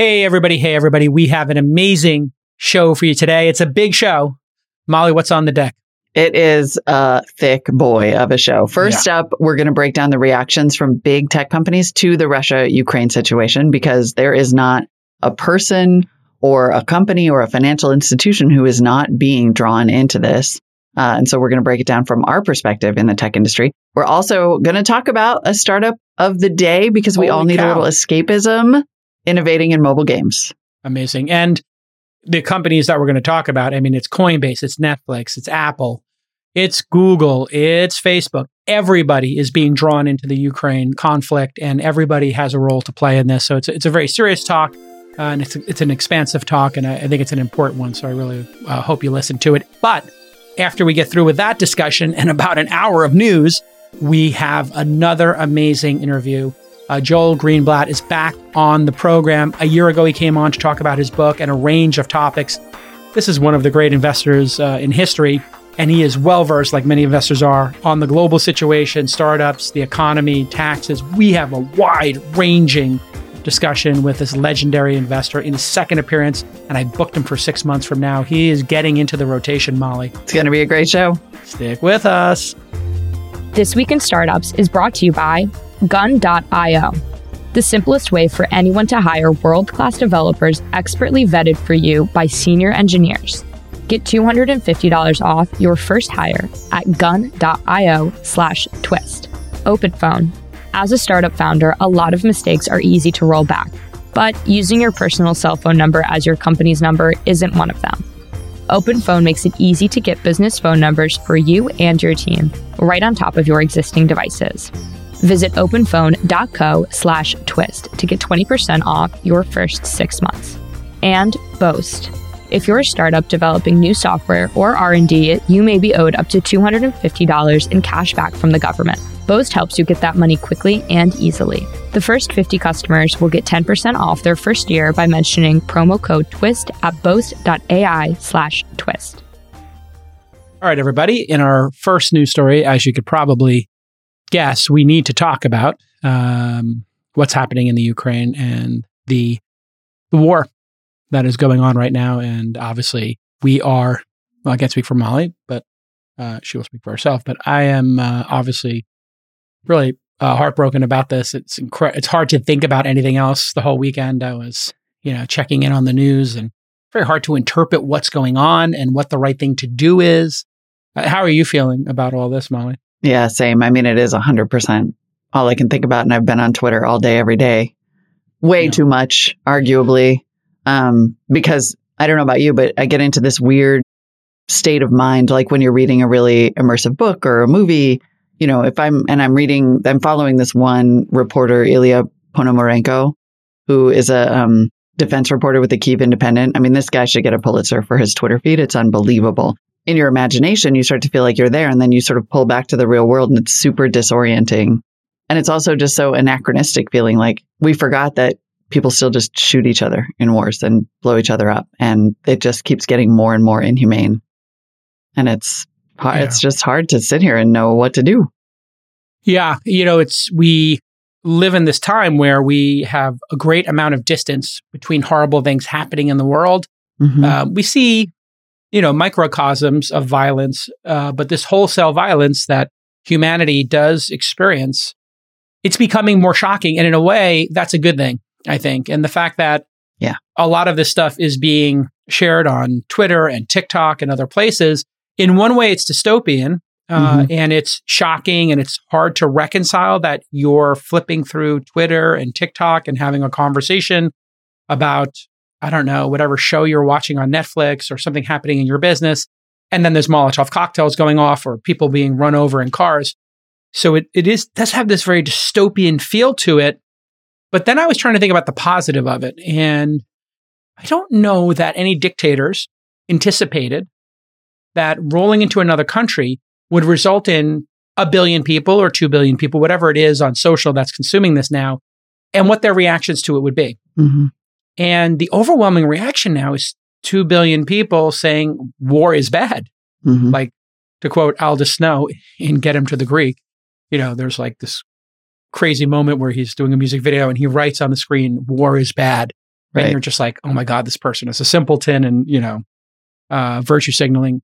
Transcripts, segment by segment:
Hey, everybody. Hey, everybody. We have an amazing show for you today. It's a big show. Molly, what's on the deck? It is a thick boy of a show. First yeah. up, we're going to break down the reactions from big tech companies to the Russia Ukraine situation because there is not a person or a company or a financial institution who is not being drawn into this. Uh, and so we're going to break it down from our perspective in the tech industry. We're also going to talk about a startup of the day because we Holy all need cow. a little escapism innovating in mobile games. Amazing. And the companies that we're going to talk about, I mean, it's Coinbase, it's Netflix, it's Apple, it's Google, it's Facebook. Everybody is being drawn into the Ukraine conflict and everybody has a role to play in this. So it's, it's a very serious talk. Uh, and it's, it's an expansive talk, and I, I, think it's an important one. So I really uh, hope you listen to it. But after we get through with that discussion and about an hour of news, we have another amazing interview uh, Joel Greenblatt is back on the program. A year ago, he came on to talk about his book and a range of topics. This is one of the great investors uh, in history, and he is well versed, like many investors are, on the global situation, startups, the economy, taxes. We have a wide ranging discussion with this legendary investor in his second appearance, and I booked him for six months from now. He is getting into the rotation, Molly. It's going to be a great show. Stick with us. This Week in Startups is brought to you by Gun.io, the simplest way for anyone to hire world class developers expertly vetted for you by senior engineers. Get $250 off your first hire at gun.io slash twist. OpenPhone. As a startup founder, a lot of mistakes are easy to roll back, but using your personal cell phone number as your company's number isn't one of them. OpenPhone makes it easy to get business phone numbers for you and your team right on top of your existing devices. Visit openphone.co slash twist to get 20% off your first six months. And Boast. If you're a startup developing new software or R&D, you may be owed up to $250 in cash back from the government. Boast helps you get that money quickly and easily. The first 50 customers will get 10% off their first year by mentioning promo code TWIST at boast.ai slash twist. All right, everybody. In our first news story, as you could probably guess, we need to talk about um, what's happening in the Ukraine and the the war that is going on right now. And obviously, we are. Well, I can't speak for Molly, but uh, she will speak for herself. But I am uh, obviously really uh, heartbroken about this. It's incre- it's hard to think about anything else. The whole weekend, I was you know checking in on the news and very hard to interpret what's going on and what the right thing to do is. Uh, how are you feeling about all this, Molly? Yeah, same. I mean, it is 100% all I can think about. And I've been on Twitter all day, every day. Way yeah. too much, arguably. Um, because I don't know about you, but I get into this weird state of mind, like when you're reading a really immersive book or a movie. You know, if I'm, and I'm reading, I'm following this one reporter, Ilya Ponomarenko, who is a um, defense reporter with the Kiev Independent. I mean, this guy should get a Pulitzer for his Twitter feed. It's unbelievable in your imagination, you start to feel like you're there and then you sort of pull back to the real world and it's super disorienting. And it's also just so anachronistic feeling like we forgot that people still just shoot each other in wars and blow each other up. And it just keeps getting more and more inhumane. And it's, yeah. it's just hard to sit here and know what to do. Yeah. You know, it's, we live in this time where we have a great amount of distance between horrible things happening in the world. Mm-hmm. Uh, we see you know, microcosms of violence, uh, but this wholesale violence that humanity does experience, it's becoming more shocking. And in a way, that's a good thing, I think. And the fact that yeah. a lot of this stuff is being shared on Twitter and TikTok and other places, in one way, it's dystopian. Uh, mm-hmm. And it's shocking and it's hard to reconcile that you're flipping through Twitter and TikTok and having a conversation about I don't know, whatever show you're watching on Netflix or something happening in your business. And then there's Molotov cocktails going off or people being run over in cars. So it, it is, does have this very dystopian feel to it. But then I was trying to think about the positive of it. And I don't know that any dictators anticipated that rolling into another country would result in a billion people or 2 billion people, whatever it is on social that's consuming this now, and what their reactions to it would be. Mm-hmm. And the overwhelming reaction now is 2 billion people saying war is bad. Mm-hmm. Like to quote Aldous Snow in Get Him to the Greek, you know, there's like this crazy moment where he's doing a music video and he writes on the screen, war is bad. Right. And you're just like, oh my God, this person is a simpleton and, you know, uh, virtue signaling.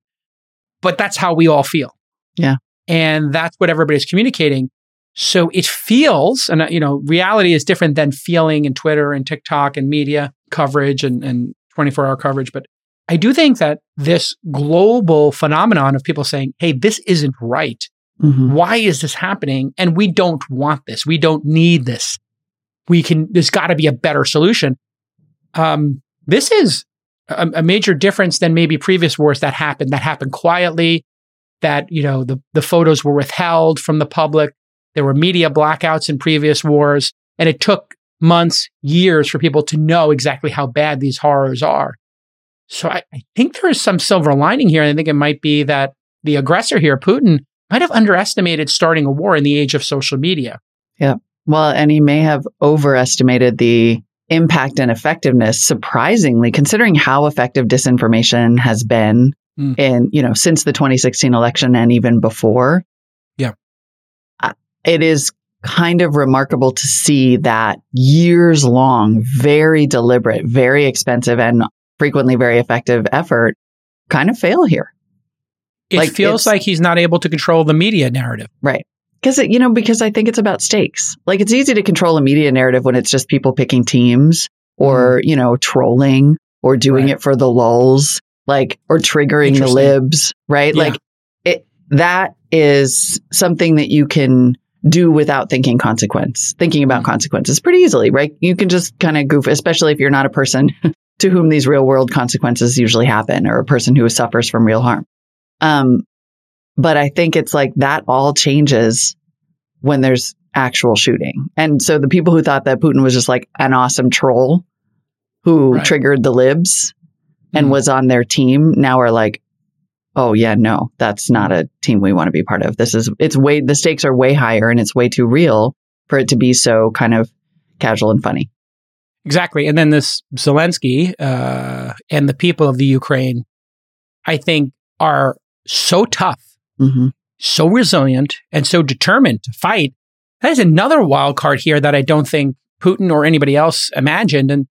But that's how we all feel. Yeah. And that's what everybody's communicating. So it feels, and uh, you know, reality is different than feeling in Twitter and TikTok and media coverage and, and 24 hour coverage. But I do think that this global phenomenon of people saying, hey, this isn't right. Mhm. Why is this happening? And we don't want this. We don't need this. We can, there's got to be a better solution. Um, this is a, a major difference than maybe previous wars that happened, that happened quietly, that, you know, the, the photos were withheld from the public. There were media blackouts in previous wars, and it took months, years for people to know exactly how bad these horrors are. So I, I think there is some silver lining here. And I think it might be that the aggressor here, Putin, might have underestimated starting a war in the age of social media. Yeah. Well, and he may have overestimated the impact and effectiveness, surprisingly, considering how effective disinformation has been Mm. in, you know, since the 2016 election and even before. It is kind of remarkable to see that years long, very deliberate, very expensive, and frequently very effective effort kind of fail here. It Like, feels like he's not able to control the media narrative. Right. Because, you know, because I think it's about stakes. Like it's easy to control a media narrative when it's just people picking teams or, mm-hmm. you know, trolling or doing. Right. it for the lulls, like, or triggering the libs, right? Yeah. Like it, that is something that you can do without thinking consequence, thinking about Mhm. consequences pretty easily, right? You can just kind of goof, especially if you're not a person to whom these real world consequences usually happen or a person who suffers from real harm. Um, but I think it's like that all changes when there's actual shooting. And so the people who thought that Putin was just like an awesome troll who Right. triggered the libs and Mhm. was on their team now are like, oh yeah, no, that's not a team we want to be part of. This is, it's way, the stakes are way higher and it's way too real for it to be so kind of casual and funny. Exactly. And then this Zelensky uh, and the people of the Ukraine, I think, are so tough, hmm so resilient, and so determined to fight. That is another wild card here that I don't think Putin or anybody else imagined. And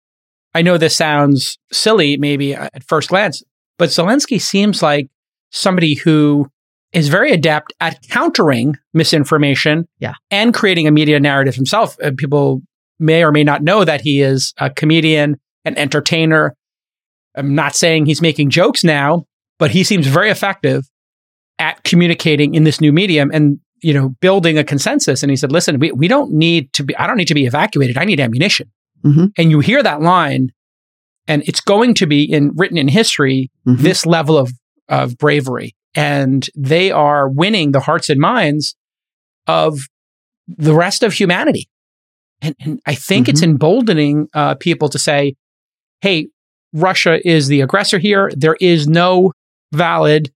I know this sounds silly, maybe at first glance, but Zelensky seems like somebody who is very adept at countering misinformation Yeah. and creating a media narrative himself. Uh, people may or may not know that he is a comedian, an entertainer. I'm not saying he's making jokes now, but he seems very effective at communicating in this new medium and you know building a consensus and he said listen we, we don't need to be i don't need to be evacuated i need ammunition Mhm. and you hear that line and it's going to be in written in history Mhm. this level of of bravery. And they are winning the hearts and minds of the rest of humanity. And, and i think it's emboldening uh, people to say hey russia is the aggressor here. There is no valid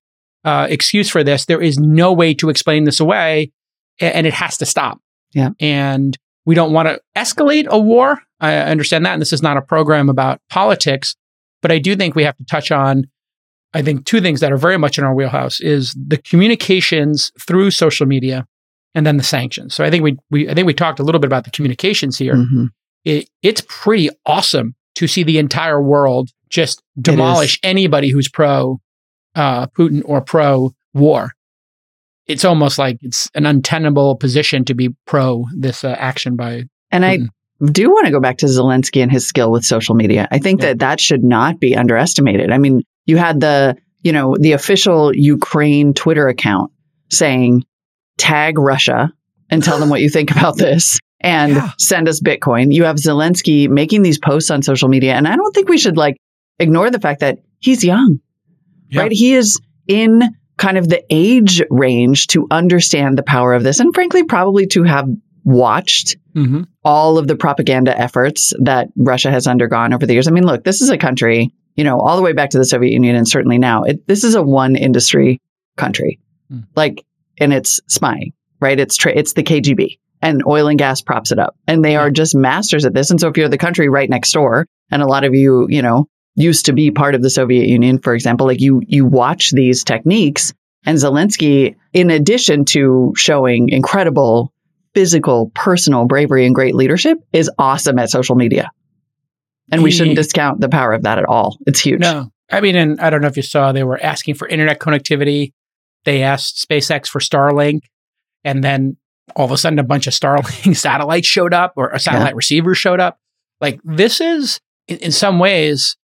uh, excuse for this. There is no way to explain this away and it has to stop. Yeah. and we don't want to escalate a war. I understand that and this is not a program about politics but i do think we have to touch on I think two things that are very much in our wheelhouse is the communications through social media and then the sanctions. So I think we, we I think we talked a little bit about the communications here. Mhm. It, it's pretty awesome to see the entire world just demolish anybody who's pro uh, Putin or pro war. It's almost like it's an untenable position to be pro this uh, action by And I do want to go back to Zelensky and his skill with social media. I think Yeah. that that should not be underestimated. I mean, you had the, you know, the official Ukraine Twitter account saying, tag Russia and tell them what you think about this and Yeah. send us Bitcoin. You have Zelensky making these posts on social media. And I don't think we should like ignore the fact that he's young, Yeah. right? He is in kind of the age range to understand the power of this and frankly, probably to have watched Mhm. all of the propaganda efforts that Russia has undergone over the years. I mean, look, this is a country, you know, all the way back to the Soviet Union and certainly now, it, this is a one industry country. Hmm. Like, and it's spying, right? It's tra- it's the KGB and oil and gas props it up. And they are just masters at this. And so if you're the country right next door and a lot of you, you know, used to be part of the Soviet Union, for example, like you you watch these techniques and Zelensky in addition to showing incredible physical, personal bravery and great leadership is awesome at social media. And we shouldn't discount the power of that at all. It's huge. No. I mean, and I don't know if you saw, they were asking for internet connectivity. They asked SpaceX for Starlink. And then all of a sudden, a bunch of Starlink satellites showed up or a satellite receiver showed up. Like, this is, in, in some ways,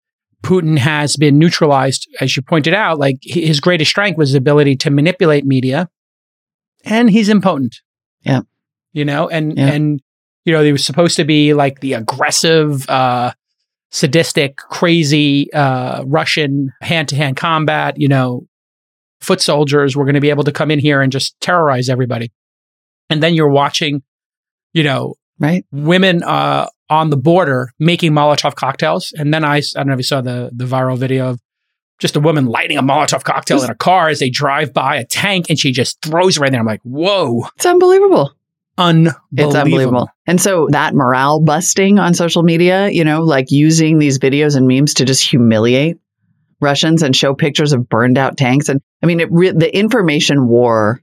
Putin has been neutralized, as you pointed out. Like, his greatest strength was his ability to manipulate media, and he's impotent. Yeah. You know, and, Yeah. and, you know, he was supposed to be like the aggressive, uh, sadistic, crazy uh, Russian hand to hand combat, you know, foot soldiers were going to be able to come in here and just terrorize everybody. And then you're watching, you know, Right? women uh, on the border making Molotov cocktails. And then I, I don't know if you saw the, the viral video of just a woman lighting a Molotov cocktail in a car as they drive by a tank and she just throws it right there. I'm like, whoa, It's unbelievable. Unbelievable. It's unbelievable. And so that morale busting on social media, you know, like using these videos and memes to just humiliate Russians and show pictures of burned out tanks. And I mean, it re- the information war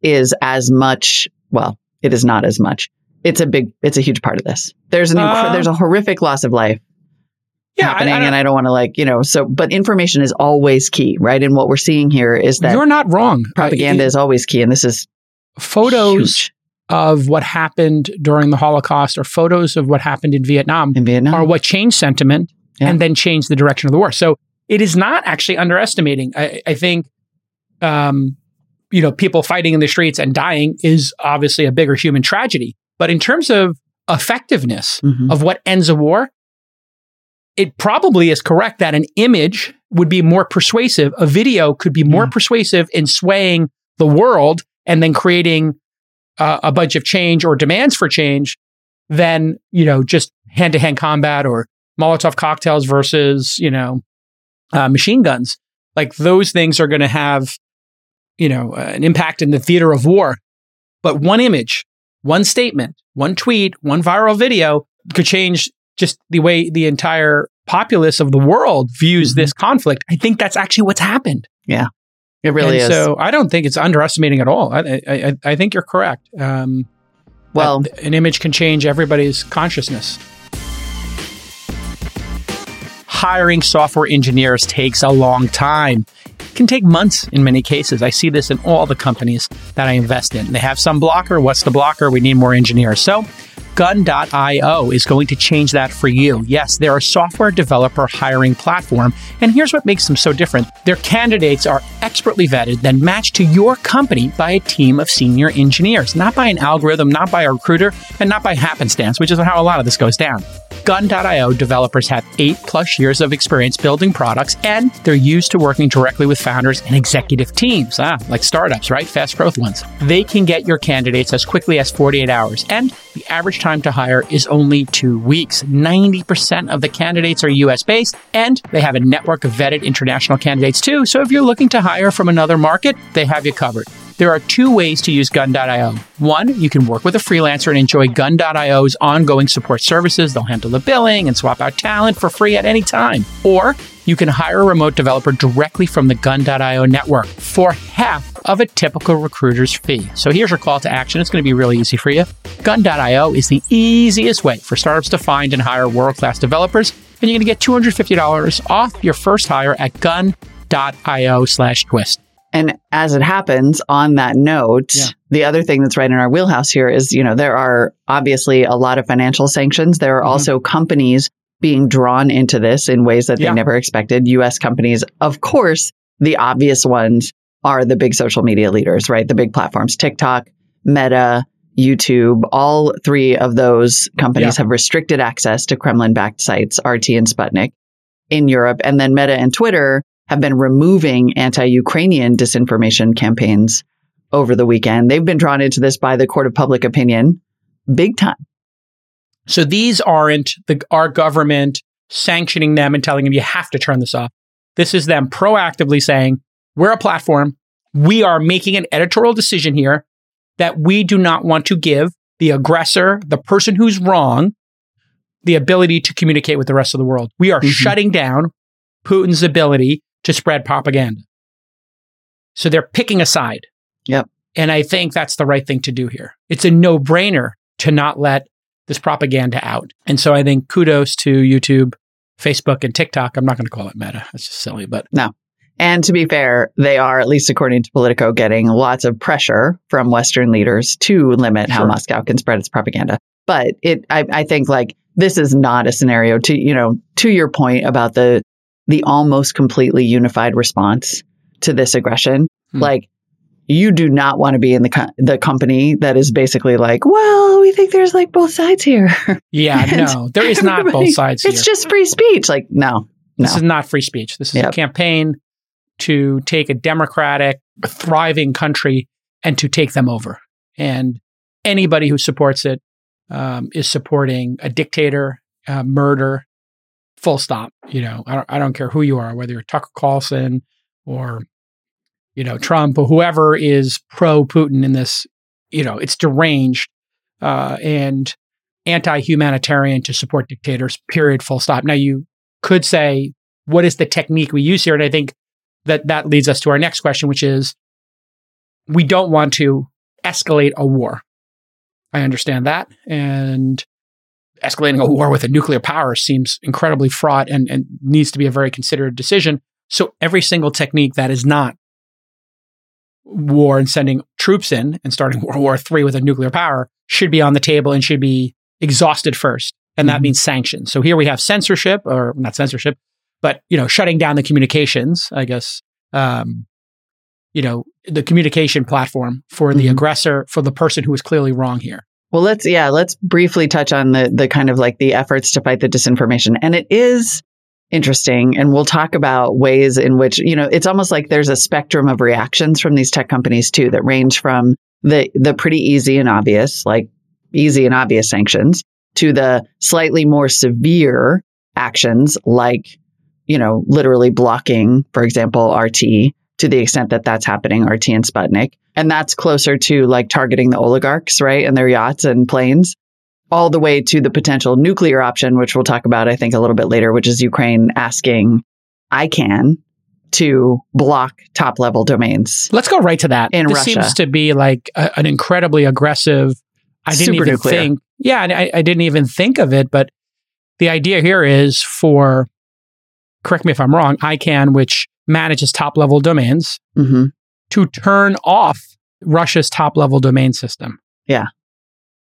is as much, well, it is not as much. It's a big, it's a huge part of this. There's an, incre- Uh, there's a horrific loss of life Yeah, happening. I don't- and I don't want to like, you know, so, but information is always key, right? And what we're seeing here is that You're not wrong. propaganda Uh, is always key. And this is photos huge of what happened during the Holocaust or photos of what happened in Vietnam in Vietnam. are what changed sentiment Yeah. and then changed the direction of the war. So it is not actually underestimating. I, I think, um, you know, people fighting in the streets and dying is obviously a bigger human tragedy. But in terms of effectiveness Mhm. of what ends a war, it probably is correct that an image would be more persuasive. A video could be more Yeah. persuasive in swaying the world and then creating uh, a bunch of change or demands for change than, you know, just hand to hand combat or Molotov cocktails versus, you know, uh, machine guns. Like those things are going to have, you know, uh, an impact in the theater of war. But one image, one statement, one tweet, one viral video could change just the way the entire populace of the world views Mhm. this conflict. I think that's actually what's happened. It really and is. So I don't think it's underestimating at all. I, I, I, think you're correct. Um, well, an image can change everybody's consciousness. Hiring software engineers takes a long time. It can take months in many cases. I see this in all the companies that I invest in. They have some blocker. What's the blocker? We need more engineers. So, Gun.io is going to change that for you. Yes, they're a software developer hiring platform. And here's what makes them so different their candidates are expertly vetted, then matched to your company by a team of senior engineers, not by an algorithm, not by a recruiter, and not by happenstance, which is how a lot of this goes down. Gun.io developers have eight plus years of experience building products, and they're used to working directly with founders and executive teams, ah, like startups, right? Fast growth ones. They can get your candidates as quickly as 48 hours, and the average time to hire is only two weeks. 90% of the candidates are US based, and they have a network of vetted international candidates too. So if you're looking to hire from another market, they have you covered. There are two ways to use Gun.io. One, you can work with a freelancer and enjoy Gun.io's ongoing support services. They'll handle the billing and swap out talent for free at any time. Or you can hire a remote developer directly from the Gun.io network for half of a typical recruiter's fee. So here's your call to action. It's going to be really easy for you. Gun.io is the easiest way for startups to find and hire world class developers. And you're going to get $250 off your first hire at gun.io slash twist. And as it happens, on that note, Yeah. the other thing that's right in our wheelhouse here is, you know, there are obviously a lot of financial sanctions. There are Mhm. also companies being drawn into this in ways that Yeah. they never expected. US companies, of course, the obvious ones are the big social media leaders, right? The big platforms, TikTok, Meta, YouTube, all three of those companies have restricted access to Kremlin backed sites, RT and Sputnik in Europe. And then Meta and Twitter have been removing anti Ukrainian disinformation campaigns over the weekend. They've been drawn into this by the court of public opinion big time. So these aren't the, our government sanctioning them and telling them you have to turn this off. This is them proactively saying, we're a platform. We are making an editorial decision here that we do not want to give the aggressor, the person who's wrong, the ability to communicate with the rest of the world. We are Mhm. shutting down Putin's ability to spread propaganda. So they're picking a side. Yep. And I think that's the right thing to do here. It's a no brainer to not let this propaganda out. And so I think kudos to YouTube, Facebook, and TikTok. I'm not going to call it Meta. That's just silly, but no. And to be fair, they are, at least according to Politico, getting lots of pressure from Western leaders to limit sure. how Moscow can spread its propaganda. But it, I, I think like this is not a scenario to, you know, to your point about the, the almost completely unified response to this aggression. Hmm. Like you do not want to be in the co- the company that is basically like, well, we think there's like both sides here. Yeah, no, there is not both sides. It's just free speech. Like, no, no. this is not free speech. This is yep. a campaign to take a democratic, thriving country and to take them over. And anybody who supports it um, is supporting a dictator, uh, murder, full stop. You know, I don't, I don't care who you are, whether you're Tucker Carlson or, you know, Trump or whoever is pro Putin in this, you know, it's deranged uh, and anti humanitarian to support dictators, period, full stop. Now, you could say, what is the technique we use here? And I think that that leads us to our next question, which is we don't want to escalate a war. I understand that. And escalating a war with a nuclear power seems incredibly fraught and, and needs to be a very considered decision. So every single technique that is not war and sending troops in and starting World War III with a nuclear power should be on the table and should be exhausted first. And that mm-hmm. means sanctions. So here we have censorship, or not censorship, but you know, shutting down the communications, I guess, um, you know, the communication platform for the mm-hmm. aggressor, for the person who is clearly wrong here. Well, let's yeah, let's briefly touch on the the kind of like the efforts to fight the disinformation, and it is interesting, and we'll talk about ways in which you know it's almost like there's a spectrum of reactions from these tech companies too that range from the the pretty easy and obvious, like easy and obvious sanctions, to the slightly more severe actions like you know, literally blocking, for example, RT to the extent that that's happening, RT and Sputnik. And that's closer to like targeting the oligarchs, right? And their yachts and planes, all the way to the potential nuclear option, which we'll talk about, I think, a little bit later, which is Ukraine asking ICANN to block top level domains. Let's go right to that. In this Russia. seems to be like a, an incredibly aggressive. I didn't Super even nuclear. think. Yeah, I, I didn't even think of it, but the idea here is for correct me if I'm wrong, ICANN, which manages top level domains, mm-hmm. to turn off Russia's top level domain system. Yeah.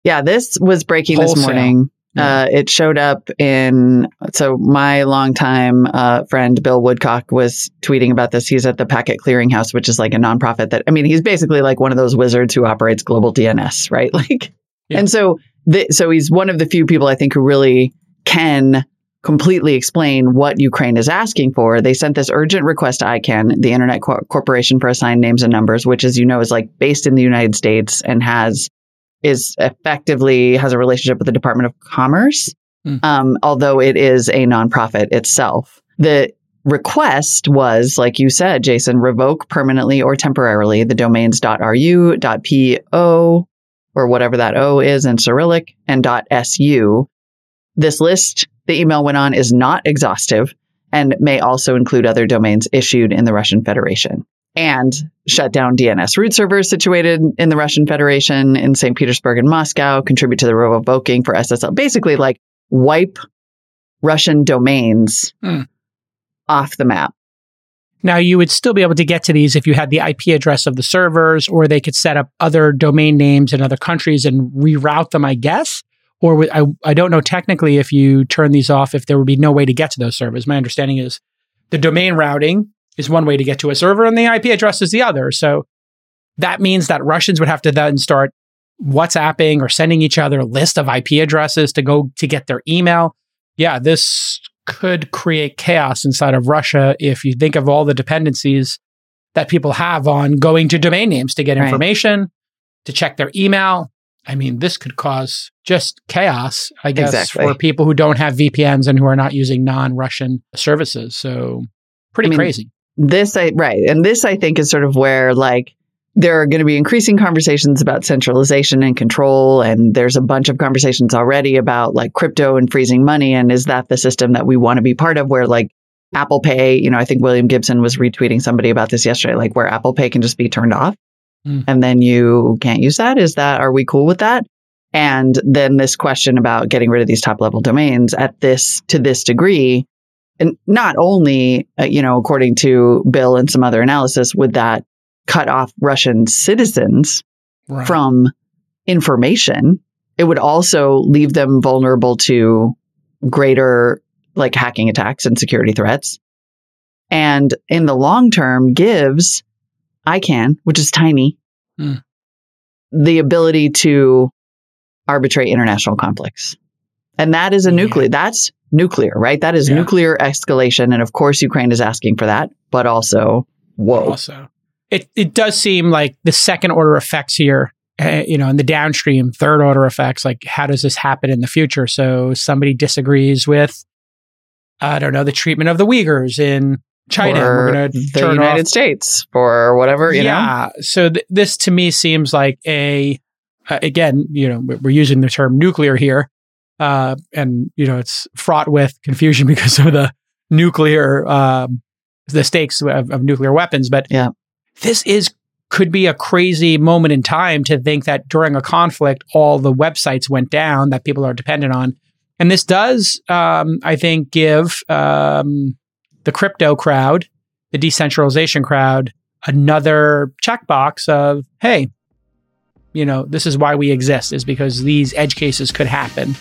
Yeah. This was breaking Wholesale. this morning. Yeah. Uh, it showed up in, so my longtime uh, friend Bill Woodcock was tweeting about this. He's at the Packet Clearinghouse, which is like a nonprofit that, I mean, he's basically like one of those wizards who operates global DNS, right? Like, Yeah. and so, the, so he's one of the few people I think who really can completely explain what Ukraine is asking for. They sent this urgent request to ICANN, the Internet Cor- Corporation for Assigned Names and Numbers, which, as you know, is like based in the United States and has is effectively has a relationship with the Department of Commerce, Hmm. um, although it is a nonprofit itself. The request was, like you said, Jason, revoke permanently or temporarily the domains .ru, .po, or whatever that O is in Cyrillic, and .su. This list the email went on is not exhaustive and may also include other domains issued in the Russian Federation and shut down DNS root servers situated in the Russian Federation in St. Petersburg and Moscow, contribute to the revoking for SSL. Basically, like wipe Russian domains Hmm. off the map. Now, you would still be able to get to these if you had the IP address of the servers, or they could set up other domain names in other countries and reroute them, I guess. Or with, I, I don't know technically if you turn these off, if there would be no way to get to those servers. My understanding is the domain routing is one way to get to a server and the IP address is the other. So that means that Russians would have to then start WhatsApping or sending each other a list of IP addresses to go to get their email. Yeah, this could create chaos inside of Russia if you think of all the dependencies that people have on going to domain names to get Right. information, to check their email. I mean, this could cause just chaos, I guess, Exactly. for people who don't have VPNs and who are not using non Russian services. So, pretty I mean, crazy. this I right. And this I think is sort of where like there are going to be increasing conversations about centralization and control and there's a bunch of conversations already about like crypto and freezing money and is that the system that we want to be part of where like Apple Pay, you know, I think William Gibson was retweeting somebody about this yesterday like where Apple Pay can just be turned off Mm. and then you can't use that is that are we cool with that? And then this question about getting rid of these top level domains at this, to this degree, and not only, uh, you know, according to Bill and some other analysis, would that cut off Russian citizens Right. from information, it would also leave them vulnerable to greater like hacking attacks and security threats. And in the long term, gives ICANN, which is tiny, Hmm. the ability to arbitrate international conflicts. And that is a Yeah. nuclear, that's nuclear, right? That is Yeah. nuclear escalation. And of course, Ukraine is asking for that, but also, whoa. also. It it does seem like the second order effects here, uh, you know, and the downstream third order effects. Like, how does this happen in the future? So somebody disagrees with, I don't know, the treatment of the Uyghurs in China. or we're going to the United off. States or whatever, you know? yeah. So th- this to me seems like a, uh, again, you know, we're using the term nuclear here, uh, and you know, it's fraught with confusion because of the nuclear, um, the stakes of, of nuclear weapons. But Yeah. this is could be a crazy moment in time to think that during a conflict, all the websites went down that people are dependent on. And this does, um, I think, give um, the crypto crowd, the decentralization crowd, another checkbox of, hey, you know, this is why we exist, is because these edge cases could happen.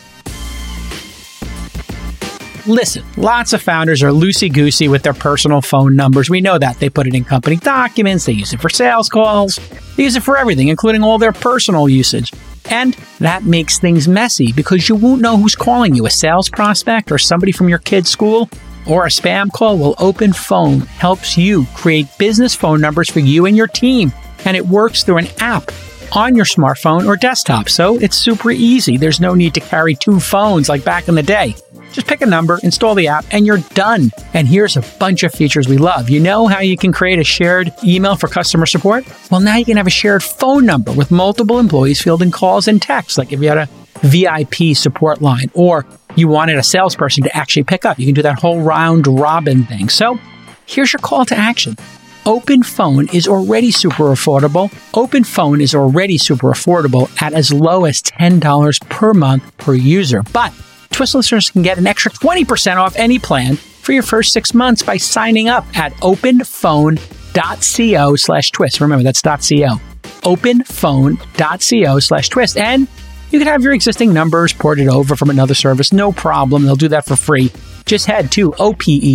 Listen, lots of founders are loosey goosey with their personal phone numbers. We know that. They put it in company documents, they use it for sales calls, they use it for everything, including all their personal usage. And that makes things messy because you won't know who's calling you a sales prospect or somebody from your kid's school or a spam call. Well, OpenPhone helps you create business phone numbers for you and your team. And it works through an app on your smartphone or desktop. So it's super easy. There's no need to carry two phones like back in the day. Just pick a number, install the app, and you're done. And here's a bunch of features we love. You know how you can create a shared email for customer support? Well, now you can have a shared phone number with multiple employees fielding calls and texts, like if you had a VIP support line or you wanted a salesperson to actually pick up. You can do that whole round robin thing. So here's your call to action. OpenPhone is already super affordable. OpenPhone is already super affordable at as low as $10 per month per user. But Twist listeners can get an extra 20% off any plan for your first six months by signing up at openphone.co slash twist. Remember, that's .co. openphone.co slash twist. And you can have your existing numbers ported over from another service, no problem. They'll do that for free. Just head to O-P-E-N-P-H-O-N-E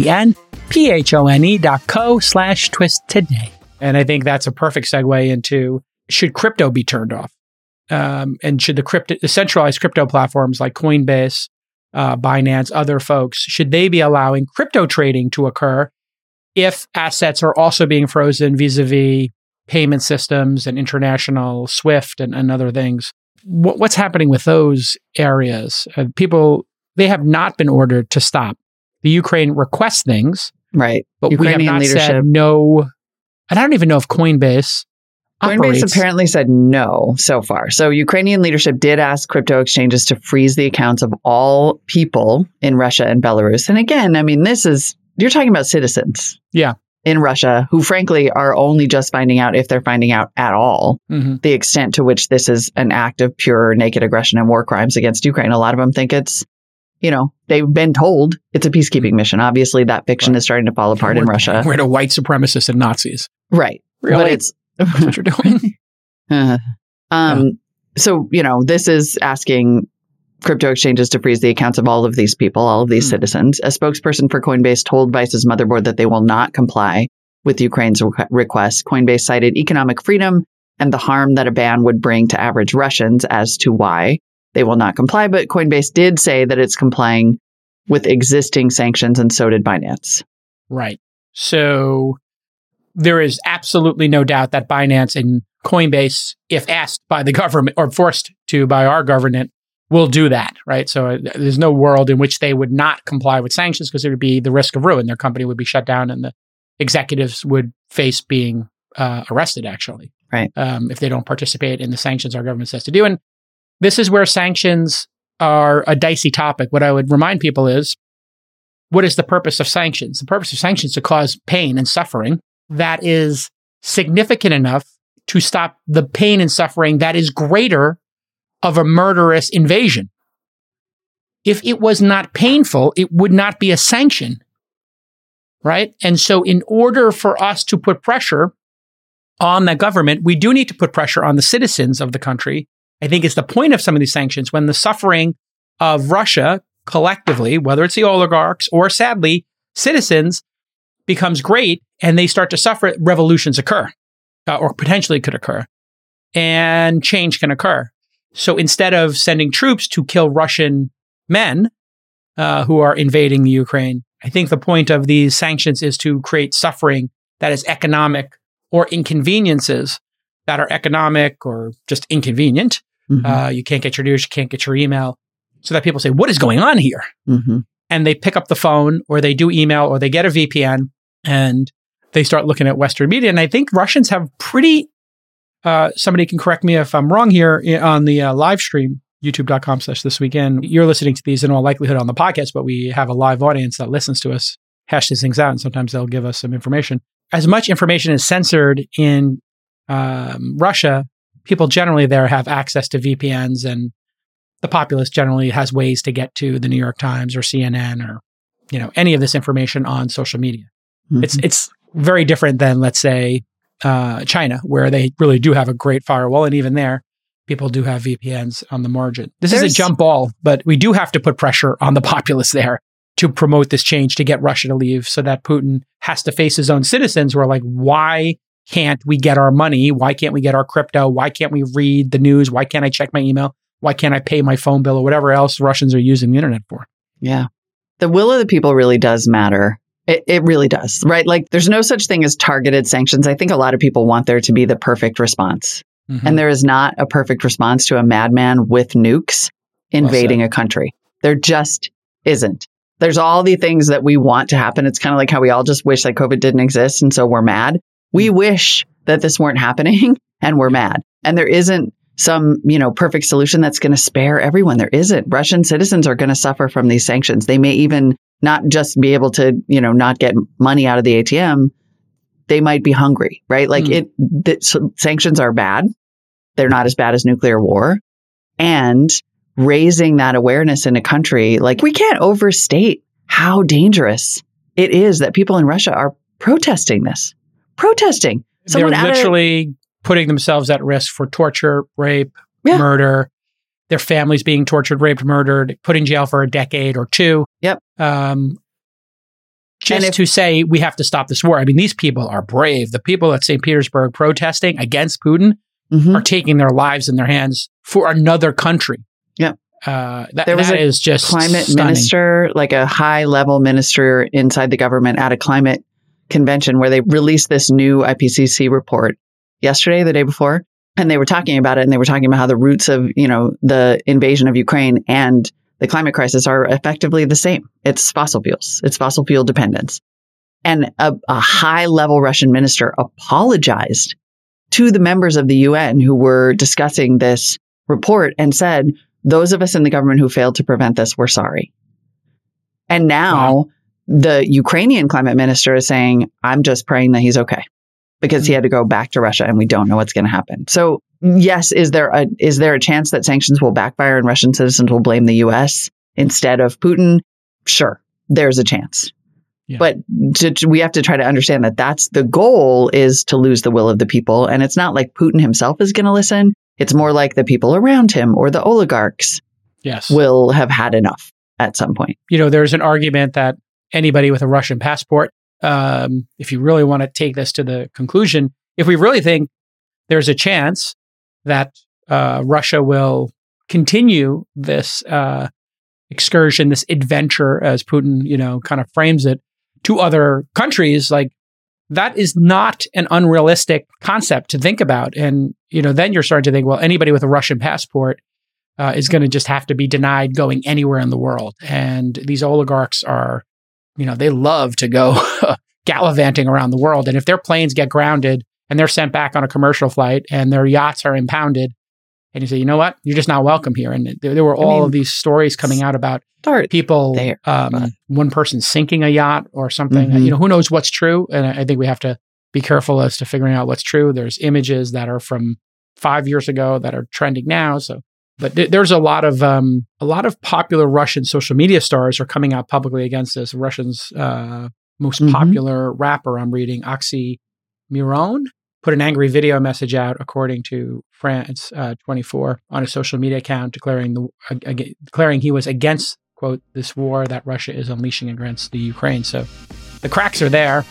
dot co slash twist today. And I think that's a perfect segue into should crypto be turned off? Um, and should the crypto, the centralized crypto platforms like Coinbase, uh, Binance, other folks, should they be allowing crypto trading to occur if assets are also being frozen vis-a-vis payment systems and international SWIFT and, and other things? What, what's happening with those areas? Uh, people they have not been ordered to stop. The Ukraine requests things, Right. but Ukrainian we have not leadership. said no. And I don't even know if Coinbase Coinbase operates. apparently said no so far. So Ukrainian leadership did ask crypto exchanges to freeze the accounts of all people in Russia and Belarus. And again, I mean, this is you're talking about citizens. Yeah. In Russia, who frankly are only just finding out if they're finding out at all Mhm. the extent to which this is an act of pure naked aggression and war crimes against Ukraine. A lot of them think it's, you know, they've been told it's a peacekeeping mission. Obviously, that fiction Right. is starting to fall apart in We're- Russia. We're to white supremacists and Nazis. Right. Really? But it's what you're doing? Uh, um, So, you know, this is asking crypto exchanges to freeze the accounts of all of these people, all of these Hmm. citizens. A spokesperson for Coinbase told Vice's motherboard that they will not comply with Ukraine's requ- request. Coinbase cited economic freedom and the harm that a ban would bring to average Russians as to why they will not comply. But Coinbase did say that it's complying with existing sanctions, and so did Binance. Right. So there is absolutely no doubt that Binance and Coinbase, if asked by the government or forced to by our government, will do that. Right. So uh, there's no world in which they would not comply with sanctions because there would be the risk of ruin. Their company would be shut down and the executives would face being uh, arrested, actually. Right. Um, if they don't participate in the sanctions our government says to do. And this is where sanctions are a dicey topic. What I would remind people is what is the purpose of sanctions? The purpose of sanctions is to cause pain and suffering that is significant enough to stop the pain and suffering that is greater of a murderous invasion. If it was not painful, it would not be a sanction. Right. And so, in order for us to put pressure on the government, we do need to put pressure on the citizens of the country. I think it's the point of some of these sanctions when the suffering of Russia collectively, whether it's the oligarchs or sadly citizens, becomes great and they start to suffer, revolutions occur uh, or potentially could occur and change can occur. So instead of sending troops to kill Russian men uh, who are invading the Ukraine, I think the point of these sanctions is to create suffering that is economic or inconveniences that are economic or just inconvenient. Mm-hmm. Uh, you can't get your news, you can't get your email. So that people say, what is going on here? Mm-hmm. And they pick up the phone or they do email or they get a VPN and they start looking at Western media. And I think Russians have pretty, uh, somebody can correct me if I'm wrong here on the uh, live stream, youtube.com slash this weekend. You're listening to these in all likelihood on the podcast, but we have a live audience that listens to us hash these things out. And sometimes they'll give us some information. As much information is censored in um, Russia, people generally there have access to VPNs and the populace generally has ways to get to the New York Times or CNN or you know any of this information on social media. Mm-hmm. It's it's very different than let's say uh, China, where they really do have a great firewall, and even there, people do have VPNs on the margin. This There's, is a jump ball, but we do have to put pressure on the populace there to promote this change to get Russia to leave, so that Putin has to face his own citizens who are like, why can't we get our money? Why can't we get our crypto? Why can't we read the news? Why can't I check my email? Why can't I pay my phone bill or whatever else Russians are using the internet for? Yeah. The will of the people really does matter. It, it really does, right? Like there's no such thing as targeted sanctions. I think a lot of people want there to be the perfect response. Mm-hmm. And there is not a perfect response to a madman with nukes invading well a country. There just isn't. There's all the things that we want to happen. It's kind of like how we all just wish that COVID didn't exist. And so we're mad. We mm. wish that this weren't happening and we're mad. And there isn't some, you know, perfect solution that's going to spare everyone. There isn't. Russian citizens are going to suffer from these sanctions. They may even not just be able to, you know, not get money out of the ATM. They might be hungry, right? Like mm. it, the, so sanctions are bad. They're not as bad as nuclear war. And raising that awareness in a country, like we can't overstate how dangerous it is that people in Russia are protesting this, protesting. Someone They're literally putting themselves at risk for torture, rape, yeah. murder, their families being tortured, raped, murdered, put in jail for a decade or two. Yep. Um, just if, to say we have to stop this war. I mean, these people are brave. The people at St. Petersburg protesting against Putin mm-hmm. are taking their lives in their hands for another country. Yep. Uh, that, there was that a is just climate stunning. minister, like a high level minister inside the government at a climate convention where they released this new IPCC report yesterday, the day before, and they were talking about it and they were talking about how the roots of, you know, the invasion of Ukraine and the climate crisis are effectively the same. It's fossil fuels. It's fossil fuel dependence. And a, a high level Russian minister apologized to the members of the UN who were discussing this report and said, those of us in the government who failed to prevent this, we're sorry. And now wow. the Ukrainian climate minister is saying, I'm just praying that he's okay because he had to go back to Russia and we don't know what's going to happen. So yes, is there a is there a chance that sanctions will backfire and Russian citizens will blame the US instead of Putin? Sure, there's a chance. Yeah. But to, to, we have to try to understand that that's the goal is to lose the will of the people. And it's not like Putin himself is going to listen. It's more like the people around him or the oligarchs yes. will have had enough at some point. You know, there's an argument that anybody with a Russian passport um, if you really want to take this to the conclusion, if we really think there's a chance that uh, Russia will continue this uh, excursion, this adventure, as Putin, you know, kind of frames it, to other countries, like that is not an unrealistic concept to think about. And you know, then you're starting to think, well, anybody with a Russian passport uh, is going to just have to be denied going anywhere in the world. And these oligarchs are you know, they love to go gallivanting around the world. And if their planes get grounded and they're sent back on a commercial flight and their yachts are impounded, and you say, you know what, you're just not welcome here. And there, there were all I mean, of these stories coming out about people, there, um, one person sinking a yacht or something. Mm-hmm. You know, who knows what's true? And I think we have to be careful as to figuring out what's true. There's images that are from five years ago that are trending now. So But th- there's a lot of um, a lot of popular Russian social media stars are coming out publicly against this. Russians uh, most Mhm. popular rapper, I'm reading, Oxy Miron, put an angry video message out, according to France uh, 24, on a social media account, declaring the ag- declaring he was against quote this war that Russia is unleashing against the Ukraine. So the cracks are there.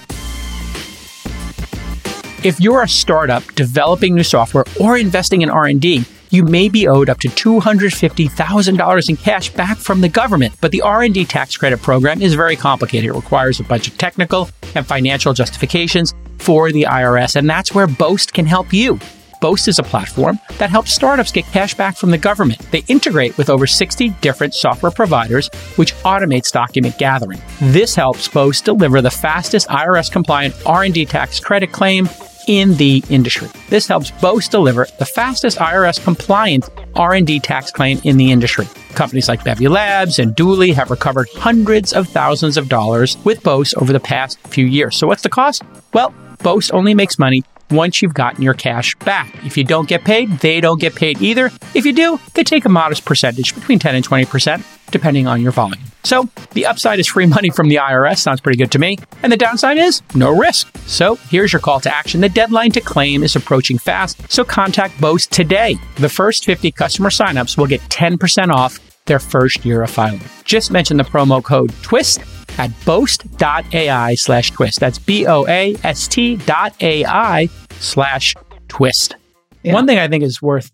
If you're a startup developing new software or investing in R&D, you may be owed up to $250,000 in cash back from the government, but the R&D tax credit program is very complicated. It requires a bunch of technical and financial justifications for the IRS, and that's where Boast can help you. Boast is a platform that helps startups get cash back from the government. They integrate with over 60 different software providers, which automates document gathering. This helps Boast deliver the fastest IRS compliant R&D tax credit claim in the industry. This helps Boast deliver the fastest IRS compliant R&D tax claim in the industry. Companies like Bevy Labs and Dooley have recovered hundreds of thousands of dollars with Boast over the past few years. So what's the cost? Well, Boast only makes money once you've gotten your cash back. If you don't get paid, they don't get paid either. If you do, they take a modest percentage, between 10 and 20%, depending on your volume. So the upside is free money from the IRS. Sounds pretty good to me. And the downside is no risk. So here's your call to action. The deadline to claim is approaching fast. So contact Boast today. The first 50 customer signups will get 10% off their first year of filing. Just mention the promo code TWIST at boast.ai slash twist. That's B O A S T dot AI slash twist. Yeah. One thing I think is worth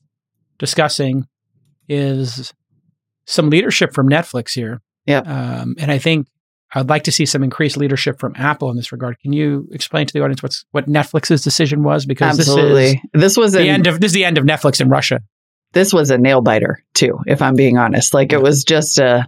discussing is some leadership from Netflix here. Yep. Um, and I think I'd like to see some increased leadership from Apple in this regard. Can you explain to the audience what's what Netflix's decision was? Because this is Absolutely. This was the an, end of this is the end of Netflix in Russia. This was a nail biter too, if I'm being honest. Like it was just a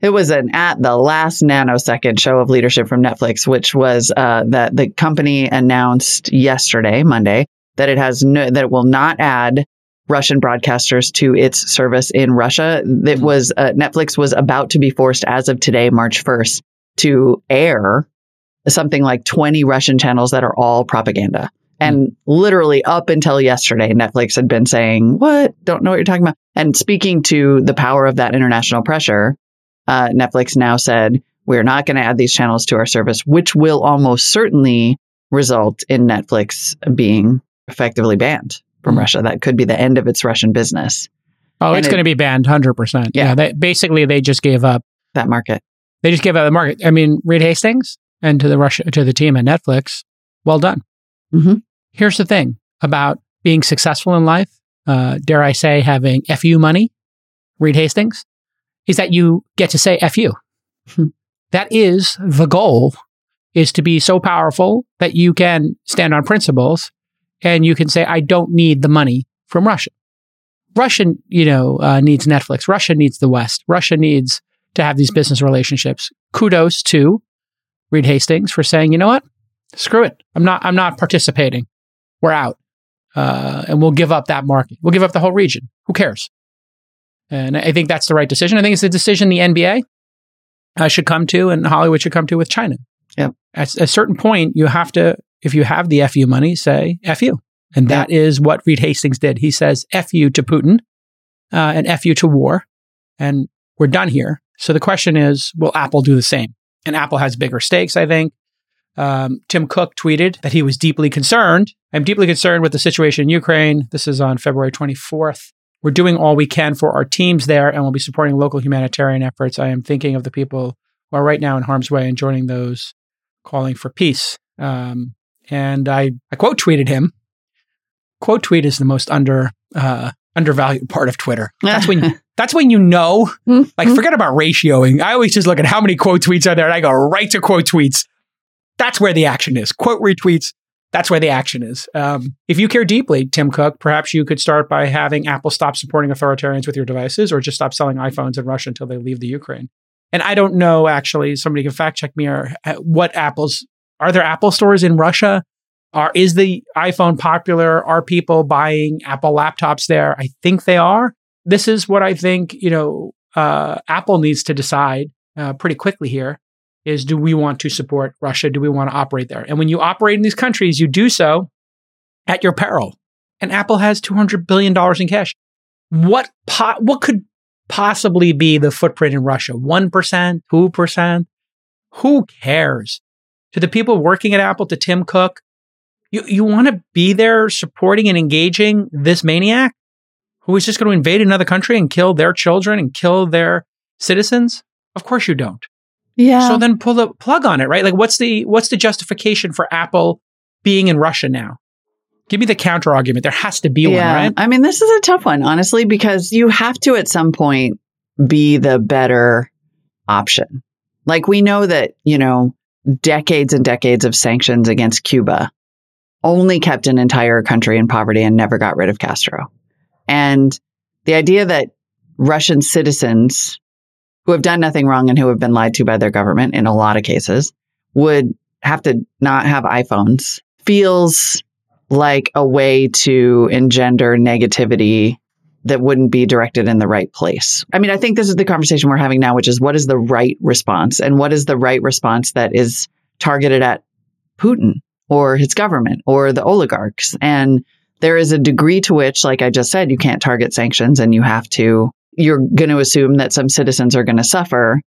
it was an at the last nanosecond show of leadership from Netflix, which was uh, that the company announced yesterday, Monday, that it has no that it will not add Russian broadcasters to its service in Russia. It Mhm. was uh, Netflix was about to be forced as of today, March 1st, to air something like 20 Russian channels that are all propaganda. And literally up until yesterday, Netflix had been saying, What? Don't know what you're talking about. And speaking to the power of that international pressure, uh, Netflix now said, We're not going to add these channels to our service, which will almost certainly result in Netflix being effectively banned from Mm. Russia. That could be the end of its Russian business, Oh, And it's it- going to be banned 100%. Yeah. they, basically, they just gave up. that market. They just gave up the market. I mean, Reed Hastings and to the Russia to the team at Netflix, well done. Mhm. Here's the thing about being successful in life. Uh, dare I say, having fu money, Reed Hastings, is that you get to say fu. Hmm. That is the goal: is to be so powerful that you can stand on principles and you can say, "I don't need the money from Russia." Russia, you know, uh, needs Netflix. Russia needs the West. Russia needs to have these business relationships. Kudos to Reed Hastings for saying, you know what, screw it. I'm not. I'm not participating. We're out, uh, and we'll give up that market. We'll give up the whole region. Who cares? And I think that's the right decision. I think it's the decision the NBA uh, should come to, and Hollywood should come to with China. Yep. At a certain point, you have to, if you have the fu money, say fu, and that is what Reed Hastings did. He says fu to Putin uh, and fu to war, and we're done here. So the question is, will Apple do the same? And Apple has bigger stakes, I think. Um, Tim Cook tweeted that he was deeply concerned. I'm deeply concerned with the situation in Ukraine. This is on February 24th. We're doing all we can for our teams there, and we'll be supporting local humanitarian efforts. I am thinking of the people who are right now in harm's way and joining those calling for peace. Um, and I, I quote tweeted him. Quote tweet is the most under uh, undervalued part of Twitter. That's when that's when you know like, forget about ratioing. I always just look at how many quote tweets are there and I go right to quote tweets. That's where the action is. Quote retweets. That's where the action is. Um, if you care deeply, Tim Cook, perhaps you could start by having Apple stop supporting authoritarians with your devices or just stop selling iPhones in Russia until they leave the Ukraine. And I don't know, actually, somebody can fact check me or uh, what Apple's, are there Apple stores in Russia? Are, is the iPhone popular? Are people buying Apple laptops there? I think they are this is what I think, you know, uh, Apple needs to decide uh, pretty quickly here is do we want to support Russia? Do we want to operate there? And when you operate in these countries, you do so at your peril. And Apple has $200 billion in cash. what po- what could possibly be the footprint in Russia? 1%, 2%? Who cares? To the people working at Apple, to Tim Cook, you, you want to be there supporting and engaging this maniac who is just going to invade another country and kill their children and kill their citizens? Of course you don't. Yeah. So then pull the plug on it, right? Like what's the what's the justification for Apple being in Russia now? Give me the counter argument. There has to be one, right? I mean, this is a tough one, honestly, because you have to at some point be the better option. Like we know that, you know, decades and decades of sanctions against Cuba only kept an entire country in poverty and never got rid of Castro. And the idea that Russian citizens who have done nothing wrong and who have been lied to by their government in a lot of cases would have to not have iPhones feels like a way to engender negativity that wouldn't be directed in the right place. I mean, I think this is the conversation we're having now, which is what is the right response and what is the right response that is targeted at Putin or his government or the oligarchs. And there is a degree to which, like I just said, you can't target sanctions and you have to, you're going to assume that some citizens are going to suffer.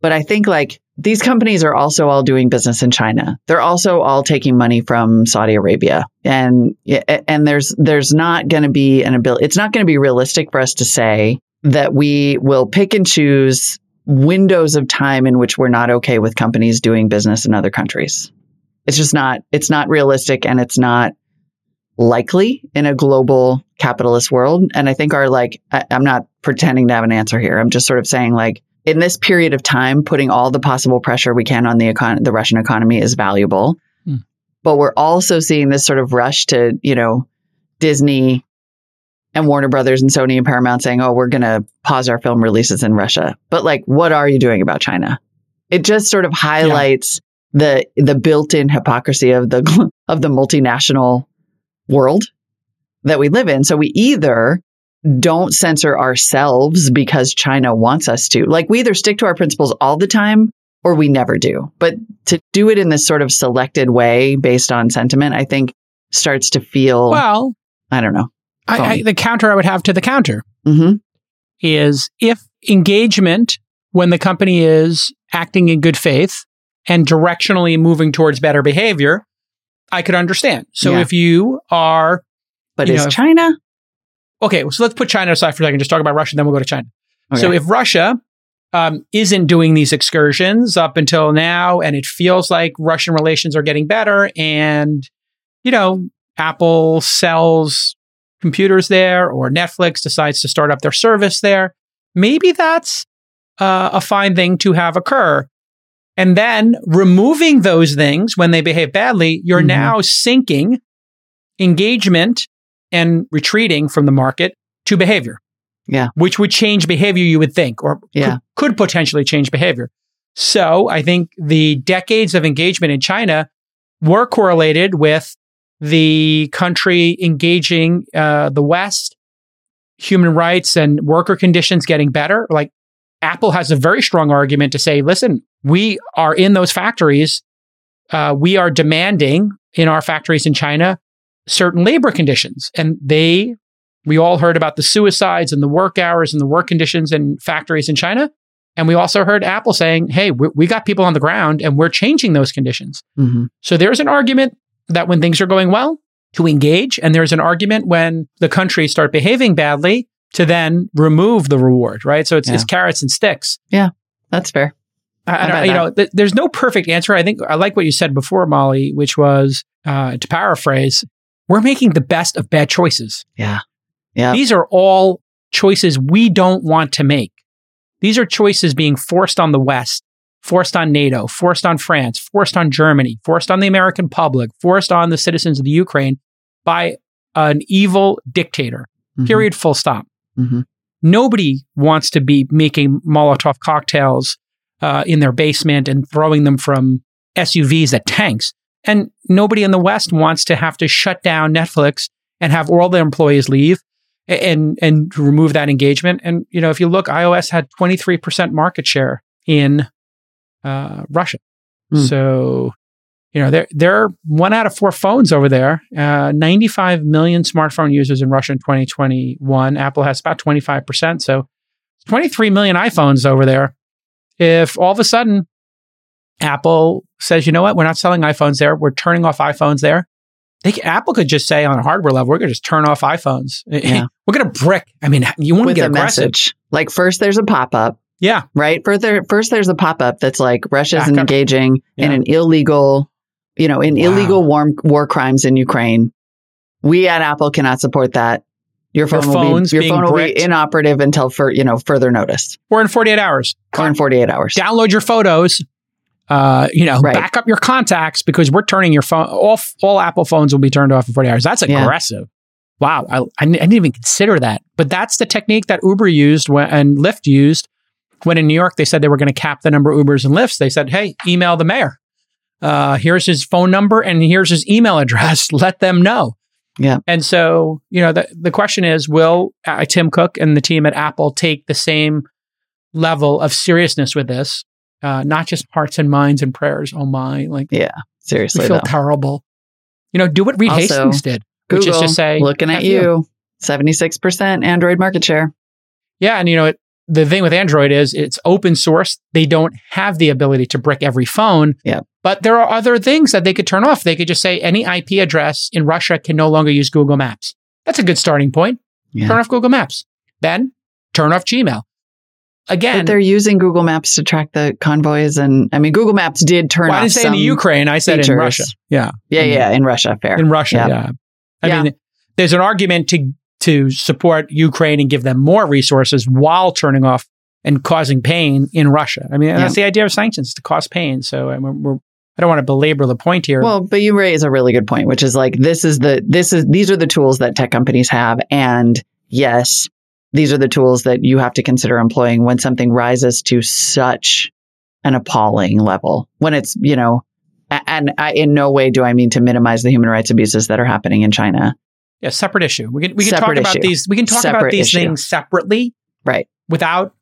But I think like these companies are also all doing business in China. They're also all taking money from Saudi Arabia. And and there's there's not going to be an ability it's not going to be realistic for us to say that we will pick and choose windows of time in which we're not okay with companies doing business in other countries. It's just not it's not realistic and it's not likely in a global capitalist world. And I think are like I, I'm not pretending to have an answer here. I'm just sort of saying like in this period of time, putting all the possible pressure we can on the econ- the Russian economy is valuable. Mm. But we're also seeing this sort of rush to, you know, Disney and Warner Brothers and Sony and Paramount saying, "Oh, we're going to pause our film releases in Russia." But like, what are you doing about China? It just sort of highlights yeah. the the built-in hypocrisy of the of the multinational world that we live in. So we either don't censor ourselves because China wants us to. Like we either stick to our principles all the time or we never do. But to do it in this sort of selected way based on sentiment, I think starts to feel well. I don't know. I, I, the counter I would have to the counter mm-hmm. is if engagement when the company is acting in good faith and directionally moving towards better behavior, I could understand. So yeah. if you are, but is know, China? okay, so let's put China aside for a second, just talk about Russia, then we'll go to China. Okay. So if Russia um, isn't doing these excursions up until now, and it feels like Russian relations are getting better, and you know, Apple sells computers there, or Netflix decides to start up their service there, maybe that's uh, a fine thing to have occur. And then removing those things when they behave badly, you're mm-hmm. now sinking engagement and retreating from the market to behavior. Yeah. Which would change behavior, you would think, or yeah. could, could potentially change behavior. So I think the decades of engagement in China were correlated with the country engaging uh, the West, human rights and worker conditions getting better. Like Apple has a very strong argument to say, listen, we are in those factories. Uh, we are demanding in our factories in China certain labor conditions. And they, we all heard about the suicides and the work hours and the work conditions in factories in China. And we also heard Apple saying, hey, we, we got people on the ground and we're changing those conditions. Mm-hmm. So there's an argument that when things are going well, to engage. And there's an argument when the countries start behaving badly to then remove the reward, right? So it's, yeah. it's carrots and sticks. Yeah, that's fair. I, I you know, th- there's no perfect answer. I think I like what you said before, Molly, which was uh, to paraphrase, we're making the best of bad choices. Yeah. Yeah. These are all choices we don't want to make. These are choices being forced on the West, forced on NATO, forced on France, forced on Germany, forced on the American public, forced on the citizens of the Ukraine by an evil dictator. Mm-hmm. Period. Full stop. Mm-hmm. Nobody wants to be making Molotov cocktails uh, in their basement and throwing them from SUVs at tanks. And nobody in the West wants to have to shut down Netflix and have all their employees leave and and remove that engagement. And you know, if you look, iOS had 23% market share in uh, Russia. Mm. So, you know, they're they're one out of four phones over there. Uh, 95 million smartphone users in Russia in 2021. Apple has about 25 percent, so 23 million iPhones over there. If all of a sudden Apple says, you know what, we're not selling iPhones there, we're turning off iPhones there. They, Apple could just say on a hardware level, we're going to just turn off iPhones. Yeah. we're going to brick. I mean, you want to get a aggressive. message. Like first there's a pop up, Yeah. right? First, there, first there's a pop up that's like Russia's Backup. engaging in an illegal, you know, in Wow. illegal war, war crimes in Ukraine. We at Apple cannot support that. Your Your phone will be your phone will bricked. be inoperative until for you know further notice Or in 48 hours. or in 48 hours. Download your photos. Uh, you know, Right. back up your contacts because we're turning your phone all. All Apple phones will be turned off in 40 hours. That's Yeah. aggressive. Wow, I, I didn't even consider that. But that's the technique that Uber used when, and Lyft used when in New York they said they were going to cap the number of Ubers and Lyfts. They said, "Hey, email the mayor. Uh, here's his phone number and here's his email address. Let them know." Yeah. And so, you know, the the question is, will uh, Tim Cook and the team at Apple take the same level of seriousness with this? Uh, not just hearts and minds and prayers. Oh my, like Yeah, we seriously feel though. terrible. You know, do what Reed Also, Hastings did, which Google is to say, looking at F you, 76% Android market share. Yeah, and you know, it, the thing with Android is it's open source. They don't have the ability to brick every phone. Yeah. But there are other things that they could turn off. They could just say any IP address in Russia can no longer use Google Maps. That's a good starting point. Yeah. Turn off Google Maps. Then turn off Gmail. Again, But they're using Google Maps to track the convoys, and I mean, Google Maps did turn well, I off didn't say in the Ukraine. I said features. in Russia. Yeah. yeah, yeah, in Russia, fair. in Russia. Yeah. Yeah. I Yeah. mean, there's an argument to to support Ukraine and give them more resources while turning off and causing pain in Russia. I mean, Yeah. that's the idea of sanctions to cause pain. So I mean, we're, I don't want to belabor the point here. Well, but you raise a really good point, which is like this is the this is these are the tools that tech companies have, and yes, these are the tools that you have to consider employing when something rises to such an appalling level. When it's you know, and I, in no way do I mean to minimize the human rights abuses that are happening in China. Yeah, separate issue. We can we can talk Separate about issue. these. We can talk about these issue. things separately, Right. without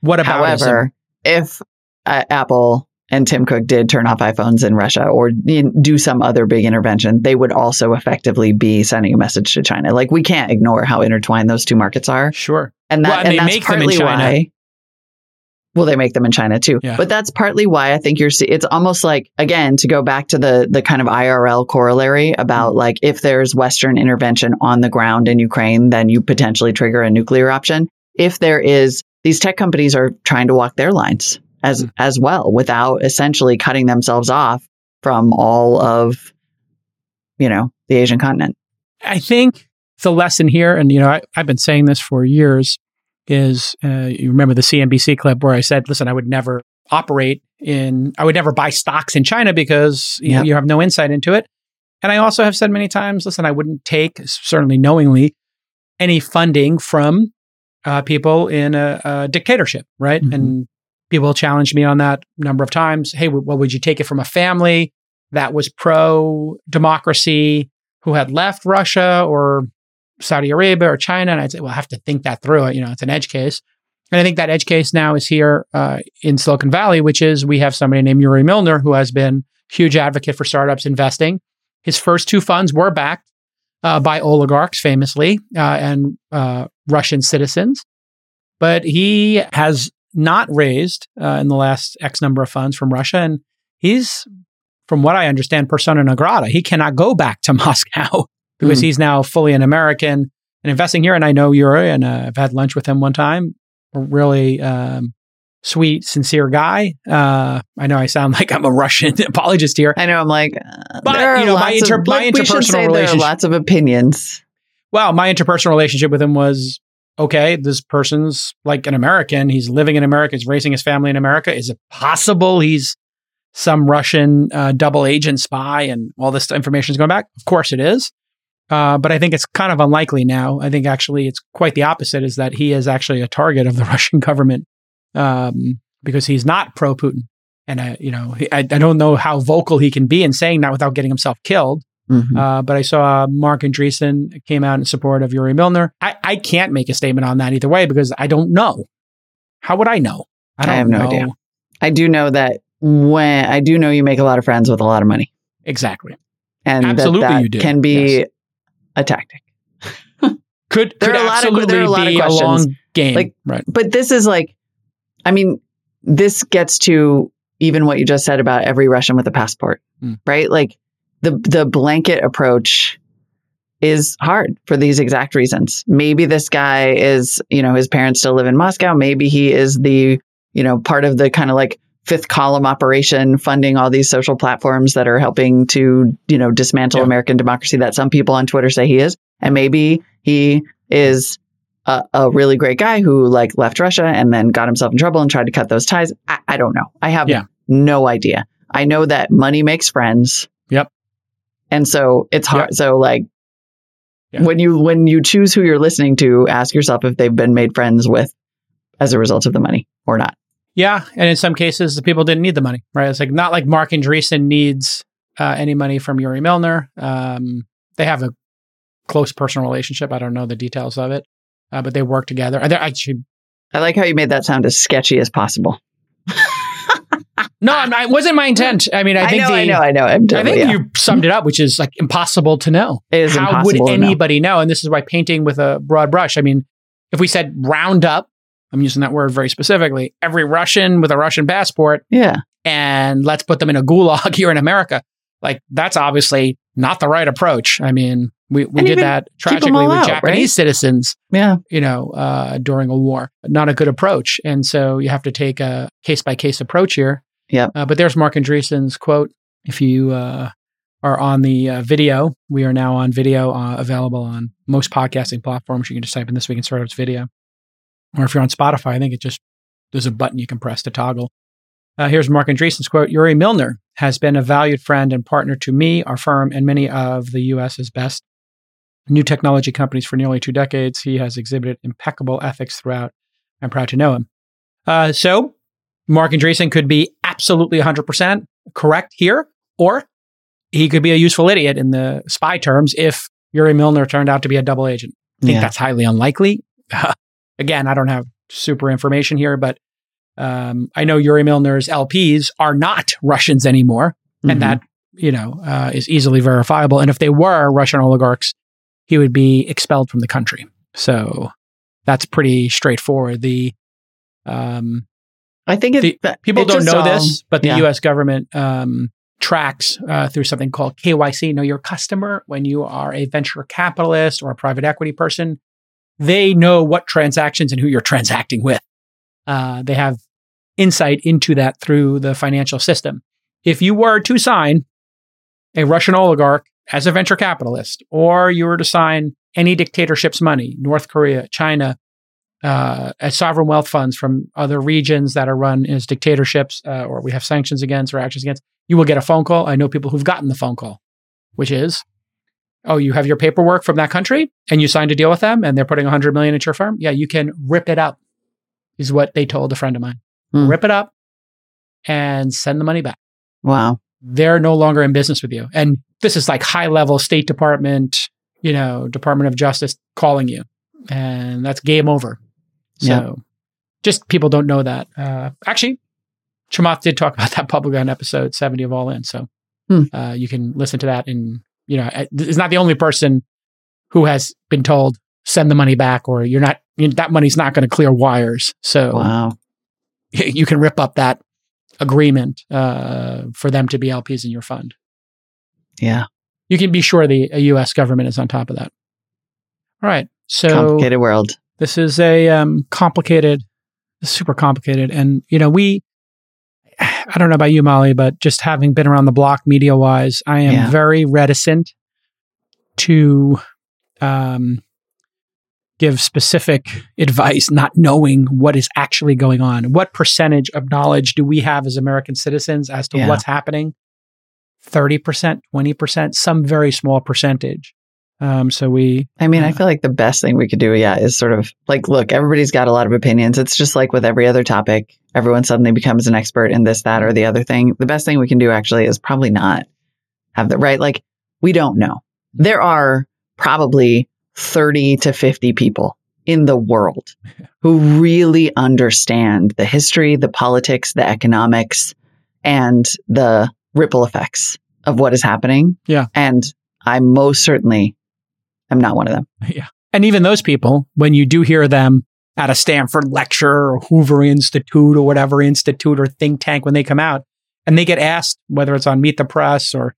what about However, if uh, Apple and Tim Cook did turn off iPhones in Russia or do some other big intervention, they would also effectively be sending a message to China. Like we can't ignore how intertwined those two markets are, Sure. and that Well, and and, that's make them in partly China. why. Well, they make them in China too, Yeah. but that's partly why I think you're. see- It's almost like again to go back to the the kind of IRL corollary about Mm-hmm. like if there's Western intervention on the ground in Ukraine, then you potentially trigger a nuclear option. If there is, these tech companies are trying to walk their lines as Mm. as well without essentially cutting themselves off from all of, you know, the Asian continent. I think the lesson here, and you know, I, I've been saying this for years, is uh, you remember the CNBC clip where I said, "Listen, I would never operate in, I would never buy stocks in China because you, know, you have no insight into it." And I also have said many times, "Listen, I wouldn't take, certainly knowingly, any funding from uh, people in a, a dictatorship, right?" Mhm. And people challenged me on that a number of times. Hey, well, would you take it from a family that was pro democracy? who had left Russia or Saudi Arabia or China. And I'd say, well, I have to think that through. You know, it's an edge case. And I think that edge case now is here uh, in Silicon Valley, which is we have somebody named Yuri Milner who has been huge advocate for startups investing. His first two funds were backed uh, by oligarchs, famously, uh, and uh, Russian citizens. But he has not raised uh, in the last X number of funds from Russia. And he's from what I understand, persona non grata. He cannot go back to Moscow because Hmm. he's now fully an American and investing here. And I know Yuri, and uh, I've had lunch with him one time. A really um, sweet, sincere guy. Uh, I know I sound like I'm a Russian apologist here. I know. I'm like, uh, But, you know, my inter- of, my should interpersonal there are relationship- lots of opinions. Well, my interpersonal relationship with him was okay. This person's like an American. He's living in America. He's raising his family in America. Is it possible he's some Russian uh, double agent spy and all this information is going back? Of course it is. Uh, but I think it's kind of unlikely now. I think actually it's quite the opposite is that he is actually a target of the Russian government um, because he's not pro Putin. And I, you know, I, I don't know how vocal he can be in saying that without getting himself killed. Mhm. Uh, but I saw Marc Andreessen came out in support of Yuri Milner. I, I can't make a statement on that either way because I don't know. How would I know? I don't have no know. idea. I do know that when I do know you make a lot of friends with a lot of money. Exactly. And Absolutely that, that you do. can be Yes. A tactic. Could There could are a lot of- there are a lot of questions. game. Like- right. But this is like, I mean, this gets to even what you just said about every Russian with a passport, Hmm. right? Like the the blanket approach is hard for these exact reasons. Maybe this guy is, you know, his parents still live in Moscow. Maybe he is the, you know, part of the kind of like fifth column operation funding all these social platforms that are helping to, you know, dismantle Yeah. American democracy that some people on Twitter say he is. And maybe he is a, a really great guy who like left Russia and then got himself in trouble and tried to cut those ties. I, I don't know. I have Yeah. no idea. I know that money makes friends. Yep. And so it's hard. Yep. So like Yeah. when you when you choose who you're listening to, ask yourself if they've been made friends with as a result of the money or not. Yeah, and in some cases, the people didn't need the money. Right. It's like not like Marc Andreessen needs uh, any money from Yuri Milner. Um, they have a close personal relationship. I don't know the details of it, uh, but they work together. They're actually I like how you made that sound as sketchy as possible. no, I'm not- it wasn't my intent. I mean, I I, think know, the, I know, I know. I'm I think yeah. you summed it up, which is like impossible to know. It is How would to know. anybody know? And this is why painting with a broad brush. I mean, if we said round up, I'm using that word very specifically, every Russian with a Russian passport, Yeah. and let's put them in a gulag here in America. Like that's obviously not the right approach. I mean, we, we And did that tragically with out, Japanese right? citizens, Yeah. you know, uh, during a war. Not a good approach. And so you have to take a case by case approach here. Yep. Uh, but there's Marc Andreessen's quote. If you uh, are on the uh, video, we are now on video, uh, available on most podcasting platforms. You can just type in this week in startups video. Or if you're on Spotify, I think it just there's a button you can press to toggle. Uh, here's Marc Andreessen's quote Yuri Milner has been a valued friend and partner to me, our firm, and many of the US's best new technology companies for nearly two decades. He has exhibited impeccable ethics throughout. I'm proud to know him. Uh, so, Marc Andreessen could be absolutely 100% correct here, or he could be a useful idiot in the spy terms if Yuri Milner turned out to be a double agent. I think Yeah. that's highly unlikely. Again, I don't have super information here, but um, I know Yuri Milner's LPs are not Russians anymore, Mhm. and that you know uh, is easily verifiable. And if they were Russian oligarchs, he would be expelled from the country. So that's pretty straightforward. The um, I think it, the- people don't know all- this, but the yeah. U.S. government um, tracks uh, through something called KYC, Know Your Customer. When you are a venture capitalist or a private equity person, they know what transactions and who you're transacting with. Uh, they have insight into that through the financial system. If you were to sign a Russian oligarch as a venture capitalist, or you were to sign any dictatorship's money, North Korea, China, uh, as sovereign wealth funds from other regions that are run as dictatorships, uh, or we have sanctions against or actions against, you will get a phone call. I know people who've gotten the phone call, which is, oh, you have your paperwork from that country and you signed a deal with them and they're putting 100 million into your firm. Yeah, you can rip it up, is what they told a friend of mine. Hmm. Rip it up and send the money back. Wow. They're no longer in business with you. And this is like high level State Department, you know, Department of Justice calling you. And that's game over. So Yeah. just people don't know that. Uh, actually, Chamath did talk about that publicly on episode 70 of All In. So Hmm. uh, you can listen to that. And, you know, uh, is not the only person who has been told send the money back or you're not, you that money's not going to clear wires. So Wow. you can rip up that agreement uh, for them to be LPs in your fund. Yeah. You can be sure the U.S. government is on top of that. All right. So Complicated world. this is a um, complicated, super complicated, and you know we. I don't know about you, Molly, but just having been around the block media wise, I am Yeah. very reticent to um, give specific advice, not knowing what is actually going on. What percentage of knowledge do we have as American citizens as to Yeah. what's happening? 30%, 20%, some very small percentage. Um, so we, I mean, I feel like the best thing we could do, yeah, is sort of like, look, everybody's got a lot of opinions. It's just like with every other topic, everyone suddenly becomes an expert in this, that, or the other thing. The best thing we can do actually is probably not have the right. Like, we don't know. There are probably 30 to 50 people in the world who really understand the history, the politics, the economics, and the ripple effects of what is happening. Yeah. And I most certainly am not one of them. Yeah. And even those people, when you do hear them at a Stanford lecture or Hoover Institute or whatever institute or think tank when they come out and they get asked whether it's on Meet the Press or,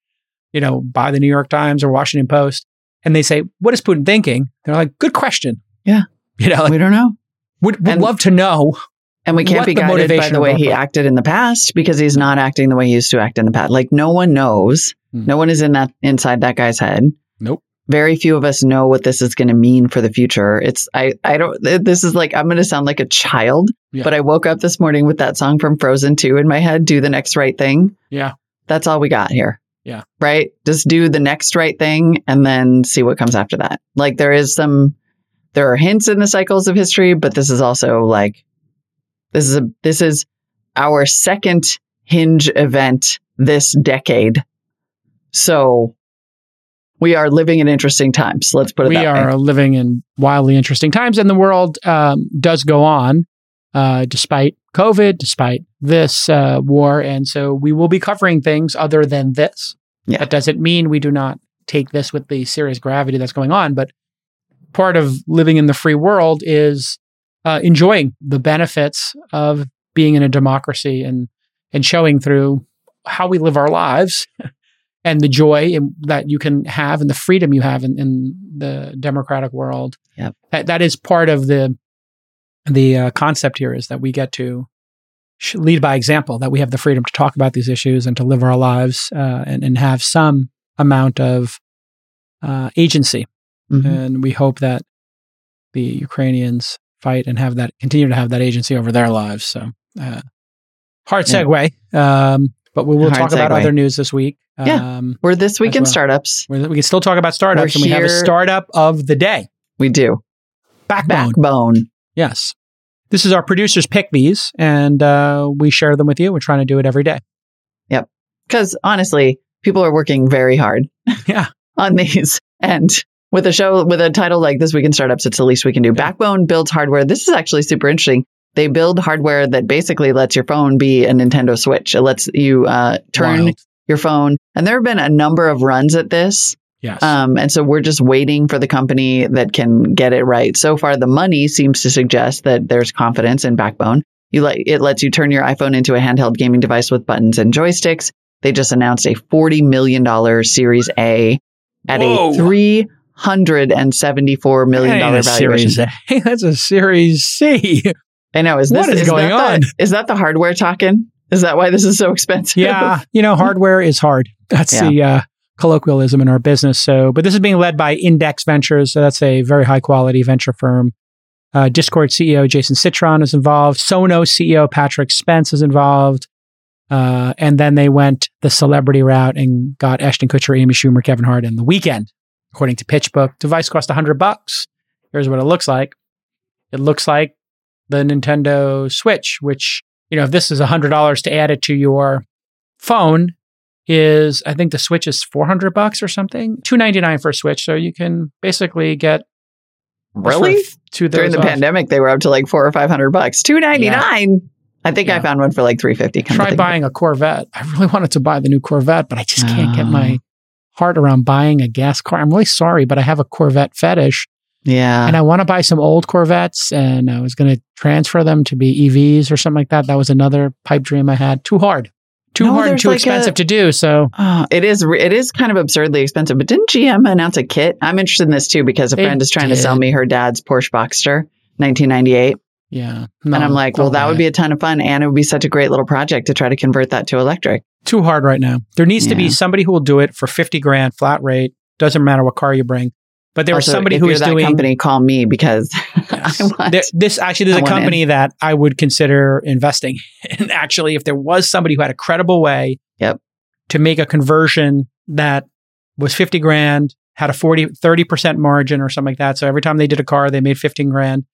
you know, by the New York Times or Washington Post, and they say, What is Putin thinking? They're like, Good question. Yeah. You know, like, we don't know. would, would love to know. And we can't be guided by the way he acted in the past because he's not acting the way he used to act in the past. Like no one knows. Hmm. No one is in that inside that guy's head. Nope. Very few of us know what this is going to mean for the future. It's I I don't this is like I'm going to sound like a child, Yeah. but I woke up this morning with that song from Frozen 2 in my head, do the next right thing. Yeah. That's all we got here. Yeah. Right? Just do the next right thing and then see what comes after that. Like there is some there are hints in the cycles of history, but this is also like this is a this is our second hinge event this decade. So we are living in interesting times. Let's put it we that are living in wildly interesting times, and the world um, does go on uh, despite COVID, despite this uh, war. And so we will be covering things other than this. Yeah. That doesn't mean we do not take this with the serious gravity that's going on, but part of living in the free world is uh, enjoying the benefits of being in a democracy and and showing through how we live our lives and the joy in, that you can have and the freedom you have in, in the democratic world. Yep. That that is part of the the uh, concept here is that we get to sh- lead by example. That we have the freedom to talk about these issues and to live our lives uh, and and have some amount of uh, agency. Mhm. And we hope that the Ukrainians fight and have that continue to have that agency over their lives. So uh, hard Yeah. segue. Um, but we will talk about other news this week. Yeah. Um, We're this week in well. startups. we we can still talk about startups, We're and we have a startup of the day. We do. Backbone. Backbone. Yes. This is our producers pick these, and uh, we share them with you. We're trying to do it every day. Yep. Because honestly, people are working very hard Yeah. on these. And with a show with a title like This Week in Startups, it's the least we can do. Backbone builds hardware. This is actually super interesting. They build hardware that basically lets your phone be a Nintendo Switch. It lets you uh, turn Wild. your phone. And there have been a number of runs at this. Yes. Um, and so we're just waiting for the company that can get it right. So far, the money seems to suggest that there's confidence in Backbone. You let it lets you turn your iPhone into a handheld gaming device with buttons and joysticks. They just announced a forty million dollar Series A at Whoa. a three hundred and seventy-four million dollar dollar ain't a valuation. Series A. That's a Series C. I know. Is What this is going that the- on? is that the hardware talking? Is that why this is so expensive? yeah. You know, hardware is hard. That's Yeah. the uh, colloquialism in our business. So, but this is being led by Index Ventures. So that's a very high quality venture firm. Uh, Discord CEO Jason Citron is involved. Sonos CEO Patrick Spence is involved. Uh, and then they went the celebrity route and got Ashton Kutcher, Amy Schumer, Kevin Hart, and The Weeknd. According to PitchBook, device cost 100 bucks. Here's what it looks like. It looks like the Nintendo Switch, which, you know, if this is $100 to add it to your phone, is I think the Switch is 400 bucks or something, 299 for a Switch. So you can basically get really? two During the off. pandemic, they were up to like four or five hundred bucks. Two ninety nine. I think I found one for like three fifty. Try buying a Corvette. I really wanted to buy the new Corvette, but I just can't get my ah. heart around buying a gas car. I'm really sorry, but I have a Corvette fetish Yeah. and I want to buy some old Corvettes and I was going to transfer them to be EVs or something like that. That was another pipe dream I had. Too hard. Too No, hard and too like expensive a- to do. So Oh, it is it is kind of absurdly expensive. But didn't GM announce a kit? I'm interested in this too because a friend is trying to sell me her dad's Porsche Boxster, 1998, yeah. and I'm like, well, that would be a ton of fun, and it would be such a great little project to try to convert that to electric. too hard right now. There needs to be somebody who will do it for 50 grand flat rate. Doesn't matter what car you bring. But there was somebody who was that doing company. Call me because Yes. I want. There- this actually there's I a want in. company that I would consider investing. And actually, if there was somebody who had a credible way Yep. to make a conversion that was 50 grand, had a 40, 30% margin or something like that. So every time they did a car, they made 15 grand.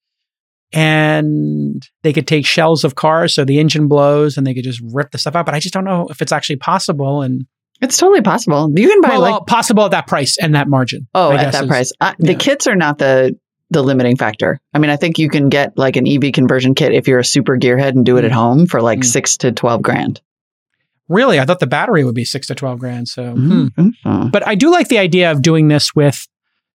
And they could take shells of cars so the engine blows and they could just rip the stuff out. But I just don't know if it's actually possible. And It's totally possible. You can buy well, like well, possible at that price and that margin. oh I at that is- price. Uh, The yeah. kits are not the the limiting factor. I mean, I think you can get like an EV conversion kit if you're a super gearhead and do it at Mm. home for like Mm. six to twelve grand. Really? I thought the battery would be six to 12 grand. So, Mhm. hmm. Mhm. but I do like the idea of doing this with,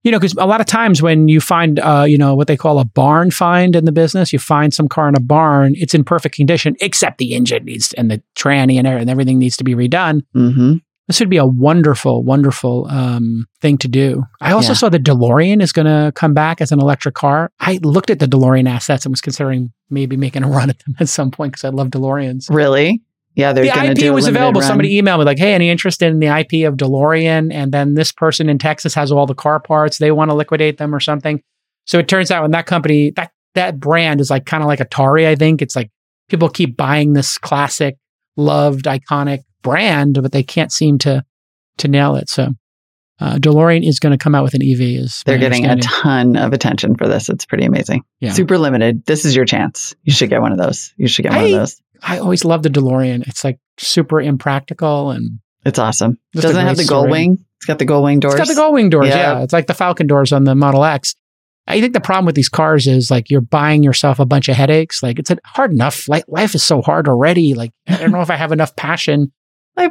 you know, because a lot of times when you find, uh, you know, what they call a barn find in the business, you find some car in a barn, it's in perfect condition, except the engine needs and the tranny and, everything- and everything needs to be redone. Mhm. This would be a wonderful, wonderful um, thing to do. I also Yeah. saw the DeLorean is going to come back as an electric car. I looked at the DeLorean assets and was considering maybe making a run at them at some point because I love DeLoreans. Really? Yeah, they're The IP was available. run. Somebody emailed me like, "Hey, any interest in the IP of DeLorean?" And then this person in Texas has all the car parts. They want to liquidate them or something. So it turns out when that company that that brand is like kind of like Atari. I think it's like people keep buying this classic, loved, iconic brand, but they can't seem to to nail it. So uh, DeLorean is going to come out with an EV. Is They're getting a ton of attention for this. It's pretty amazing. Yeah. Super limited. This is your chance. You should get one of those. You should get one of those. I always love the DeLorean. It's like super impractical and It's awesome. Doesn't it have the gold wing. It's got the gold wing doors. It's got the gold wing doors. Yeah. Yeah. It's like the Falcon doors on the Model X. I think the problem with these cars is like you're buying yourself a bunch of headaches. Like it's hard enough. Like life is so hard already. Like I don't know if I have enough passion.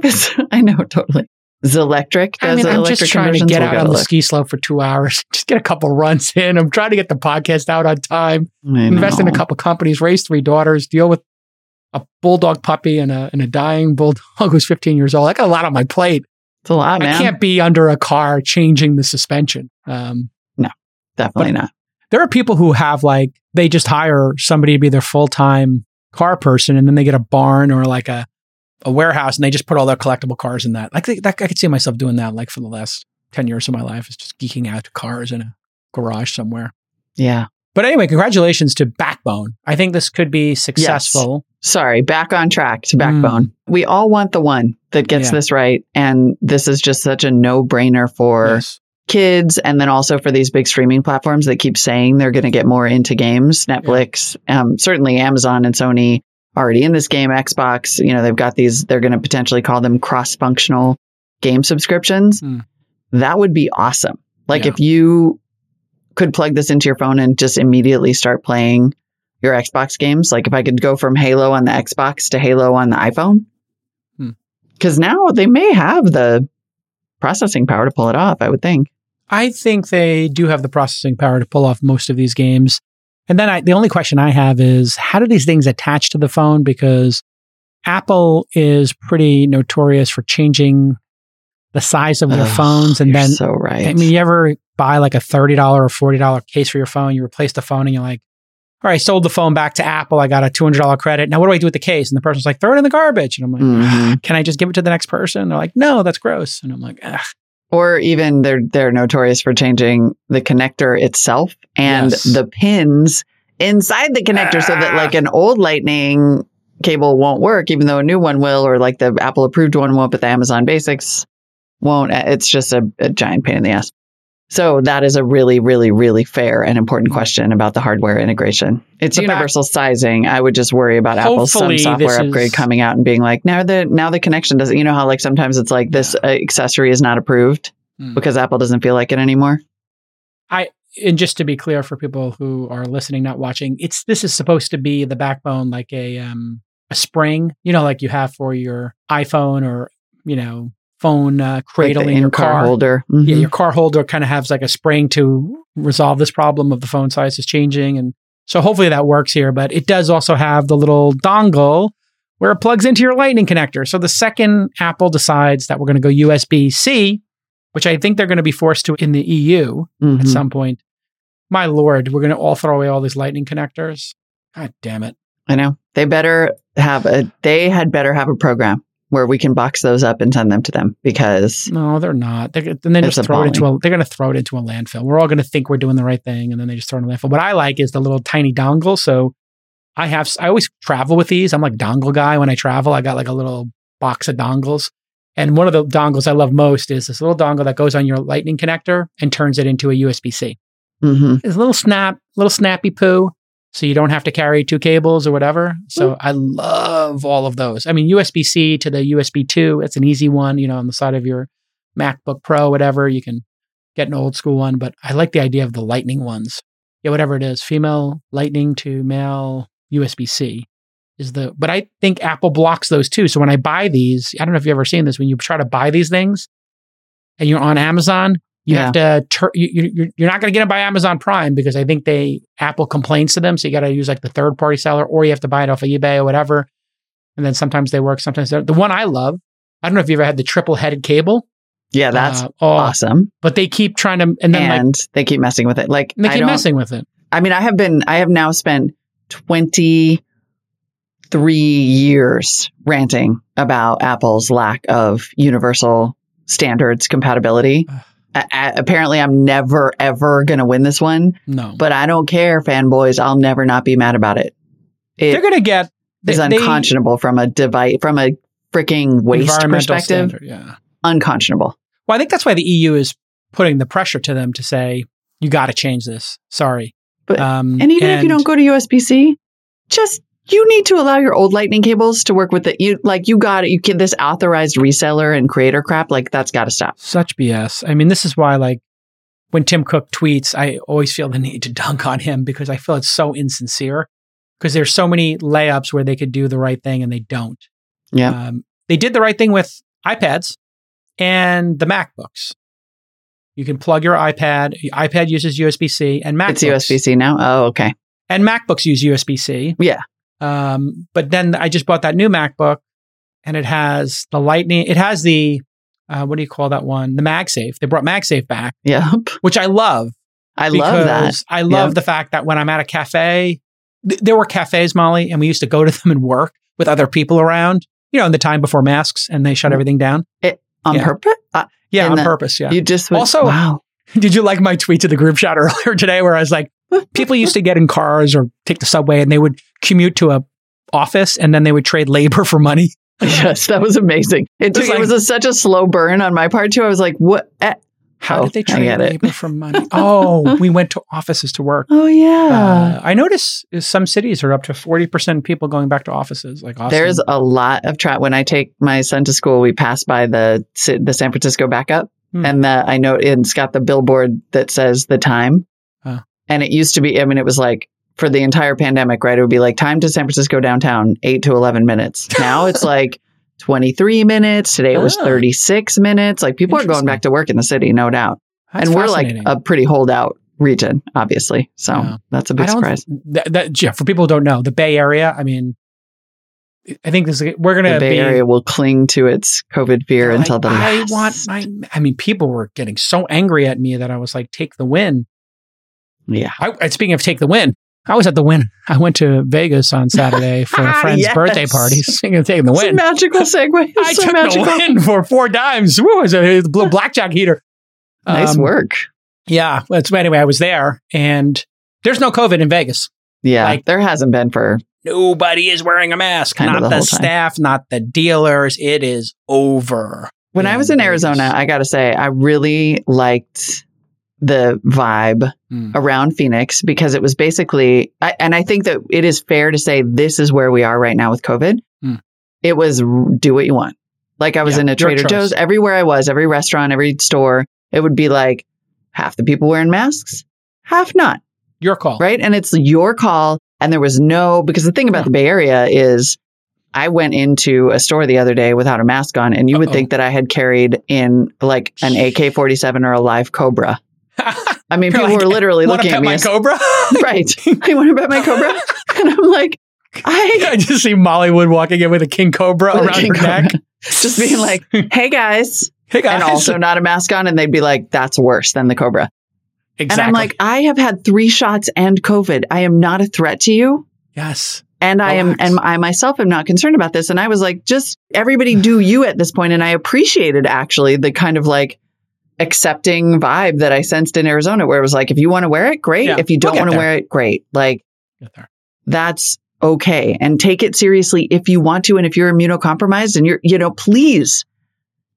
Is, I know, totally. Zelectric. I mean, I'm just trying to get out on the look. ski slope for two hours, just get a couple runs in. I'm trying to get the podcast out on time, I invest in a couple companies, raise three daughters, deal with a bulldog puppy and a, and a dying bulldog who's 15 years old. I got a lot on my plate. It's a lot, man. I can't be under a car changing the suspension. Um, Definitely not. there are people who have like they just hire somebody to be their full-time car person and then they get a barn or like a, a warehouse and they just put all their collectible cars in that like that, i could see myself doing that like for the last 10 years of my life is just geeking out to cars in a garage somewhere Yeah. but anyway congratulations to backbone i think this could be successful Sorry, back on track to Backbone. We all want the one that gets Yeah. this right. And this is just such a no brainer for Yes. kids and then also for these big streaming platforms that keep saying they're going to get more into games. Netflix, um, certainly Amazon and Sony already in this game. Xbox, you know, they've got these, they're going to potentially call them cross functional game subscriptions. Hmm. That would be awesome. Like Yeah. if you could plug this into your phone and just immediately start playing your Xbox games. Like if I could go from Halo on the Xbox to Halo on the iPhone. Hmm. Because now they may have the processing power to pull it off, I would think. I think they do have the processing power to pull off most of these games. And then I, the only question I have is how do these things attach to the phone? Because Apple is pretty notorious for changing the size of their phones. And then, so right. I mean, you ever buy like a $30 or $40 case for your phone, you replace the phone and you're like, all right, I sold the phone back to Apple. I got a $200 credit. Now, what do I do with the case? And the person's like, throw it in the garbage. And I'm like, Mhm. can I just give it to the next person? They're like, no, that's gross. And I'm like, Ugh. Or even they're they're notorious for changing the connector itself and Yes. the pins inside the connector so that Ah. like an old lightning cable won't work even though a new one will or like the apple approved one won't but the amazon basics won't it's just a, a giant pain in the ass so that is a really really really fair and important question about the hardware integration. It's The back- universal sizing. I would just worry about apple's some software upgrade is- coming out and being like now the now the connection doesn't you know how like sometimes it's like this uh, accessory is not approved Hmm. because apple doesn't feel like it anymore? I and just to be clear for people who are listening, not watching, it's this is supposed to be the backbone, like a um a spring, you know, like you have for your iPhone or you know phone uh, cradle the in your car. holder Yeah, Mhm. your car holder kind of has like a spring to resolve this problem of the phone size is changing, and so hopefully that works here. But it does also have the little dongle where it plugs into your Lightning connector. So the second Apple decides that we're going to go USB C, which I think they're going to be forced to in the EU Mhm. at some point. My lord, we're going to all throw away all these lightning connectors. God damn it. I know. They better have a they had better have a program where we can box those up and send them to them because No, they're not. They're, then they just throw it into a. They're going to throw it into a landfill. We're all going to think we're doing the right thing, and then they just throw it in a landfill. What I like is the little tiny dongle. So I have. I always travel with these. I'm like dongle guy when I travel. I got like a little box of dongles, and one of the dongles I love most is this little dongle that goes on your lightning connector and turns it into a USB C. Mhm. It's a little snap, little snappy poo. So you don't have to carry two cables or whatever. So hmm. I love all of those. I mean, USB C to the USB 2, it's an easy one, you know, on the side of your MacBook Pro, whatever. You can get an old school one, but I like the idea of the lightning ones. Yeah, whatever it is, female lightning to male USB C is the, but I think Apple blocks those too. So when I buy these, I don't know if you've ever seen this, when you try to buy these things and you're on Amazon, you have to, tur- you, you, you're- you're not going to get it by Amazon Prime because I think they, Apple complains to them. So you got to use like the third party seller or you have to buy it off of eBay or whatever. And then sometimes they work, sometimes they don't. The one I love, I don't know if you've ever had the triple headed cable. Yeah, that's Uh, oh, awesome. But they keep trying to, and then like, they keep messing with it. Like they keep messing with it. I mean, I have been, I have now spent 23 years ranting about Apple's lack of universal standards compatibility. A- a- apparently, I'm never, ever going to win this one, No. but I don't care, fanboys. I'll never not be mad about it. It they're going to get, is they- they- unconscionable from a device, from a freaking waste perspective. standard, yeah. Unconscionable. Well, I think that's why the EU is putting the pressure to them to say, you got to change this. Sorry. But- um, And even if you don't go to USB C, just you need to allow your old lightning cables to work with it. You like you got it. You get this authorized reseller and creator crap. Like that's got to stop. such BS. I mean, this is why, like, when Tim Cook tweets, I always feel the need to dunk on him because I feel it's so insincere. Because there's so many layups where they could do the right thing and they don't. Yeah. Um, they did the right thing with iPads and the MacBooks. You can plug your iPad. iPad uses USB C, and Mac. It's USB C now. Oh, okay. and MacBooks use USB C. Yeah. Um, but then I just bought that new MacBook, and it has the Lightning. It has the uh, what do you call that one? The MagSafe. They brought MagSafe back, Yep. which I love. I love that. I love Yeah. the fact that when I'm at a cafe, th- there were cafes, Molly, and we used to go to them and work with other people around. You know, in the time before masks, and they shut Mhm. everything down. On Yeah. purpose. Uh, Yeah, on the- purpose. Yeah. You just would, Also- wow. Did you like my tweet to the group chat earlier today where I was like, people used to get in cars or take the subway and they would commute to a office and then they would trade labor for money. Yes, that was amazing. It took. like- it was a, such a slow burn on my part too. I was like, what? Eh. How Oh, did they trade labor for money? Oh, we went to offices to work. Oh yeah. Uh, I notice some cities are up to 40% people going back to offices like Austin. There's a lot of traffic. When I take my son to school, we pass by the the San Francisco backup, Hmm. and the, I know it's got the billboard that says the time. And it used to be. I mean, it was like for the entire pandemic, right? It would be like time to San Francisco downtown, eight to eleven minutes. Now it's like twenty three minutes. Today it was Ah. thirty six minutes. Like people are going back to work in the city, no doubt. That's and we're like a pretty holdout region, obviously. So Yeah. that's a I big surprise. that, that, yeah, for people who don't know, the Bay Area, I mean, I think this is, we're going to. The Bay be. Area will cling to its COVID fear like, until the I last. want my. I mean, people were getting so angry at me that I was like, "Take the win." Yeah. I, speaking of take the win, I was at the win. I went to Vegas on Saturday for a friend's Yes. birthday party. Speaking of taking the It's a win, magical segue. I so took magical. the win for four dimes. Woo, it was a, a blackjack heater. Nice Um, work. Yeah. That's anyway. I was there, and there's no COVID in Vegas. Yeah, like- there hasn't been for Nobody is wearing a mask. Kind of not the the, whole time. staff, not the dealers. It is over. when I was in Arizona. I got to say, I really liked the vibe Mm. around Phoenix because it was basically, I, and I think that it is fair to say this is where we are right now with COVID. Mm. It was do what you want. Like I was Yeah, in a Trader. Joe's, everywhere I was, every restaurant, every store, it would be like half the people wearing masks, half not. Your call. right? And it's your call. And there was no, because the thing about the Bay Area is I went into a store the other day without a mask on, and you would Uh-oh. think that I had carried in like an AK 47 or a live Cobra. I mean, people like, were literally looking at me. my as- cobra? right. I want to bet my Cobra. and I'm like, I I just see Molly Wood walking in with a king cobra around king her neck. cobra. just being like, hey guys. Hey guys. And also not a mask on. And they'd be like, that's worse than the Cobra. exactly. And I'm like, I have had three shots and COVID. I am not a threat to you. yes. And I am, and I myself am not concerned about this. And I was like, just everybody do you at this point. And I appreciated actually the kind of like accepting vibe that I sensed in Arizona, where it was like, if you want to wear it, great. Yeah, if you don't get want to wear it, great. Like that's okay. And take it seriously if you want to. And if you're immunocompromised and you're, you know, please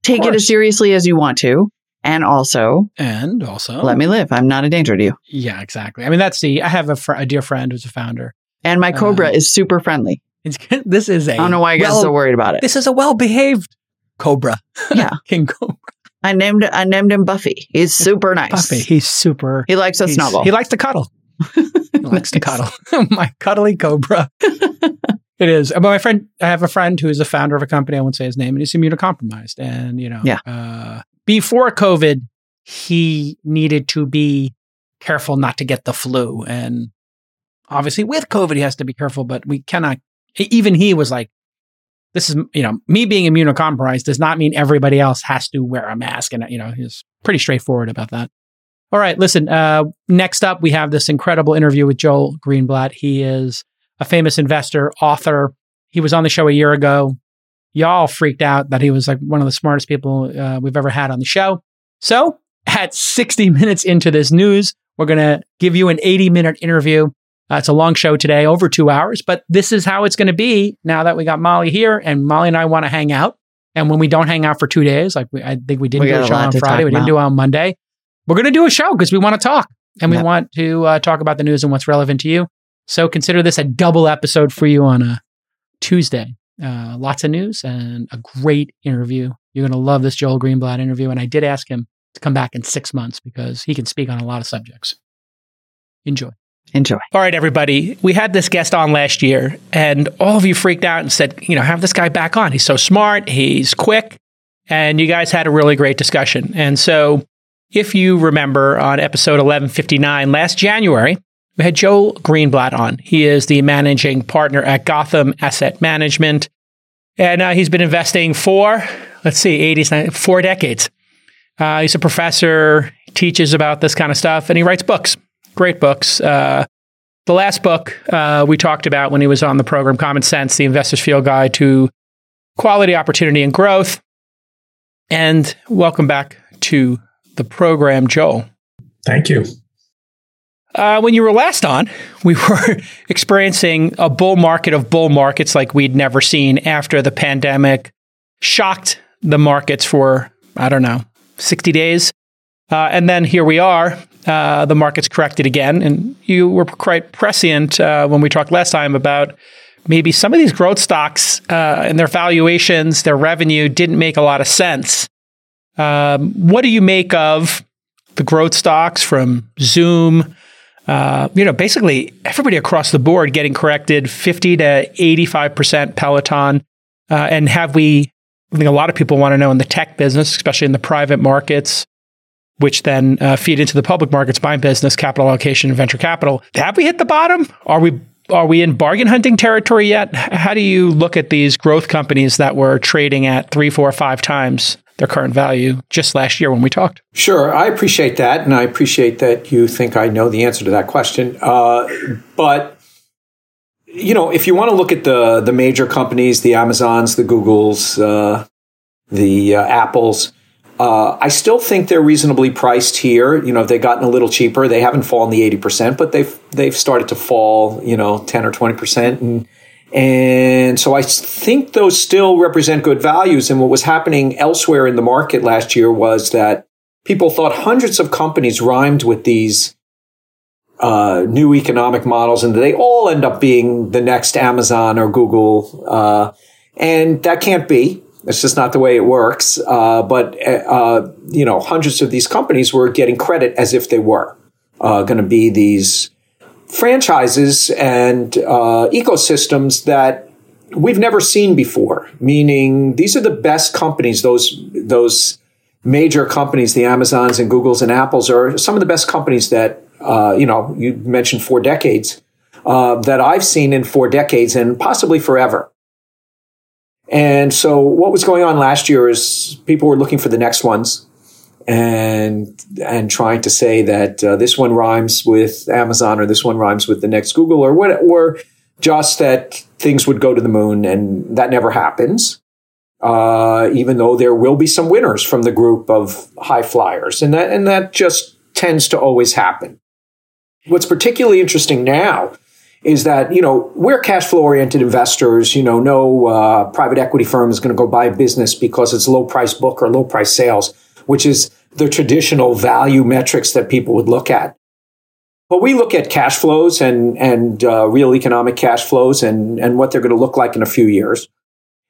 take it as seriously as you want to. And also And also, let me live. I'm not a danger to you. Yeah, exactly. I mean, that's the. I have a, fr- a dear friend who's a founder. And my Cobra Uh, is super friendly. It's, this is a. I don't know why you guys are so worried about it. This is a well-behaved cobra. Yeah. king cobra. I named I named him Buffy. He's super nice. Buffy. He's super. He likes a he's- snuggle. He likes to cuddle. He likes to cuddle. My cuddly cobra. It is. But my friend, I have a friend who is a founder of a company. I won't say his name, and he's immunocompromised. And you know, Yeah. Uh, before COVID, he needed to be careful not to get the flu, and obviously with COVID, he has to be careful. But we cannot. Even he was like, "This is you know, me being immunocompromised does not mean everybody else has to wear a mask." And you know, he's pretty straightforward about that. All right, listen. Uh, next up, we have this incredible interview with Joel Greenblatt. He is a famous investor, author. He was on the show a year ago. Y'all freaked out that he was like one of the smartest people uh, we've ever had on the show. So, at 60 minutes into this news, we're going to give you an 80 minute interview. Uh, it's a long show today, over two hours, but this is how it's going to be now that we got Molly here and Molly and I want to hang out. And when we don't hang out for two days, like we, I think we didn't We do a show on Friday, we didn't do it on Monday. We're going to do a show because we want to talk and we Yep. want to uh, talk about the news and what's relevant to you. So consider this a double episode for you on a Tuesday. Uh, lots of news and a great interview. You're going to love this Joel Greenblatt interview. And I did ask him to come back in six months because he can speak on a lot of subjects. Enjoy. Enjoy. All right, everybody. We had this guest on last year, and all of you freaked out and said, you know, have this guy back on. He's so smart, he's quick. And you guys had a really great discussion. And so, if you remember on episode 1159 last January, we had Joel Greenblatt on. He is the managing partner at Gotham Asset Management. And uh, he's been investing for, let's see, 80s, 90s, four decades. Uh, he's a professor, teaches about this kind of stuff, and he writes books, great books. Uh, the last book uh, we talked about when he was on the program, Common Sense, the Investor's Field Guide to Quality, Opportunity, and Growth. And welcome back to the program, Joel. Thank you. Uh, when you were last on, we were experiencing a bull market of bull markets like we'd never seen after the pandemic shocked the markets for, I don't know, 60 days. Uh, and then here we are. Uh, the market's corrected again. And you were quite prescient uh, when we talked last time about maybe some of these growth stocks uh, and their valuations, their revenue didn't make a lot of sense. Um, what do you make of the growth stocks from Zoom? Uh, you know, basically everybody across the board getting corrected 50 to 85% Peloton. Uh, and have we, I think a lot of people want to know in the tech business, especially in the private markets, which then uh, feed into the public markets, buying business, capital allocation, and venture capital. Have we hit the bottom? Are we are we in bargain hunting territory yet? How do you look at these growth companies that were trading at three, four, five times their current value just last year when we talked? Sure, I appreciate that, and I appreciate that you think I know the answer to that question. Uh, but you know, if you want to look at the the major companies, the Amazons, the Googles, uh, the uh, Apples, uh, I still think they're reasonably priced here. You know, they've gotten a little cheaper. They haven't fallen the eighty percent, but they've they've started to fall. You know, ten or twenty percent, and and so I think those still represent good values. And what was happening elsewhere in the market last year was that people thought hundreds of companies rhymed with these uh, new economic models, and they all end up being the next Amazon or Google. Uh, and that can't be. It's just not the way it works. Uh, but uh, you know, hundreds of these companies were getting credit as if they were uh, going to be these franchises and uh, ecosystems that we've never seen before. Meaning, these are the best companies. Those those major companies, the Amazons and Googles and Apples, are some of the best companies that uh, you know. You mentioned four decades uh, that I've seen in four decades and possibly forever. And so, what was going on last year is people were looking for the next ones and and trying to say that uh, this one rhymes with Amazon or this one rhymes with the next Google or what or just that things would go to the moon and that never happens. Uh, even though there will be some winners from the group of high flyers, and that and that just tends to always happen. What's particularly interesting now is that you know we're cash flow oriented investors. You know, no uh, private equity firm is going to go buy a business because it's low price book or low price sales, which is the traditional value metrics that people would look at. But we look at cash flows and and uh, real economic cash flows and and what they're going to look like in a few years.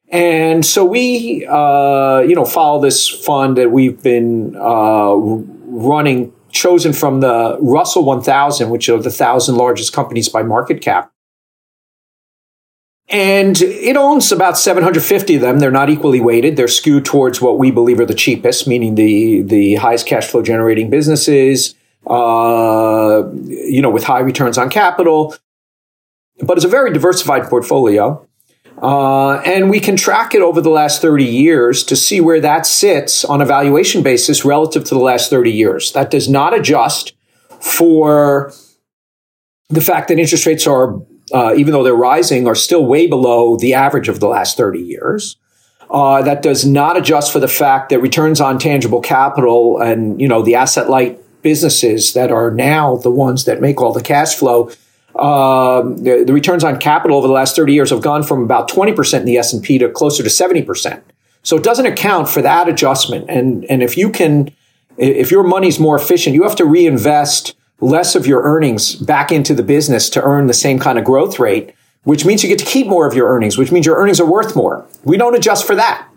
And so we, uh, you know, follow this fund that we've been uh, running, chosen from the Russell 1000, which are the thousand largest companies by market cap. and it owns about 750 of them. They're not equally weighted. They're skewed towards what we believe are the cheapest, meaning the, the highest cash flow generating businesses, uh, you know, with high returns on capital. But it's a very diversified portfolio. Uh, and we can track it over the last 30 years to see where that sits on a valuation basis relative to the last 30 years. That does not adjust for the fact that interest rates are, uh, even though they're rising, are still way below the average of the last 30 years. Uh, that does not adjust for the fact that returns on tangible capital and, you know, the asset light businesses that are now the ones that make all the cash flow um, the, the, returns on capital over the last 30 years have gone from about 20% in the S&P to closer to 70%. So it doesn't account for that adjustment. And, and if you can, if your money's more efficient, you have to reinvest less of your earnings back into the business to earn the same kind of growth rate, which means you get to keep more of your earnings, which means your earnings are worth more. We don't adjust for that.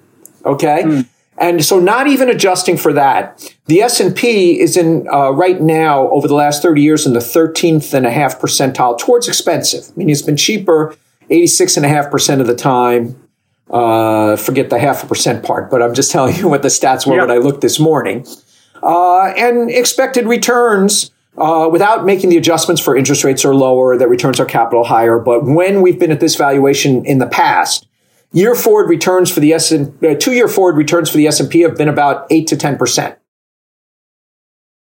Okay. Mm. And so not even adjusting for that, the S&P is in uh, right now over the last 30 years in the 13th and a half percentile towards expensive. I mean, it's been cheaper 86 and a half percent of the time. Uh, forget the half a percent part, but I'm just telling you what the stats were yep. when I looked this morning. Uh, and expected returns uh, without making the adjustments for interest rates are lower, that returns our capital higher. But when we've been at this valuation in the past, year forward returns for the S uh, two year forward returns for the S and P have been about eight to ten percent.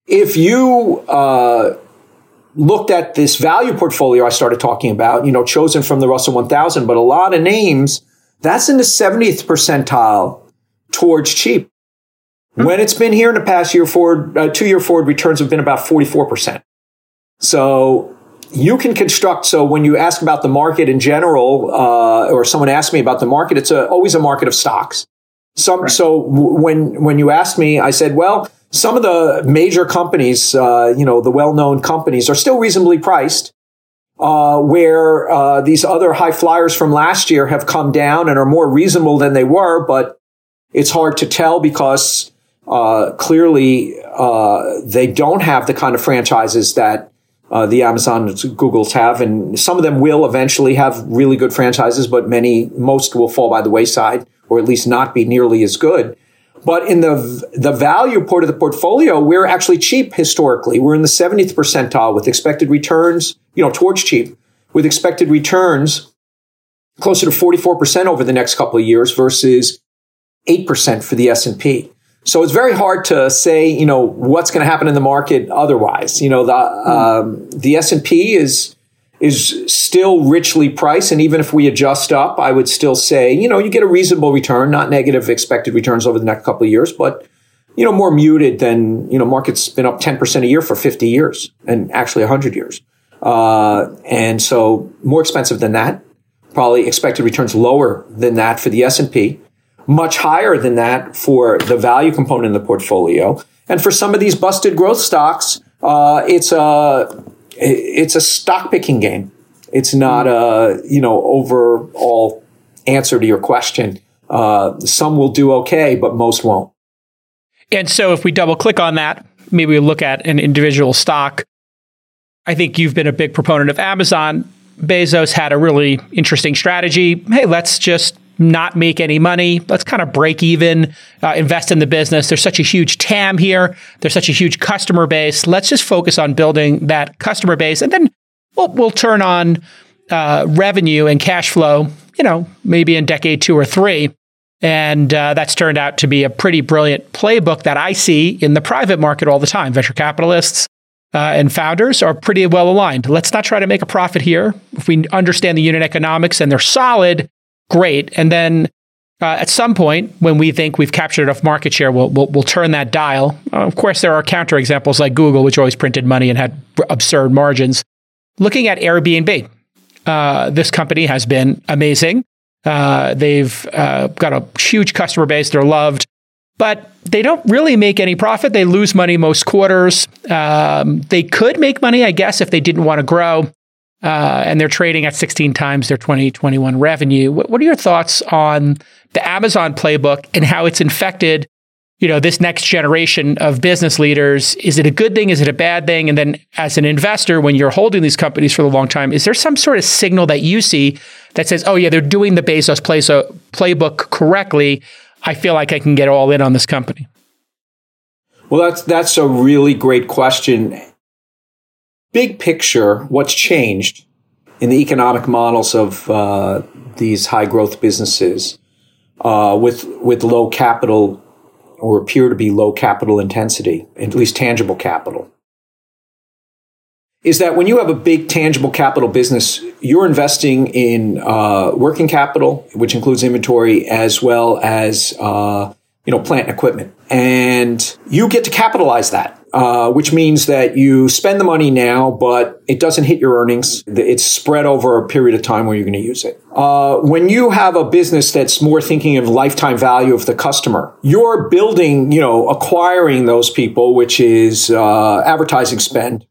If you uh, looked at this value portfolio I started talking about, you know, chosen from the Russell 1000, but a lot of names that's in the 70th percentile towards cheap. Hmm. When it's been here in the past year forward, uh, two year forward returns have been about 44%. So you can construct. So when you ask about the market in general, uh, or someone asks me about the market, it's a, always a market of stocks. Some, right. so when, when you asked me, I said, well, some of the major companies, uh, you know, the well-known companies are still reasonably priced. Uh, where uh, these other high flyers from last year have come down and are more reasonable than they were, but it's hard to tell because uh, clearly uh, they don't have the kind of franchises that uh, the Amazon Googles have, and some of them will eventually have really good franchises, but many, most will fall by the wayside, or at least not be nearly as good. But in the the value part of the portfolio, we're actually cheap historically. We're in the 70th percentile with expected returns, you know, towards cheap, with expected returns closer to 44% over the next couple of years versus 8% for the S&P. So it's very hard to say, you know, what's going to happen in the market otherwise. You know, the um, the S and P is is still richly priced, and even if we adjust up, I would still say, you know, you get a reasonable return, not negative expected returns over the next couple of years, but you know, more muted than you know, market's been up ten percent a year for fifty years, and actually hundred years, uh, and so more expensive than that. Probably expected returns lower than that for the S and P much higher than that for the value component of the portfolio. And for some of these busted growth stocks, uh, it's a it's a stock picking game. It's not a you know overall answer to your question. Uh, some will do okay, but most won't. And so, if we double click on that, maybe we look at an individual stock. I think you've been a big proponent of Amazon. Bezos had a really interesting strategy. Hey, let's just not make any money. Let's kind of break even, uh, invest in the business. There's such a huge TAM here. There's such a huge customer base. Let's just focus on building that customer base, and then we'll we'll turn on uh, revenue and cash flow. You know, maybe in decade two or three. And uh, that's turned out to be a pretty brilliant playbook that I see in the private market all the time. Venture capitalists uh, and founders are pretty well aligned. Let's not try to make a profit here. If we understand the unit economics and they're solid, great. And then uh, at some point, when we think we've captured enough market share, we'll, we'll, we'll turn that dial. Uh, of course, there are counterexamples like Google, which always printed money and had absurd margins. Looking at Airbnb, uh, this company has been amazing. Uh, they've uh, got a huge customer base. They're loved, but they don't really make any profit. They lose money most quarters. Um, they could make money, I guess, if they didn't want to grow uh, and they're trading at 16 times their 2021 revenue. What, what, are your thoughts on the Amazon playbook and how it's infected you know, this next generation of business leaders, is it a good thing? Is it a bad thing? And then as an investor, when you're holding these companies for a long time, is there some sort of signal that you see that says, oh, yeah, they're doing the Bezos playbook correctly? I feel like I can get all in on this company. Well, that's that's a really great question. Big picture, what's changed in the economic models of uh, these high growth businesses uh, with with low capital or appear to be low capital intensity, at least tangible capital, is that when you have a big tangible capital business, you're investing in uh, working capital, which includes inventory, as well as uh, you know plant and equipment, and you get to capitalize that uh, which means that you spend the money now, but it doesn't hit your earnings. It's spread over a period of time where you're going to use it. Uh, when you have a business that's more thinking of lifetime value of the customer, you're building, you know, acquiring those people, which is uh, advertising spend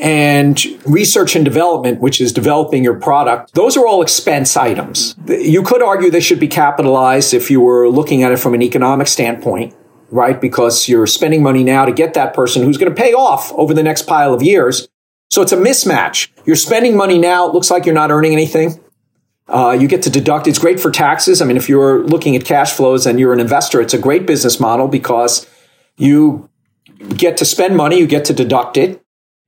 and research and development, which is developing your product, those are all expense items. You could argue they should be capitalized if you were looking at it from an economic standpoint right? Because you're spending money now to get that person who's going to pay off over the next pile of years. So it's a mismatch. You're spending money now. It looks like you're not earning anything. Uh, you get to deduct. It's great for taxes. I mean, if you're looking at cash flows and you're an investor, it's a great business model because you get to spend money, you get to deduct it,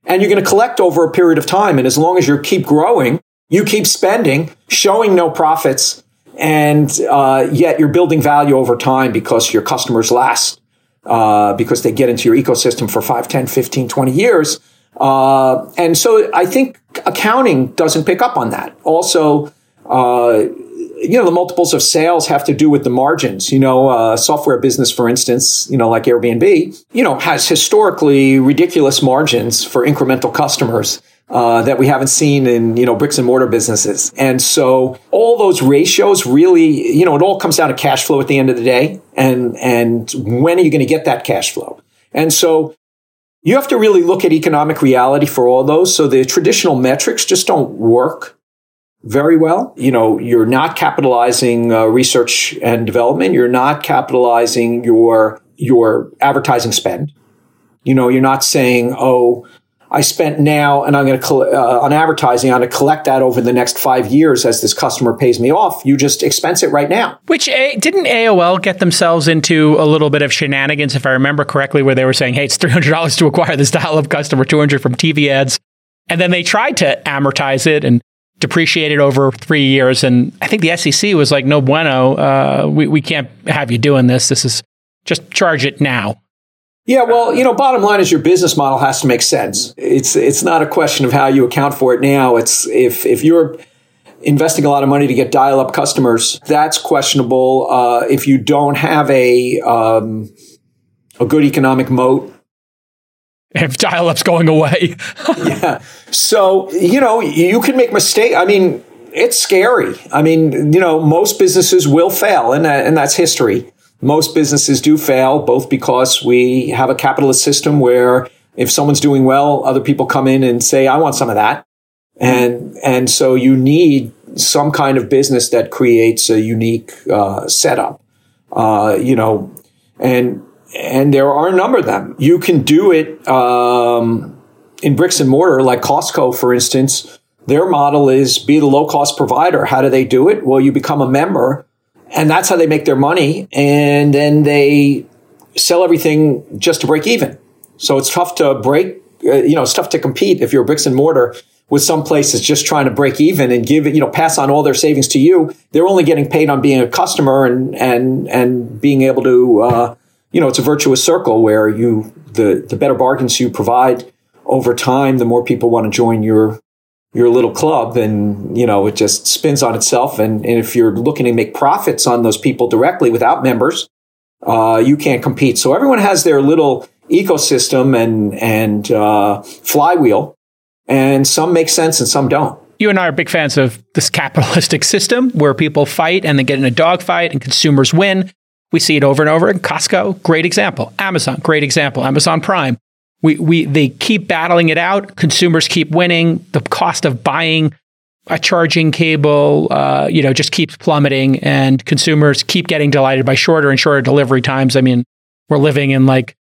and you're going to collect over a period of time. And as long as you keep growing, you keep spending, showing no profits, and uh, yet you're building value over time because your customers last uh, because they get into your ecosystem for 5 10 15 20 years. Uh, and so i think accounting doesn't pick up on that. Also uh, you know the multiples of sales have to do with the margins. You know uh, software business for instance you know like airbnb you know has historically ridiculous margins for incremental customers uh, that we haven't seen in you know bricks and mortar businesses. And so all those ratios really, you know, it all comes down to cash flow at the end of the day, and and when are you going to get that cash flow? And so you have to really look at economic reality for all those. So the traditional metrics just don't work very well. You know, you're not capitalizing uh, research and development. You're not capitalizing your your advertising spend. You know, you're not saying, oh, I spent now and I'm going to, uh, on advertising, I'm going to collect that over the next five years as this customer pays me off. You just expense it right now. Which a- didn't AOL get themselves into a little bit of shenanigans, if I remember correctly, where they were saying, hey, it's $300 to acquire this dial up customer, 200 from TV ads. And then they tried to amortize it and depreciate it over three years. And I think the SEC was like, no bueno, uh, we, we can't have you doing this. This is just charge it now. Yeah, well, you know, bottom line is your business model has to make sense. It's it's not a question of how you account for it now. It's if if you're investing a lot of money to get dial up customers, that's questionable. Uh, if you don't have a um, a good economic moat. If dial up's going away. yeah. So, you know, you can make mistakes. I mean, it's scary. I mean, you know, most businesses will fail, and, that, and that's history most businesses do fail, both because we have a capitalist system where if someone's doing well, other people come in and say, I want some of that. And, and so you need some kind of business that creates a unique uh, setup. Uh, you know, and, and there are a number of them. You can do it um, in bricks and mortar, like Costco, for instance. Their model is be the low cost provider. How do they do it? Well, you become a member and that's how they make their money. And then they sell everything just to break even. So it's tough to break, uh, you know, it's tough to compete if you're bricks and mortar with some places just trying to break even and give it, you know, pass on all their savings to you. They're only getting paid on being a customer and, and, and being able to, uh, you know, it's a virtuous circle where you, the, the better bargains you provide over time, the more people want to join your, your little club, then, you know, it just spins on itself. And, and if you're looking to make profits on those people directly without members, uh, you can't compete. So everyone has their little ecosystem and, and, uh, flywheel and some make sense and some don't. You and I are big fans of this capitalistic system where people fight and they get in a dogfight and consumers win. We see it over and over. In Costco, great example. Amazon, great example. Amazon Prime, we, we, they keep battling it out. Consumers keep winning. The cost of buying a charging cable, uh, you know, just keeps plummeting, and consumers keep getting delighted by shorter and shorter delivery times. I mean, we're living in like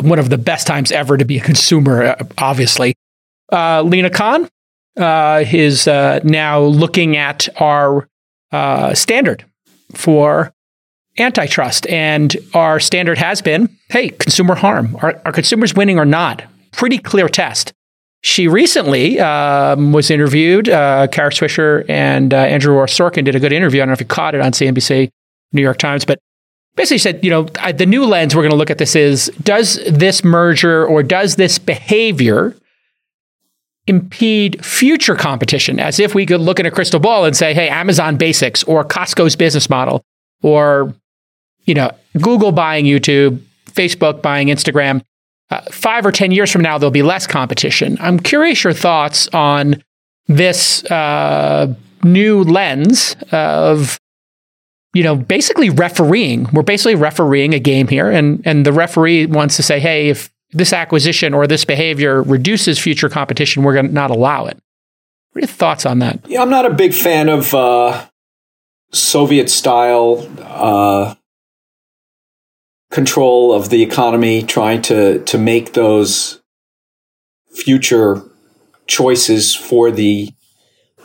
one of the best times ever to be a consumer, uh, obviously. Uh, Lina Khan uh, is uh, now looking at our uh, standard for antitrust. And our standard has been hey, consumer harm. Are, are consumers winning or not? Pretty clear test. She recently um, was interviewed. Uh, Kara Swisher and uh, Andrew Ross Sorkin did a good interview. I don't know if you caught it on CNBC, New York Times, but basically said, you know, the new lens we're going to look at this is does this merger or does this behavior impede future competition? As if we could look in a crystal ball and say, hey, Amazon Basics or Costco's business model or, you know, Google buying YouTube, Facebook buying Instagram uh, five or 10 years from now, there'll be less competition. I'm curious your thoughts on this uh, new lens of, you know, basically refereeing. We're basically refereeing a game here, and, and the referee wants to say, hey, if this acquisition or this behavior reduces future competition, we're going to not allow it. What are your thoughts on that? Yeah, I'm not a big fan of uh, Soviet style uh, control of the economy, trying to to make those future choices for the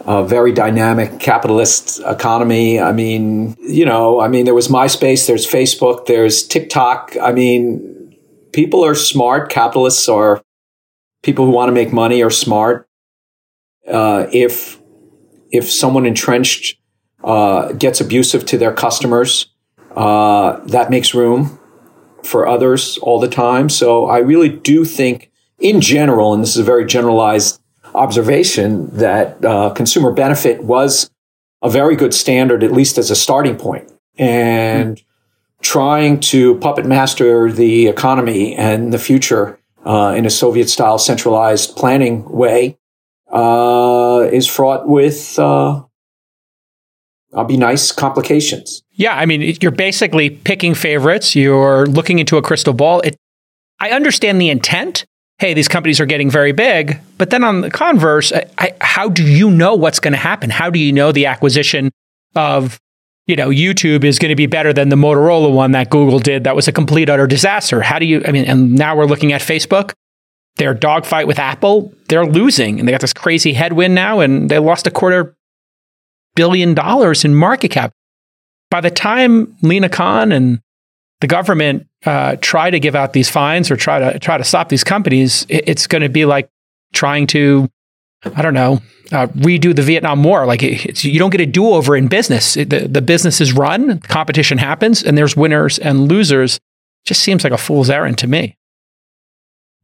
uh, very dynamic capitalist economy. I mean, you know, I mean, there was MySpace, there's Facebook, there's TikTok. I mean, people are smart. Capitalists are people who want to make money are smart. Uh, if if someone entrenched uh, gets abusive to their customers, uh, that makes room for others all the time. So I really do think, in general, and this is a very generalized observation, that uh, consumer benefit was a very good standard, at least as a starting point. And mm. trying to puppet master the economy and the future uh, in a Soviet style centralized planning way uh, is fraught with uh, I'll be nice complications. Yeah, I mean, you're basically picking favorites. You're looking into a crystal ball. It, I understand the intent. Hey, these companies are getting very big, but then on the converse, I, I, how do you know what's going to happen? How do you know the acquisition of you know YouTube is going to be better than the Motorola one that Google did? That was a complete utter disaster. How do you? I mean, and now we're looking at Facebook. Their dogfight with Apple, they're losing, and they got this crazy headwind now, and they lost a quarter billion dollars in market cap. By the time Lina Khan and the government uh, try to give out these fines or try to try to stop these companies, it, it's going to be like trying to, I don't know, uh, redo the Vietnam War. Like you don't get a do over in business. It, the, the business is run, competition happens, and there's winners and losers. Just seems like a fool's errand to me.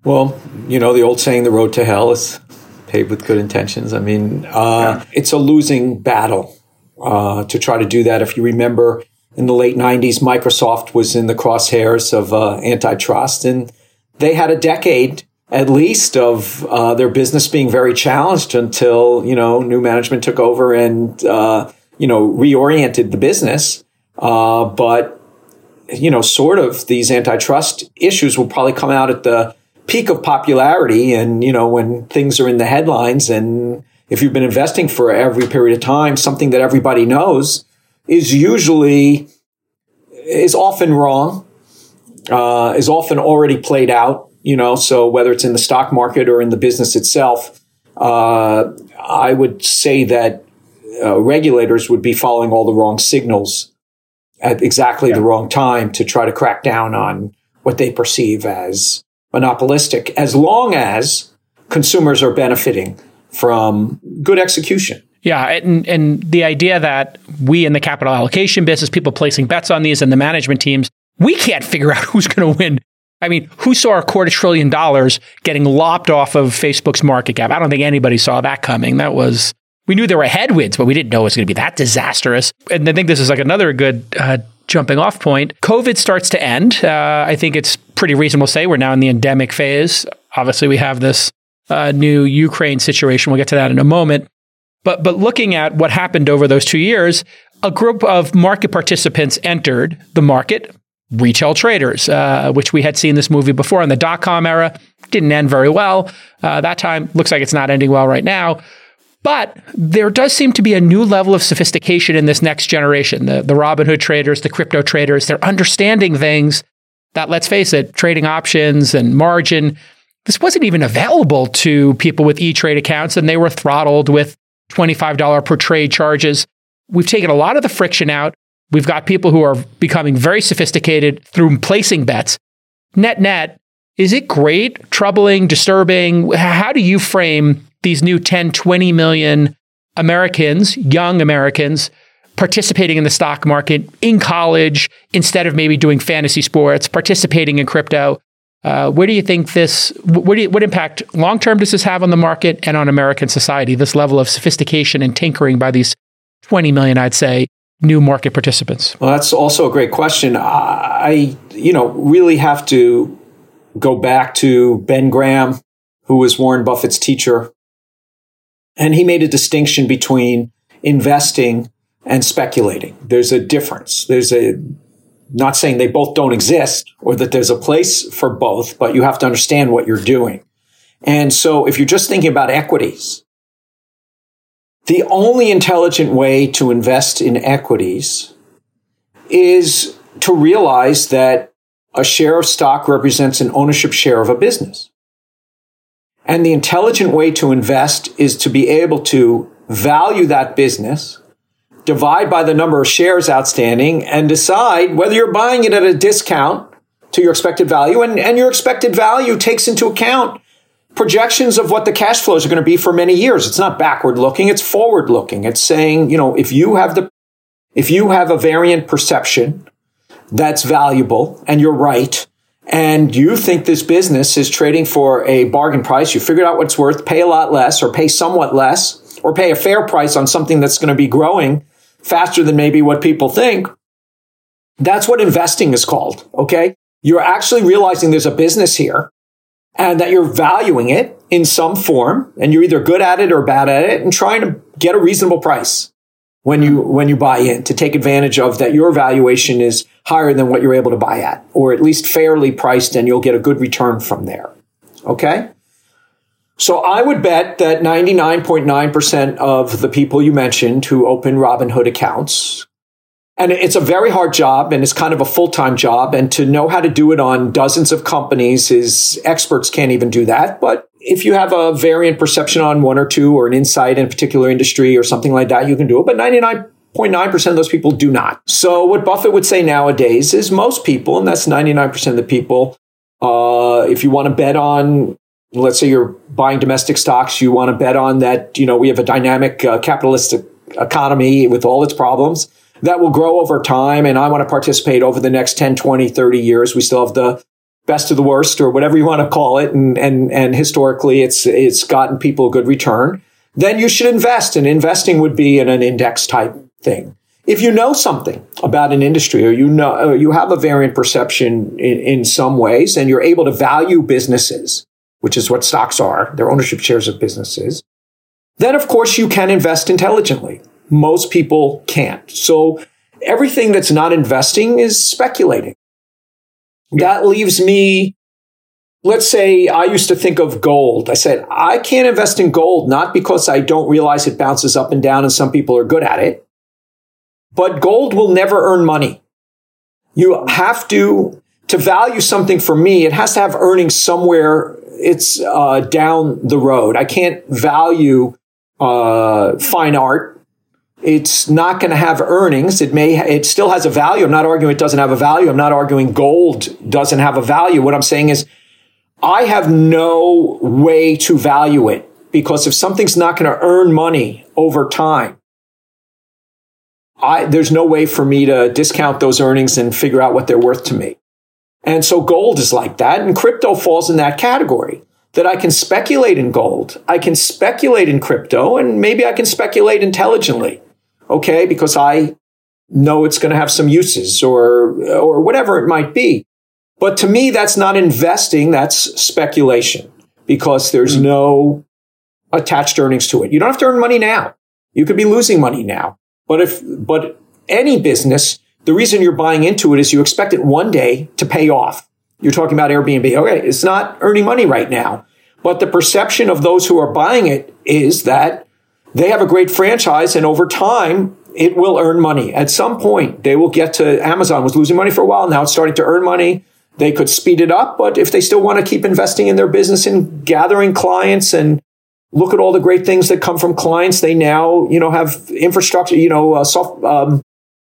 Well, you know the old saying, "The road to hell is paved with good intentions. I mean, uh, it's a losing battle uh, to try to do that. If you remember, in the late '90s, Microsoft was in the crosshairs of uh, antitrust, and they had a decade at least of uh, their business being very challenged until you know new management took over and uh, you know reoriented the business. Uh, but you know, sort of these antitrust issues will probably come out at the peak of popularity and, you know, when things are in the headlines and if you've been investing for every period of time, something that everybody knows is usually, is often wrong, uh, is often already played out, you know, so whether it's in the stock market or in the business itself, uh, I would say that uh, regulators would be following all the wrong signals at exactly yeah. the wrong time to try to crack down on what they perceive as monopolistic as long as consumers are benefiting from good execution. Yeah, and and the idea that we in the capital allocation business, people placing bets on these and the management teams, we can't figure out who's going to win. I mean, who saw a quarter trillion dollars getting lopped off of Facebook's market cap? I don't think anybody saw that coming. That was we knew there were headwinds, but we didn't know it was going to be that disastrous. And I think this is like another good uh, jumping off point. COVID starts to end. Uh, I think it's pretty reasonable to say we're now in the endemic phase. Obviously, we have this uh, new Ukraine situation. We'll get to that in a moment. But but looking at what happened over those two years, a group of market participants entered the market. Retail traders, uh, which we had seen this movie before in the dot com era, didn't end very well. Uh, that time looks like it's not ending well right now. But there does seem to be a new level of sophistication in this next generation. The, the Robinhood traders, the crypto traders, they're understanding things that, let's face it, trading options and margin, this wasn't even available to people with E Trade accounts, and they were throttled with $25 per trade charges. We've taken a lot of the friction out. We've got people who are becoming very sophisticated through placing bets. Net net, is it great, troubling, disturbing? How do you frame these new 10, 20 million Americans, young Americans, participating in the stock market in college instead of maybe doing fantasy sports, participating in crypto? Uh, where do you think this, what, you, what impact long term does this have on the market and on American society, this level of sophistication and tinkering by these 20 million, I'd say, new market participants? Well, that's also a great question. I, you know, really have to go back to Ben Graham, who was Warren Buffett's teacher. And he made a distinction between investing and speculating. There's a difference. There's a, not saying they both don't exist or that there's a place for both, but you have to understand what you're doing. And so if you're just thinking about equities, the only intelligent way to invest in equities is to realize that a share of stock represents an ownership share of a business. And the intelligent way to invest is to be able to value that business, divide by the number of shares outstanding, and decide whether you're buying it at a discount to your expected value. And, and your expected value takes into account projections of what the cash flows are going to be for many years. It's not backward looking, it's forward looking. It's saying, you know, if you have the if you have a variant perception that's valuable and you're right and you think this business is trading for a bargain price, you figured out what's worth, pay a lot less or pay somewhat less or pay a fair price on something that's going to be growing faster than maybe what people think. That's what investing is called. Okay. You're actually realizing there's a business here and that you're valuing it in some form and you're either good at it or bad at it and trying to get a reasonable price when you when you buy in to take advantage of that your valuation is higher than what you're able to buy at or at least fairly priced and you'll get a good return from there okay so I would bet that 99.9% of the people you mentioned who open Robinhood accounts and it's a very hard job and it's kind of a full-time job. And to know how to do it on dozens of companies is experts can't even do that. But if you have a variant perception on one or two or an insight in a particular industry or something like that, you can do it. But 99.9% of those people do not. So what Buffett would say nowadays is most people, and that's 99% of the people, uh, if you want to bet on let's say you're buying domestic stocks, you want to bet on that, you know, we have a dynamic uh, capitalistic economy with all its problems that will grow over time. And I want to participate over the next 10, 20, 30 years. We still have the best of the worst or whatever you want to call it. And, and, and historically it's, it's gotten people a good return. Then you should invest and investing would be in an index type thing. If you know something about an industry or you know, or you have a variant perception in, in some ways and you're able to value businesses, which is what stocks are, they're ownership shares of businesses, then of course you can invest intelligently. Most people can't. So everything that's not investing is speculating. That leaves me, let's say I used to think of gold. I said, I can't invest in gold, not because I don't realize it bounces up and down and some people are good at it, but gold will never earn money. You have to, to value something for me, it has to have earnings somewhere. It's uh, down the road. I can't value uh, fine art it's not going to have earnings. It may, it still has a value. I'm not arguing it doesn't have a value. I'm not arguing gold doesn't have a value. What I'm saying is I have no way to value it because if something's not going to earn money over time, I, there's no way for me to discount those earnings and figure out what they're worth to me. And so gold is like that and crypto falls in that category that I can speculate in gold. I can speculate in crypto and maybe I can speculate intelligently okay, because I know it's going to have some uses or, or whatever it might be. But to me, that's not investing. That's speculation because there's mm-hmm. no attached earnings to it. You don't have to earn money now. You could be losing money now. But if, but any business, the reason you're buying into it is you expect it one day to pay off. You're talking about Airbnb. Okay. It's not earning money right now, but the perception of those who are buying it is that they have a great franchise and over time, it will earn money. At some point, they will get to Amazon was losing money for a while. Now it's starting to earn money. they could speed it up, but if they still want to keep investing in their business and gathering clients and look at all the great things that come from clients, they now, you know, have infrastructure, you know, uh, soft, um,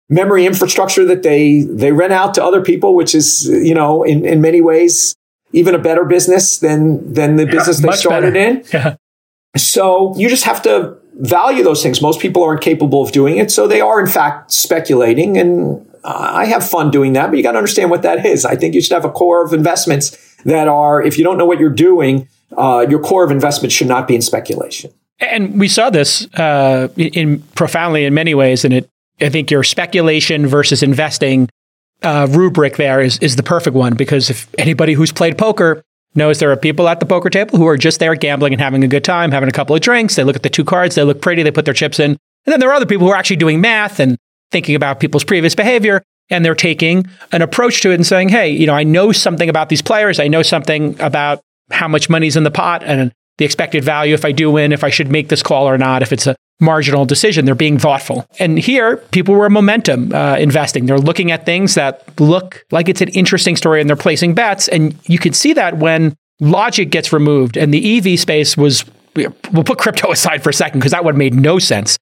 memory infrastructure that they, they rent out to other people, which is, you know, in, in many ways, even a better business than, than the yeah, business they started better. in. Yeah. So you just have to value those things. Most people aren't capable of doing it. So they are, in fact, speculating. And I have fun doing that, but you got to understand what that is. I think you should have a core of investments that are, if you don't know what you're doing, uh, your core of investment should not be in speculation. And we saw this uh, in profoundly in many ways, and it. I think your speculation versus investing uh, rubric there is is the perfect one because if anybody who's played poker knows there are people at the poker table who are just there gambling and having a good time, having a couple of drinks. They look at the two cards, they look pretty, they put their chips in, and then there are other people who are actually doing math and thinking about people's previous behavior and they're taking an approach to it and saying, hey, you know, I know something about these players. I know something about how much money's in the pot and the expected value if I do win, if I should make this call or not, if it's a marginal decision. They're being thoughtful. And here, people were momentum uh, investing. They're looking at things that look like it's an interesting story and they're placing bets. And you can see that when logic gets removed and the EV space was, we'll put crypto aside for a second because that one made no sense.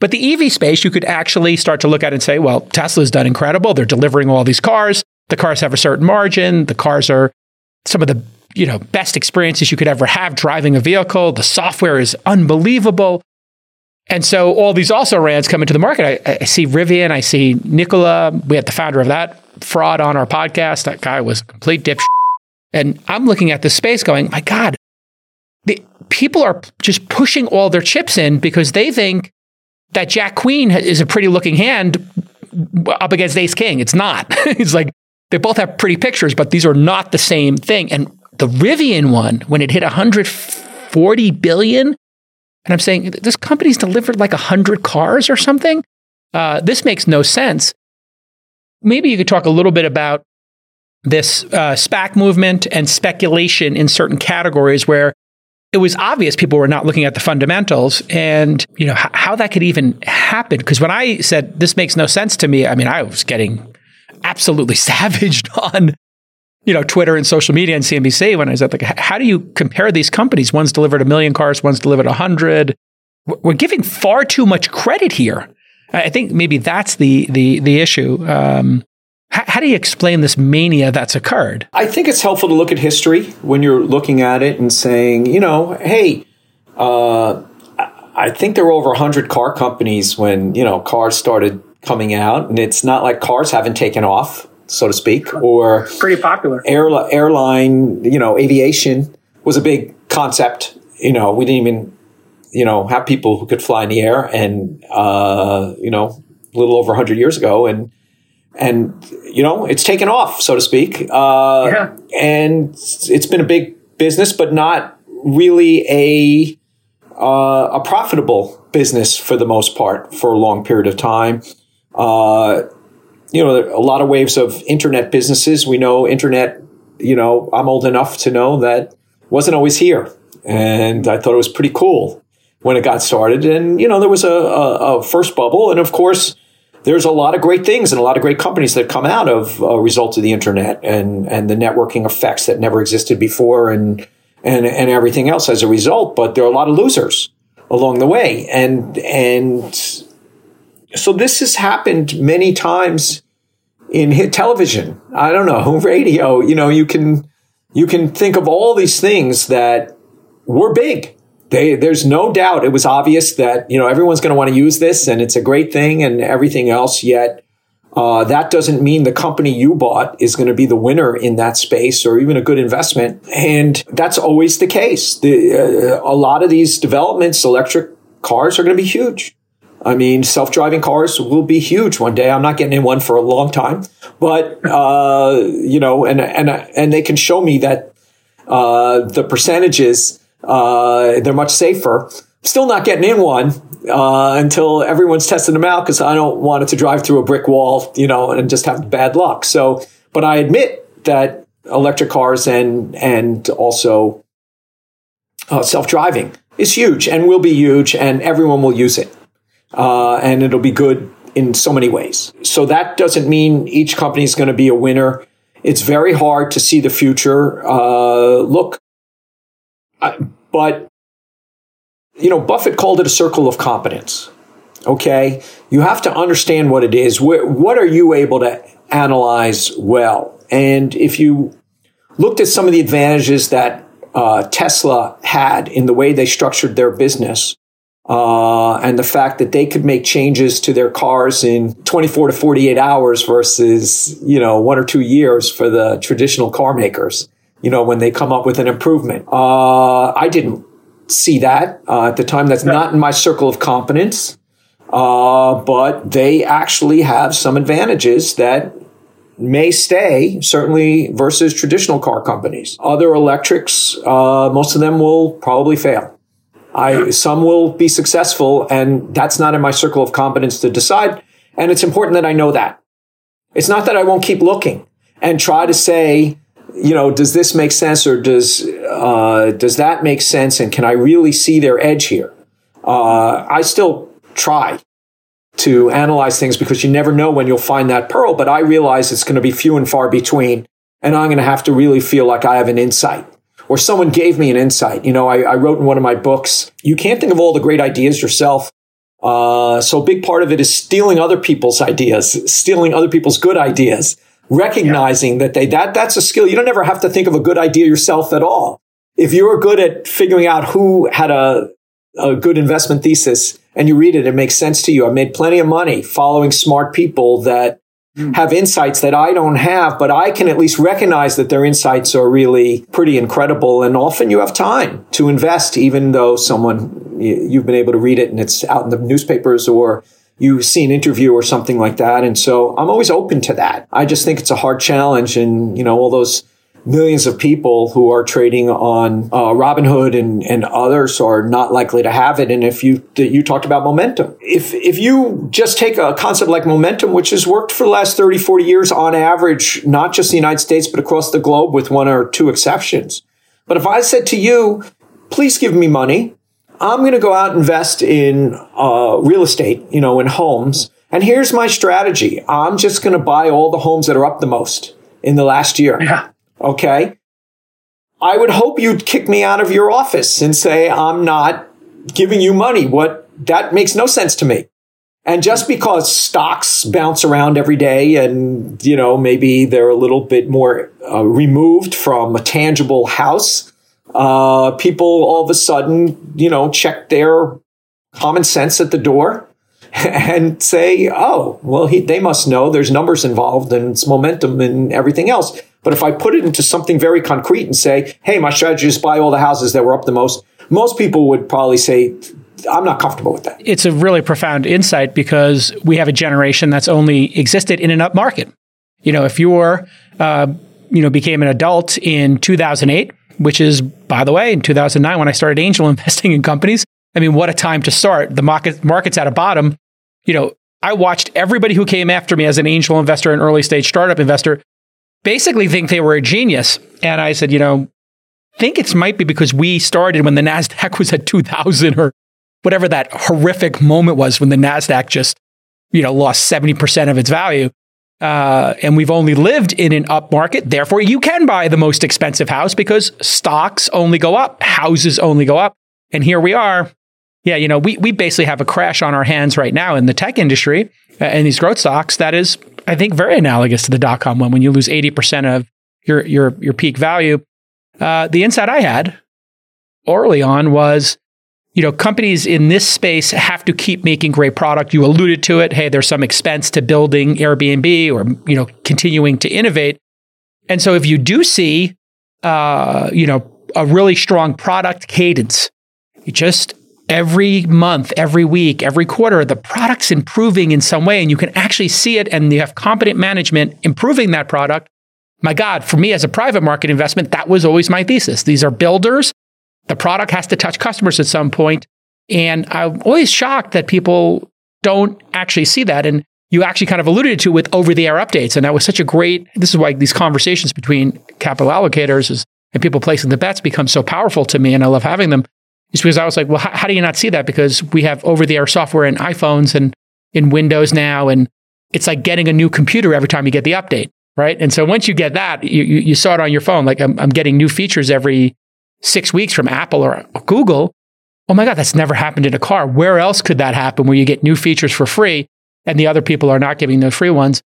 But the EV space, you could actually start to look at and say, well, Tesla's done incredible. They're delivering all these cars. The cars have a certain margin. The cars are some of the you know best experiences you could ever have driving a vehicle. The software is unbelievable. And so all these also rans come into the market. I, I see Rivian, I see Nikola. We had the founder of that fraud on our podcast. That guy was a complete dipshit. And I'm looking at this space going, my God, the, people are just pushing all their chips in because they think that Jack Queen is a pretty looking hand up against Ace King. It's not. it's like they both have pretty pictures, but these are not the same thing. And the Rivian one, when it hit 140 billion, and I'm saying this company's delivered like 100 cars or something. Uh, this makes no sense. Maybe you could talk a little bit about this uh, SPAC movement and speculation in certain categories where it was obvious people were not looking at the fundamentals and you know h- how that could even happen because when i said this makes no sense to me i mean i was getting absolutely savaged on you know twitter and social media and cnbc when i said like how do you compare these companies one's delivered a million cars one's delivered a hundred we're giving far too much credit here i think maybe that's the the the issue um, how, how do you explain this mania that's occurred? I think it's helpful to look at history when you're looking at it and saying, you know, hey, uh, I think there were over 100 car companies when, you know, cars started coming out. And it's not like cars haven't taken off, so to speak, or pretty popular. Air, airline, you know, aviation was a big concept. You know, we didn't even, you know, have people who could fly in the air and, uh, you know, a little over 100 years ago. And, and you know it's taken off, so to speak. Uh, yeah. And it's been a big business, but not really a uh, a profitable business for the most part for a long period of time. Uh, you know, a lot of waves of internet businesses. We know internet. You know, I'm old enough to know that wasn't always here, and I thought it was pretty cool when it got started. And you know, there was a, a, a first bubble, and of course there's a lot of great things and a lot of great companies that come out of uh, results of the internet and and the networking effects that never existed before and and and everything else as a result. But there are a lot of losers along the way, and and so this has happened many times in hit television. I don't know radio. You know, you can you can think of all these things that were big they, there's no doubt it was obvious that, you know, everyone's going to want to use this and it's a great thing and everything else. Yet, uh, that doesn't mean the company you bought is going to be the winner in that space or even a good investment. And that's always the case. The, uh, a lot of these developments, electric cars are going to be huge. I mean, self-driving cars will be huge one day. I'm not getting in one for a long time, but uh, you know, and and and they can show me that uh, the percentages uh, they're much safer. Still not getting in one uh, until everyone's testing them out because I don't want it to drive through a brick wall, you know, and just have bad luck. So, but I admit that electric cars and and also uh, self driving is huge and will be huge, and everyone will use it, uh, and it'll be good in so many ways. So that doesn't mean each company is going to be a winner It's very hard to see the future. Uh, look, I, but you know, Buffett called it a circle of competence. Okay, you have to understand what it is. What, are you able to analyze well? And if you looked at some of the advantages that uh, Tesla had in the way they structured their business, uh, and the fact that they could make changes to their cars in 24 to 48 hours versus, you know, one or two years for the traditional car makers, you know, when they come up with an improvement. Uh, I didn't see that uh, at the time. That's not in my circle of competence. Uh, but they actually have some advantages that may stay, certainly versus traditional car companies. Other electrics, uh, most of them will probably fail. I, some will be successful and that's not in my circle of competence to decide. And it's important that I know that. It's not that I won't keep looking and try to say, you know, does this make sense or does, uh, does that make sense? And can I really see their edge here? Uh, I still try to analyze things because you never know when you'll find that pearl, but I realize it's going to be few and far between. And I'm going to have to really feel like I have an insight or someone gave me an insight. You know, I, I wrote in one of my books, you can't think of all the great ideas yourself. Uh, so a big part of it is stealing other people's ideas, stealing other people's good ideas, recognizing yeah. that they, that, that's a skill. You don't ever have to think of a good idea yourself at all. If you're good at figuring out who had a, a good investment thesis and you read it, it makes sense to you. I've made plenty of money following smart people that. Hmm. have insights that I don't have, but I can at least recognize that their insights are really pretty incredible. And often you have time to invest, even though someone, you've been able to read it and it's out in the newspapers or you see an interview or something like that. And so I'm always open to that. I just think it's a hard challenge. And, you know, all those millions of people who are trading on uh, Robinhood and, and others are not likely to have it. And if you you talked about momentum, if if you just take a concept like momentum, which has worked for the last 30, 40 years on average, not just the United States, but across the globe with one or two exceptions. But if I said to you, please give me money, I'm going to go out and invest in uh, real estate, you know, in homes. And here's my strategy. I'm just going to buy all the homes that are up the most in the last year. Yeah. Okay. I would hope you'd kick me out of your office and say, I'm not giving you money. What that makes no sense to me. And just because stocks bounce around every day and, you know, maybe they're a little bit more uh, removed from a tangible house, uh, people all of a sudden, you know, check their common sense at the door and say, oh, well, he, they must know there's numbers involved and it's momentum and everything else. But if I put it into something very concrete and say, hey, my strategy is buy all the houses that were up the most, most people would probably say, I'm not comfortable with that. It's a really profound insight because we have a generation that's only existed in an up market. You know, if you're, uh, you know, became an adult in 2008, which is, by the way, in 2009 when I started angel investing in companies. I mean, what a time to start. The market market's at a bottom. You know, I watched everybody who came after me as an angel investor and early stage startup investor basically think they were a genius. And I said, you know, think it might be because we started when the NASDAQ was at 2000 or whatever that horrific moment was when the NASDAQ just, you know, lost 70% of its value. Uh, and we've only lived in an up market. Therefore, you can buy the most expensive house because stocks only go up, houses only go up. And here we are. Yeah, you know, we, we basically have a crash on our hands right now in the tech industry uh, and these growth stocks that is I think very analogous to the dot com one when you lose 80% of your your your peak value. Uh, the insight I had early on was, you know, companies in this space have to keep making great product. You alluded to it. Hey, there's some expense to building Airbnb or you know continuing to innovate. And so if you do see, uh, you know, a really strong product cadence, you just every month, every week, every quarter, the product's improving in some way and you can actually see it and you have competent management improving that product. My God, for me as a private market investment, that was always my thesis. These are builders. The product has to touch customers at some point. And I'm always shocked that people don't actually see that. And you actually kind of alluded to with over the air updates. And that was such a great, this is why these conversations between capital allocators is, and people placing the bets become so powerful to me. And I love having them is because I was like, well, how, how do you not see that? Because we have over the air software in iPhones and in Windows now. And it's like getting a new computer every time you get the update, right? And so once you get that, you, you, you saw it on your phone. Like I'm, I'm getting new features every six weeks from Apple or Google. Oh my God, that's never happened in a car. Where else could that happen where you get new features for free and the other people are not giving the free ones?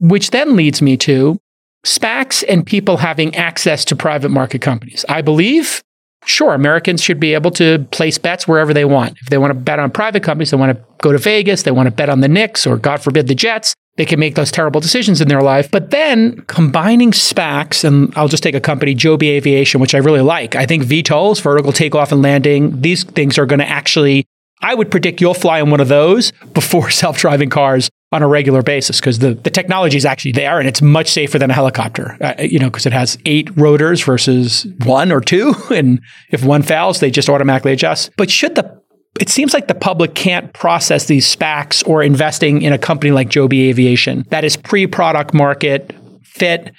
Which then leads me to SPACs and people having access to private market companies. I believe, sure, Americans should be able to place bets wherever they want. If they want to bet on private companies, they want to go to Vegas, they want to bet on the Knicks or, God forbid, the Jets, they can make those terrible decisions in their life. But then combining SPACs, and I'll just take a company, Joby Aviation, which I really like. I think VTOLs, vertical takeoff and landing, these things are going to actually, I would predict you'll fly on one of those before self driving cars on a regular basis because the, the technology is actually there and it's much safer than a helicopter, uh, you know, because it has eight rotors versus one or two. And if one fails, they just automatically adjust. But should the it seems like the public can't process these SPACs or investing in a company like Joby Aviation that is pre-product market fit,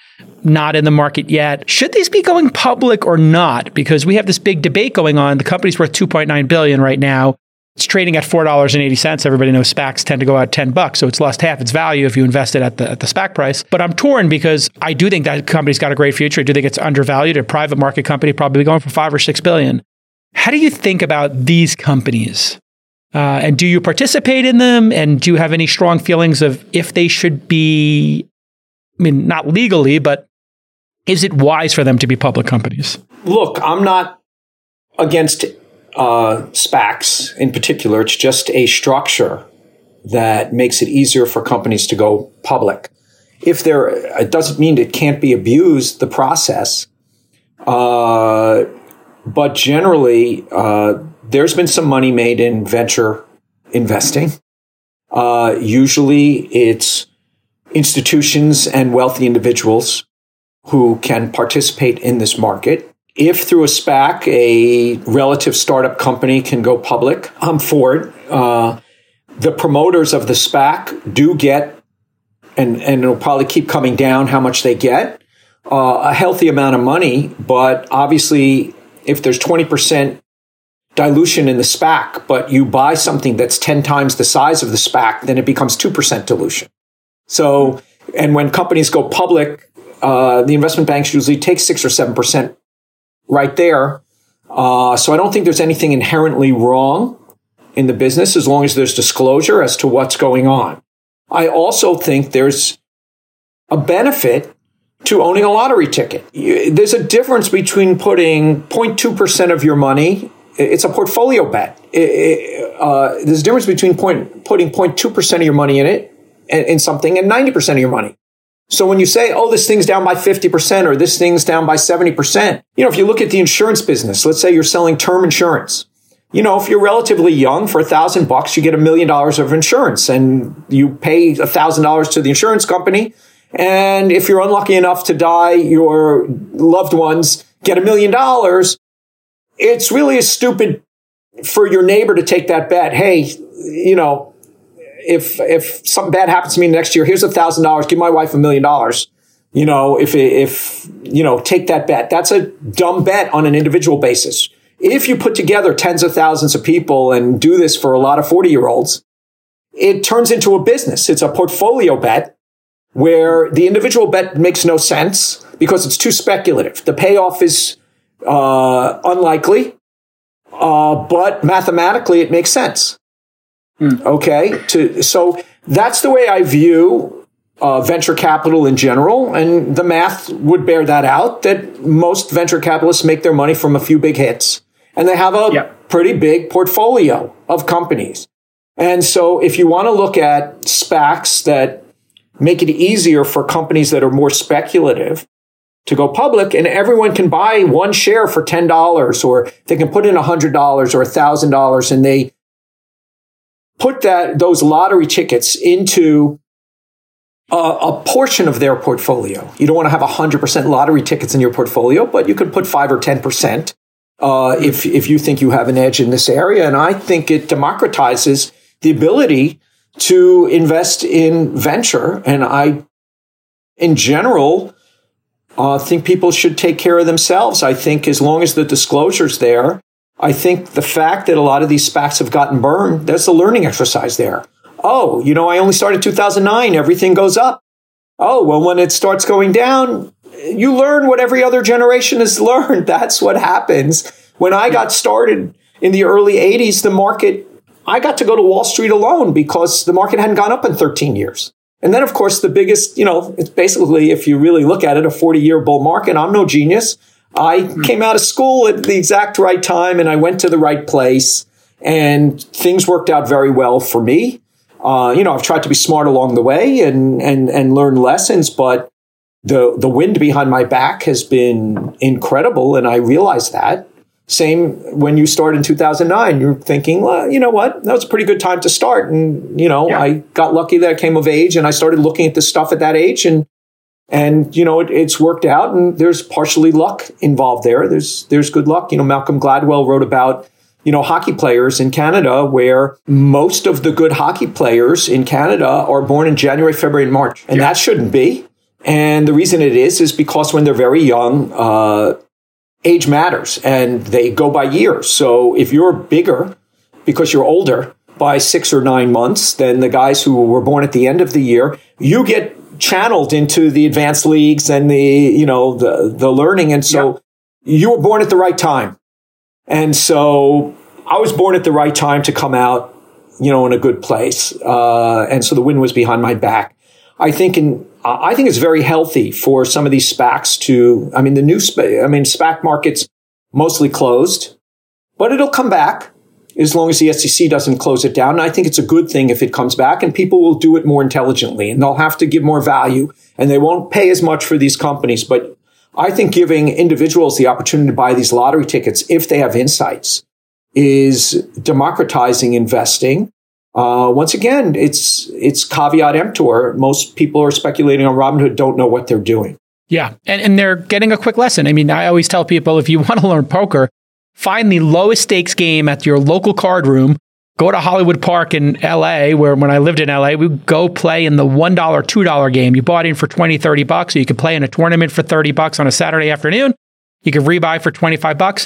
not in the market yet. Should these be going public or not? Because we have this big debate going on. The company's worth 2.9 billion right now. It's trading at four dollars and eighty cents. Everybody knows SPACs tend to go out ten bucks, so it's lost half its value if you invest it at the at the SPAC price. But I'm torn because I do think that company's got a great future. I do think it's undervalued. A private market company probably going for five or six billion. How do you think about these companies? Uh, and do you participate in them? And do you have any strong feelings of if they should be, I mean, not legally, but is it wise for them to be public companies? Look, I'm not against uh, SPACs in particular. It's just a structure that makes it easier for companies to go public. If there, it doesn't mean it can't be abused, the process. Uh, but generally, uh, there's been some money made in venture investing. Uh, usually, it's institutions and wealthy individuals who can participate in this market. If through a SPAC, a relative startup company can go public, I'm for it. Uh, the promoters of the SPAC do get, and, and it'll probably keep coming down how much they get, uh, a healthy amount of money, but obviously if there's 20% dilution in the SPAC, but you buy something that's 10 times the size of the SPAC, then it becomes 2% dilution. So, and when companies go public, uh, the investment banks usually take six or 7% right there. Uh, so I don't think there's anything inherently wrong in the business as long as there's disclosure as to what's going on. I also think there's a benefit to owning a lottery ticket. There's a difference between putting 0.2% of your money, it's a portfolio bet. Uh, there's a difference between point, putting 0.2% of your money in it, in something, and 90% of your money. So when you say, oh, this thing's down by 50% or this thing's down by 70%, you know, if you look at the insurance business, let's say you're selling term insurance. You know, if you're relatively young, for a thousand bucks, you get a million dollars of insurance and you pay a thousand dollars to the insurance company and if you're unlucky enough to die, your loved ones get a million dollars. It's really stupid for your neighbor to take that bet. Hey, you know, if, if something bad happens to me next year, here's a thousand dollars. Give my wife a million dollars. You know, if, if, you know, take that bet. That's a dumb bet on an individual basis. If you put together tens of thousands of people and do this for a lot of 40 year olds, it turns into a business. It's a portfolio bet where the individual bet makes no sense because it's too speculative. The payoff is uh, unlikely, uh, but mathematically it makes sense. Hmm. Okay, to so that's the way I view uh, venture capital in general, and the math would bear that out. That most venture capitalists make their money from a few big hits, and they have a yep. pretty big portfolio of companies. And so, if you want to look at SPACs that make it easier for companies that are more speculative to go public and everyone can buy one share for $10 or they can put in $100 or $1,000 and they put that, those lottery tickets into a, a, portion of their portfolio. You don't want to have 100% lottery tickets in your portfolio, but you could put 5 or 10% uh, if, if you think you have an edge in this area. And I think it democratizes the ability to invest in venture. And I, in general, uh, think people should take care of themselves. I think as long as the disclosure's there, I think the fact that a lot of these SPACs have gotten burned, there's a learning exercise there. Oh, you know, I only started 2009. Everything goes up. Oh, well, when it starts going down, you learn what every other generation has learned. That's what happens. When I got started in the early 80s, the market, I got to go to Wall Street alone because the market hadn't gone up in 13 years. And then, of course, the biggest, you know, it's basically, if you really look at it, a 40 year bull market. I'm no genius. I came out of school at the exact right time and I went to the right place and things worked out very well for me. Uh, you know, I've tried to be smart along the way and, and, and learn lessons, but the, the wind behind my back has been incredible. And I realize that. Same when you start in 2009, you're thinking, well, you know what? That was a pretty good time to start. And, you know, yeah. I got lucky that I came of age and I started looking at this stuff at that age and, and, you know, it, it's worked out and there's partially luck involved there. There's, there's good luck. You know, Malcolm Gladwell wrote about, you know, hockey players in Canada where most of the good hockey players in Canada are born in January, February, and March. And yeah. that shouldn't be. And the reason it is, is because when they're very young, uh, age matters and they go by years. So if you're bigger because you're older by six or nine months than the guys who were born at the end of the year, you get channeled into the advanced leagues and the, you know, the, the learning. And so you were born at the right time. And so I was born at the right time to come out, you know, in a good place. Uh, and so the wind was behind my back. I think in I think it's very healthy for some of these SPACs to, I mean, the new, I mean, SPAC market's mostly closed, but it'll come back as long as the SEC doesn't close it down. And I think it's a good thing if it comes back and people will do it more intelligently and they'll have to give more value and they won't pay as much for these companies. But I think giving individuals the opportunity to buy these lottery tickets if they have insights is democratizing investing uh, once again, it's it's caveat emptor. Most people are speculating on Robinhood don't know what they're doing. Yeah, and and they're getting a quick lesson. I mean, I always tell people if you want to learn poker, find the lowest stakes game at your local card room. Go to Hollywood Park in LA, where when I lived in LA, we go play in the $1, $2 game. You bought in for 20, 30 bucks, so you could play in a tournament for 30 bucks on a Saturday afternoon. You could rebuy for 25 bucks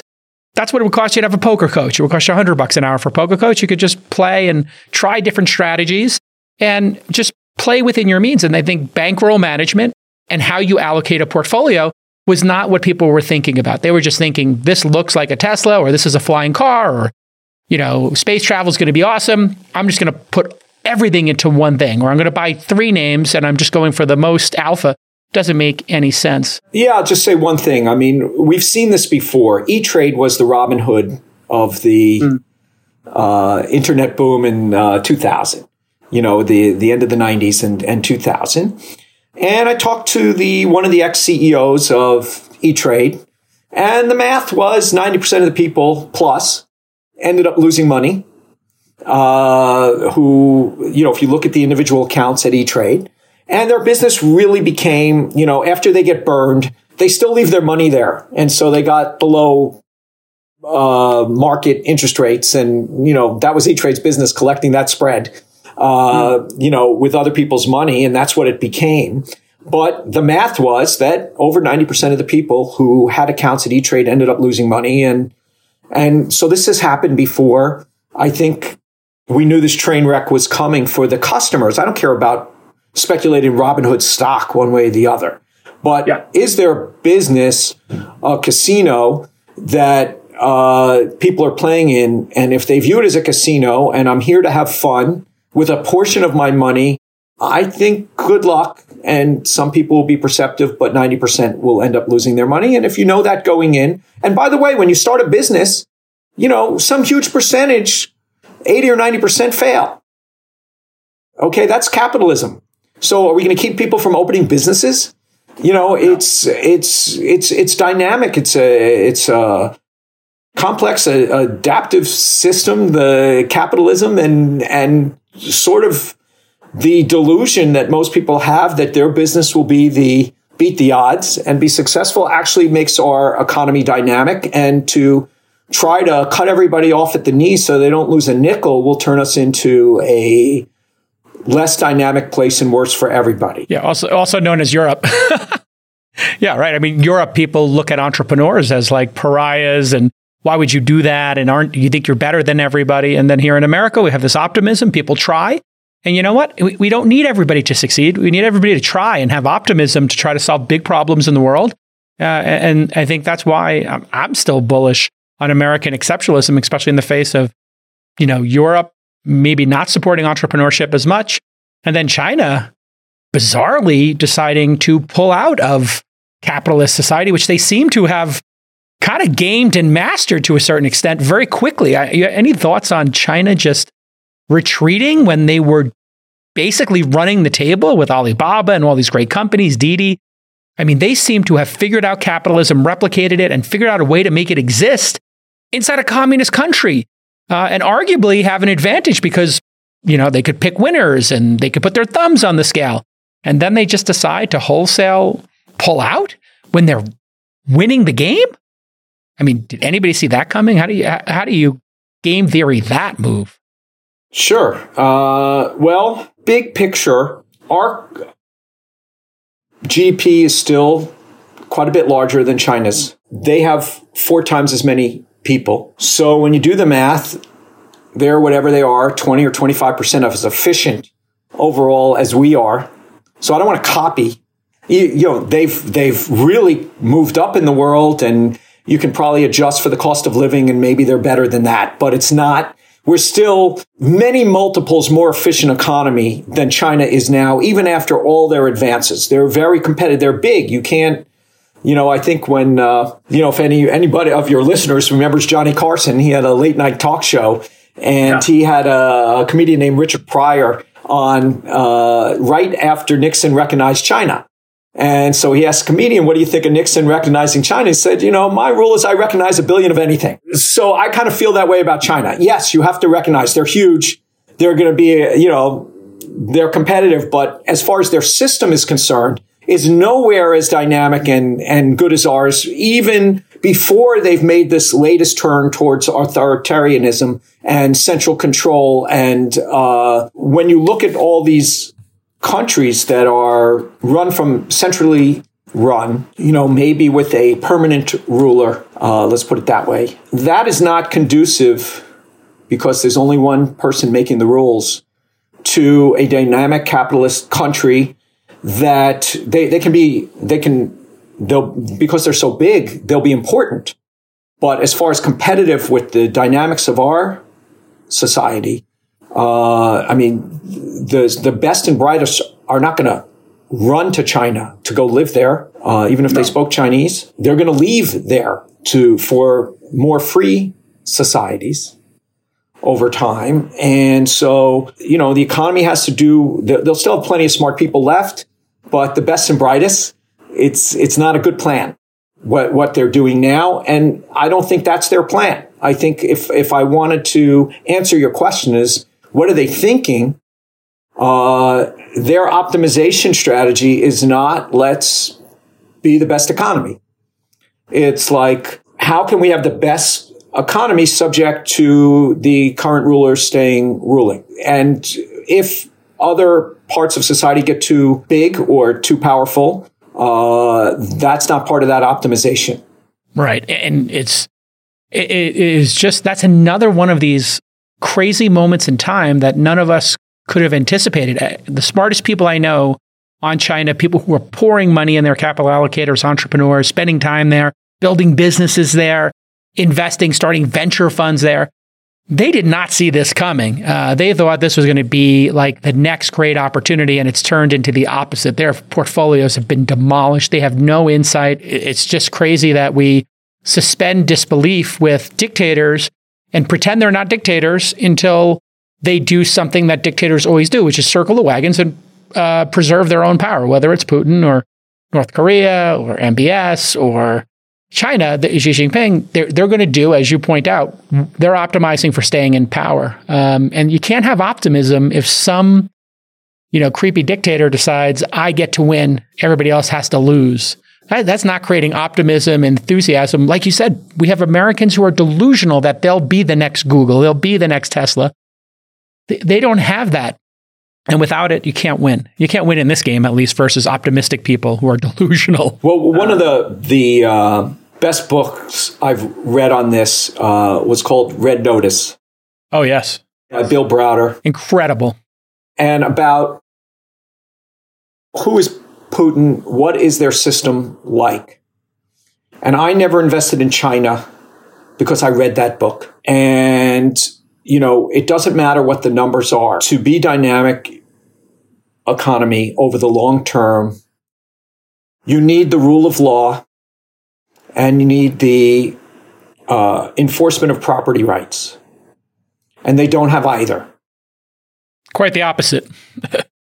that's what it would cost you to have a poker coach. It would cost you 100 bucks an hour for poker coach. You could just play and try different strategies and just play within your means. And I think bankroll management and how you allocate a portfolio was not what people were thinking about. They were just thinking this looks like a Tesla or this is a flying car or you know, space travel is going to be awesome. I'm just going to put everything into one thing or I'm going to buy three names and I'm just going for the most alpha doesn't make any sense. Yeah, I'll just say one thing. I mean, we've seen this before. E Trade was the Robinhood of the mm. uh, internet boom in uh, 2000. You know, the the end of the 90s and, and 2000. And I talked to the one of the ex CEOs of E Trade, and the math was 90% of the people plus ended up losing money. Uh, who, you know, if you look at the individual accounts at E Trade, and their business really became, you know, after they get burned, they still leave their money there. And so they got below uh, market interest rates. And, you know, that was E-Trade's business collecting that spread, uh, mm. you know, with other people's money. And that's what it became. But the math was that over 90% of the people who had accounts at E-Trade ended up losing money. And, and so this has happened before. I think we knew this train wreck was coming for the customers. I don't care about speculating Robinhood stock one way or the other. But yeah. is there a business, a casino that uh, people are playing in? And if they view it as a casino and I'm here to have fun with a portion of my money, I think good luck. And some people will be perceptive, but 90% will end up losing their money. And if you know that going in, and by the way, when you start a business, you know, some huge percentage, 80 or 90% fail. Okay, that's capitalism. So are we going to keep people from opening businesses? You know, it's it's it's it's dynamic. It's a it's a complex, adaptive system. The capitalism and and sort of the delusion that most people have that their business will be the beat the odds and be successful actually makes our economy dynamic and to try to cut everybody off at the knees so they don't lose a nickel will turn us into a less dynamic place and worse for everybody. Yeah, also also known as Europe. yeah, right. I mean, Europe people look at entrepreneurs as like pariahs and why would you do that and aren't you think you're better than everybody? And then here in America, we have this optimism, people try. And you know what? We, we don't need everybody to succeed. We need everybody to try and have optimism to try to solve big problems in the world. Uh, and I think that's why I'm, I'm still bullish on American exceptionalism, especially in the face of, you know, Europe maybe not supporting entrepreneurship as much, and then China bizarrely deciding to pull out of capitalist society, which they seem to have kind of gamed and mastered to a certain extent very quickly. I, any thoughts on China just retreating when they were basically running the table with Alibaba and all these great companies, Didi? I mean, they seem to have figured out capitalism, replicated it, and figured out a way to make it exist inside a communist country, uh, and arguably have an advantage because you know they could pick winners and they could put their thumbs on the scale, and then they just decide to wholesale pull out when they're winning the game. I mean, did anybody see that coming? How do you how do you game theory that move? Sure. Uh, well, big picture, our GDP is still quite a bit larger than China's. They have four times as many people. So when you do the math, they're whatever they are, 20 or 25% of as efficient overall as we are. So I don't want to copy. You, you know, they've, they've really moved up in the world and you can probably adjust for the cost of living and maybe they're better than that, but it's not we're still many multiples more efficient economy than China is now, even after all their advances. They're very competitive. They're big. You can't, you know, I think when, uh, you know, if any, anybody of your listeners remembers Johnny Carson, he had a late night talk show and yeah. he had a, a, comedian named Richard Pryor on, uh, right after Nixon recognized China. And so he asked a comedian, what do you think of Nixon recognizing China? He said, you know, my rule is I recognize a billion of anything. So I kind of feel that way about China. Yes, you have to recognize they're huge. They're going to be, you know, they're competitive, but as far as their system is concerned, is nowhere as dynamic and, and good as ours, even before they've made this latest turn towards authoritarianism and central control. And uh, when you look at all these countries that are run from centrally run, you know, maybe with a permanent ruler, uh, let's put it that way, that is not conducive because there's only one person making the rules to a dynamic capitalist country that they, they can be, they can, they'll, because they're so big, they'll be important. But as far as competitive with the dynamics of our society, uh, I mean, the the best and brightest are not going to run to China to go live there, uh, even if no. they spoke Chinese. They're going to leave there to for more free societies over time. And so, you know, the economy has to do. They'll still have plenty of smart people left, but the best and brightest, it's it's not a good plan. What what they're doing now, and I don't think that's their plan. I think if if I wanted to answer your question is what are they thinking? Uh, their optimization strategy is not let's be the best economy. It's like, how can we have the best economy subject to the current rulers staying ruling? And if other parts of society get too big or too powerful, uh, that's not part of that optimization. Right. And it's, it is just, that's another one of these crazy moments in time that none of us could have anticipated. Uh, the smartest people I know on China, people who are pouring money in their capital allocators, entrepreneurs, spending time there, building businesses there, investing, starting venture funds there. They did not see this coming. Uh, they thought this was going to be like the next great opportunity, and it's turned into the opposite. Their portfolios have been demolished. They have no insight. It's just crazy that we suspend disbelief with dictators and pretend they're not dictators until they do something that dictators always do, which is circle the wagons and uh, preserve their own power, whether it's Putin or North Korea or MBS or China, the Xi Jinping, they're, they're going to do, as you point out, they're optimizing for staying in power. Um, and you can't have optimism if some, you know, creepy dictator decides, I get to win, everybody else has to lose. That's not creating optimism, enthusiasm. Like you said, we have Americans who are delusional that they'll be the next Google, they'll be the next Tesla. They don't have that. And without it, you can't win. You can't win in this game, at least, versus optimistic people who are delusional. Well, one of the the uh, best books I've read on this uh, was called Red Notice. Oh yes, by Bill Browder. Incredible. and about who is Putin, what is their system like. And I never invested in China because I read that book. And, you know, it doesn't matter what the numbers are. To be dynamic economy over the long term, you need the rule of law and you need the uh, enforcement of property rights. And they don't have either. Quite the opposite.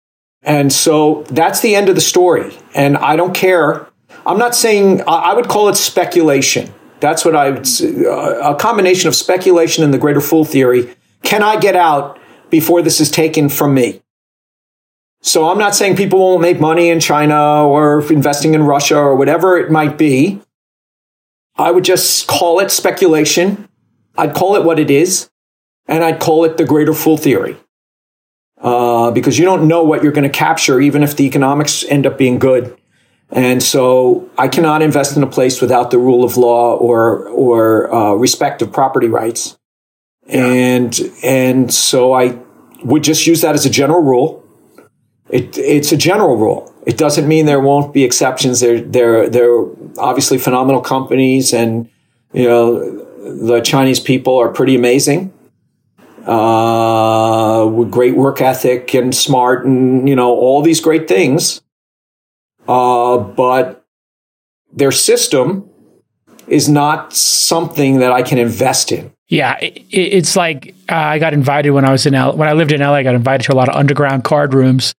and so that's the end of the story. And I don't care. I'm not saying, I would call it speculation. That's what I would uh, a combination of speculation and the greater fool theory. Can I get out before this is taken from me? So I'm not saying people won't make money in China or investing in Russia or whatever it might be. I would just call it speculation. I'd call it what it is, and I'd call it the greater fool theory. Uh, because you don't know what you're going to capture, even if the economics end up being good. And so I cannot invest in a place without the rule of law or, or uh, respect of property rights. Yeah. And, and so I would just use that as a general rule. It, it's a general rule. It doesn't mean there won't be exceptions. They're, they're, they're obviously phenomenal companies and, you know, the Chinese people are pretty amazing. Uh, with great work ethic and smart and, you know, all these great things. Uh, but their system is not something that I can invest in. Yeah, it, it's like uh, I got invited when I was in L- when I lived in LA. I got invited to a lot of underground card rooms,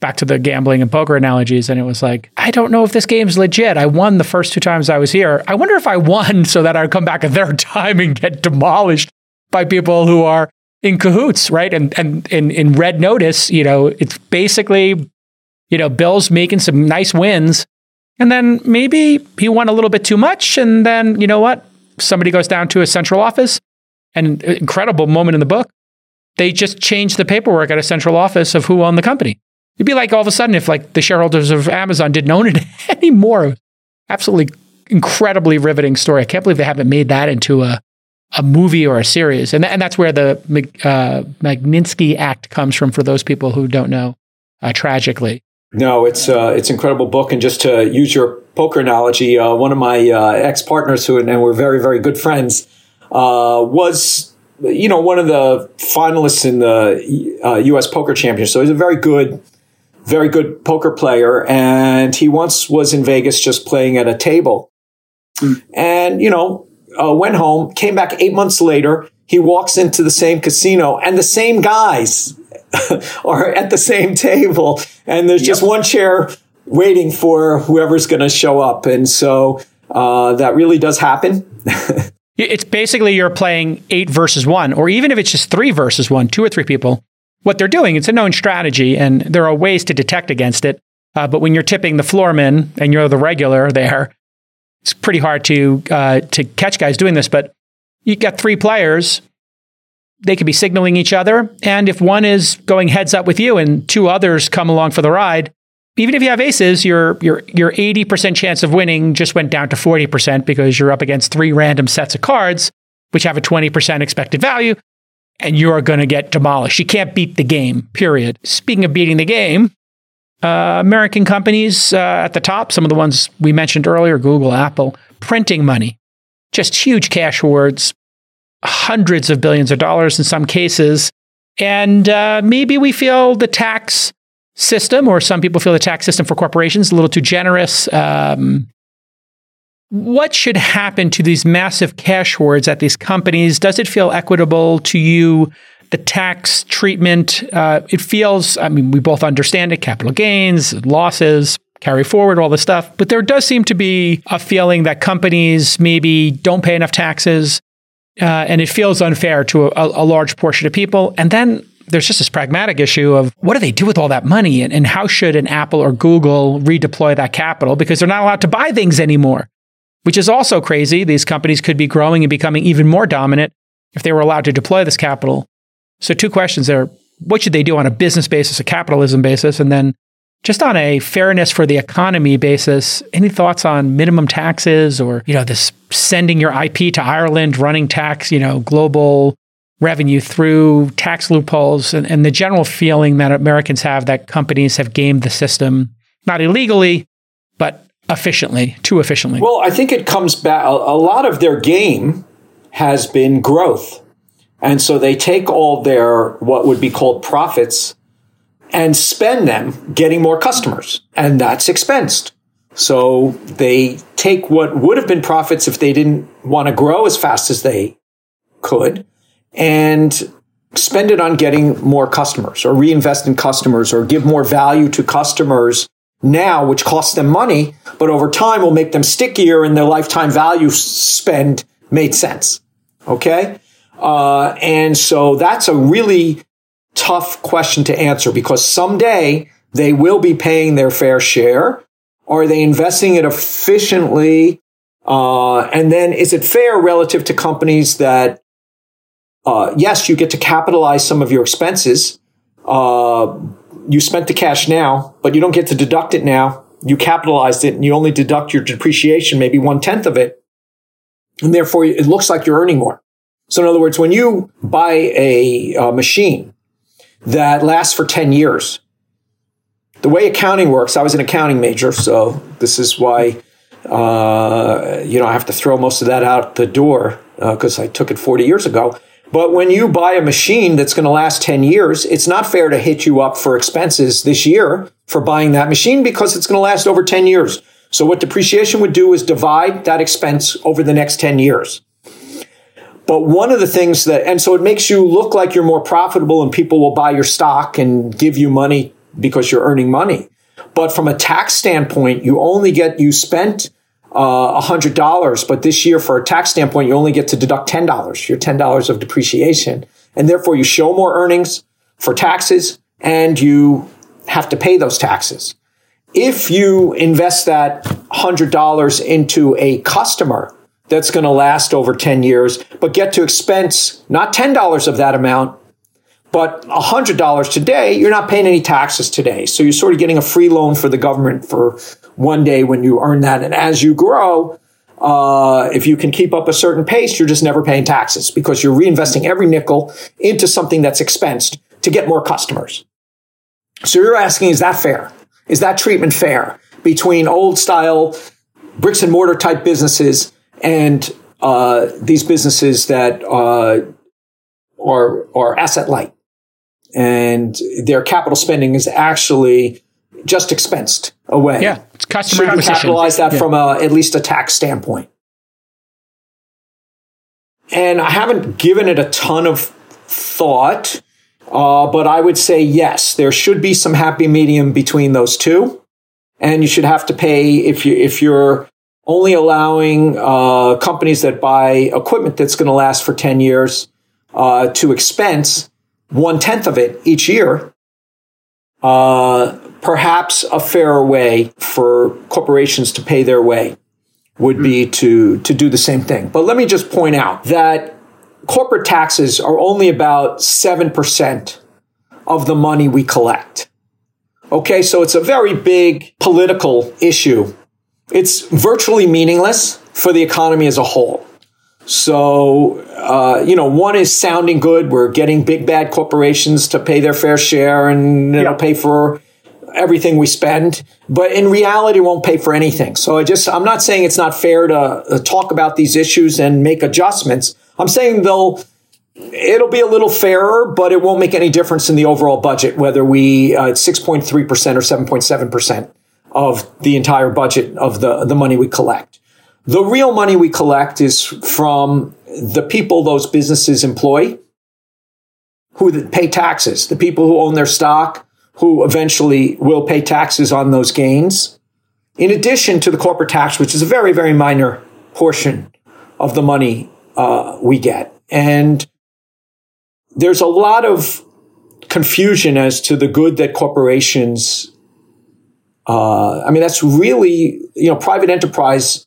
back to the gambling and poker analogies. And it was like, I don't know if this game's legit. I won the first two times I was here. I wonder if I won so that I'd come back a third time and get demolished by people who are in cahoots, right? And and in, in red notice, you know, it's basically, you know, Bill's making some nice wins. And then maybe he won a little bit too much. And then, you know what? Somebody goes down to a central office. An incredible moment in the book. They just changed the paperwork at a central office of who owned the company. It'd be like all of a sudden if like the shareholders of Amazon didn't own it anymore. Absolutely incredibly riveting story. I can't believe they haven't made that into a a movie or a series, and th- and that's where the uh, Magnitsky Act comes from. For those people who don't know, uh, tragically. No, it's uh, it's incredible book, and just to use your poker analogy, uh, one of my uh, ex partners who and we're very very good friends uh, was you know one of the finalists in the U.S. Poker Championship. So he's a very good very good poker player. And he once was in Vegas just playing at a table. Mm. And, you know, uh, went home, came back eight months later. He walks into the same casino and the same guys are at the same table. And there's yep. just one chair waiting for whoever's going to show up. And so uh, that really does happen. it's basically you're playing eight versus one, or even if it's just three versus one, two or three people, what they're doing. It's a known strategy, and there are ways to detect against it. Uh, but when you're tipping the floorman and you're the regular there, it's pretty hard to uh, to catch guys doing this. But you got three players; they could be signaling each other, and if one is going heads up with you and two others come along for the ride, even if you have aces, your your your eighty percent chance of winning just went down to forty percent because you're up against three random sets of cards, which have a twenty percent expected value and you're going to get demolished. You can't beat the game, period. Speaking of beating the game, uh, American companies uh, at the top, some of the ones we mentioned earlier, Google, Apple, printing money, just huge cash hoards, hundreds of billions of dollars in some cases. And uh, maybe we feel the tax system, or some people feel the tax system for corporations, a little too generous. Um, what should happen to these massive cash hoards at these companies? Does it feel equitable to you? The tax treatment, uh, it feels, I mean, we both understand it capital gains, losses, carry forward, all this stuff. But there does seem to be a feeling that companies maybe don't pay enough taxes. Uh, and it feels unfair to a, a, large portion of people. And then there's just this pragmatic issue of what do they do with all that money and, and how should an Apple or Google redeploy that capital because they're not allowed to buy things anymore which is also crazy. These companies could be growing and becoming even more dominant if they were allowed to deploy this capital. So, two questions there. What should they do on a business basis, a capitalism basis? And then just on a fairness for the economy basis, any thoughts on minimum taxes or, you know, this sending your IP to Ireland, running tax, you know, global revenue through tax loopholes and, and the general feeling that Americans have that companies have gamed the system, not illegally, but efficiently, too efficiently? Well, I think it comes back, a, a lot of their game has been growth. And so they take all their, what would be called profits and spend them getting more customers. And that's expensed. So they take what would have been profits if they didn't want to grow as fast as they could and spend it on getting more customers or reinvest in customers or give more value to customers now, which costs them money, but over time will make them stickier and their lifetime value spend made sense. Okay. Uh, and so that's a really tough question to answer because someday they will be paying their fair share. Are they investing it efficiently? Uh, and then is it fair relative to companies that, uh, yes, you get to capitalize some of your expenses. Uh, you spent the cash now, but you don't get to deduct it now. You capitalized it and you only deduct your depreciation, maybe one tenth of it. And therefore it looks like you're earning more. So in other words, when you buy a, a machine that lasts for 10 years, the way accounting works, I was an accounting major, so this is why, uh, you know, I have to throw most of that out the door because uh, I took it 40 years ago. But when you buy a machine that's going to last 10 years, it's not fair to hit you up for expenses this year for buying that machine because it's going to last over 10 years. So what depreciation would do is divide that expense over the next 10 years. But one of the things that, and so it makes you look like you're more profitable and people will buy your stock and give you money because you're earning money. But from a tax standpoint, you only get, you spent uh, $100, but this year for a tax standpoint, you only get to deduct $10, your $10 of depreciation. And therefore you show more earnings for taxes and you have to pay those taxes. If you invest that $100 into a customer that's going to last over 10 years, but get to expense not $10 of that amount, but $100 today, you're not paying any taxes today. So you're sort of getting a free loan for the government for one day when you earn that. And as you grow, uh, if you can keep up a certain pace, you're just never paying taxes because you're reinvesting every nickel into something that's expensed to get more customers. So you're asking, is that fair? Is that treatment fair between old style bricks and mortar type businesses and uh, these businesses that uh, are are asset light, and their capital spending is actually just expensed away. Yeah, it's customer Should acquisition. capitalize that yeah. from a, at least a tax standpoint. And I haven't given it a ton of thought, uh, but I would say yes, there should be some happy medium between those two, and you should have to pay if you if you're only allowing uh, companies that buy equipment that's going to last for 10 years uh, to expense one tenth of it each year. Uh, perhaps a fairer way for corporations to pay their way would be to, to do the same thing. But let me just point out that corporate taxes are only about 7% of the money we collect. Okay, so it's a very big political issue it's virtually meaningless for the economy as a whole. So, uh, you know, one is sounding good. We're getting big bad corporations to pay their fair share and it'll pay for everything we spend. But in reality, it won't pay for anything. So I just, I'm not saying it's not fair to uh, talk about these issues and make adjustments. I'm saying they'll, it'll be a little fairer, but it won't make any difference in the overall budget, whether we, uh, 6.3% or 7.7% of the entire budget of the, the money we collect. The real money we collect is from the people those businesses employ who pay taxes, the people who own their stock, who eventually will pay taxes on those gains. In addition to the corporate tax, which is a very, very minor portion of the money uh, we get. And there's a lot of confusion as to the good that corporations uh, I mean, that's really, you know, private enterprise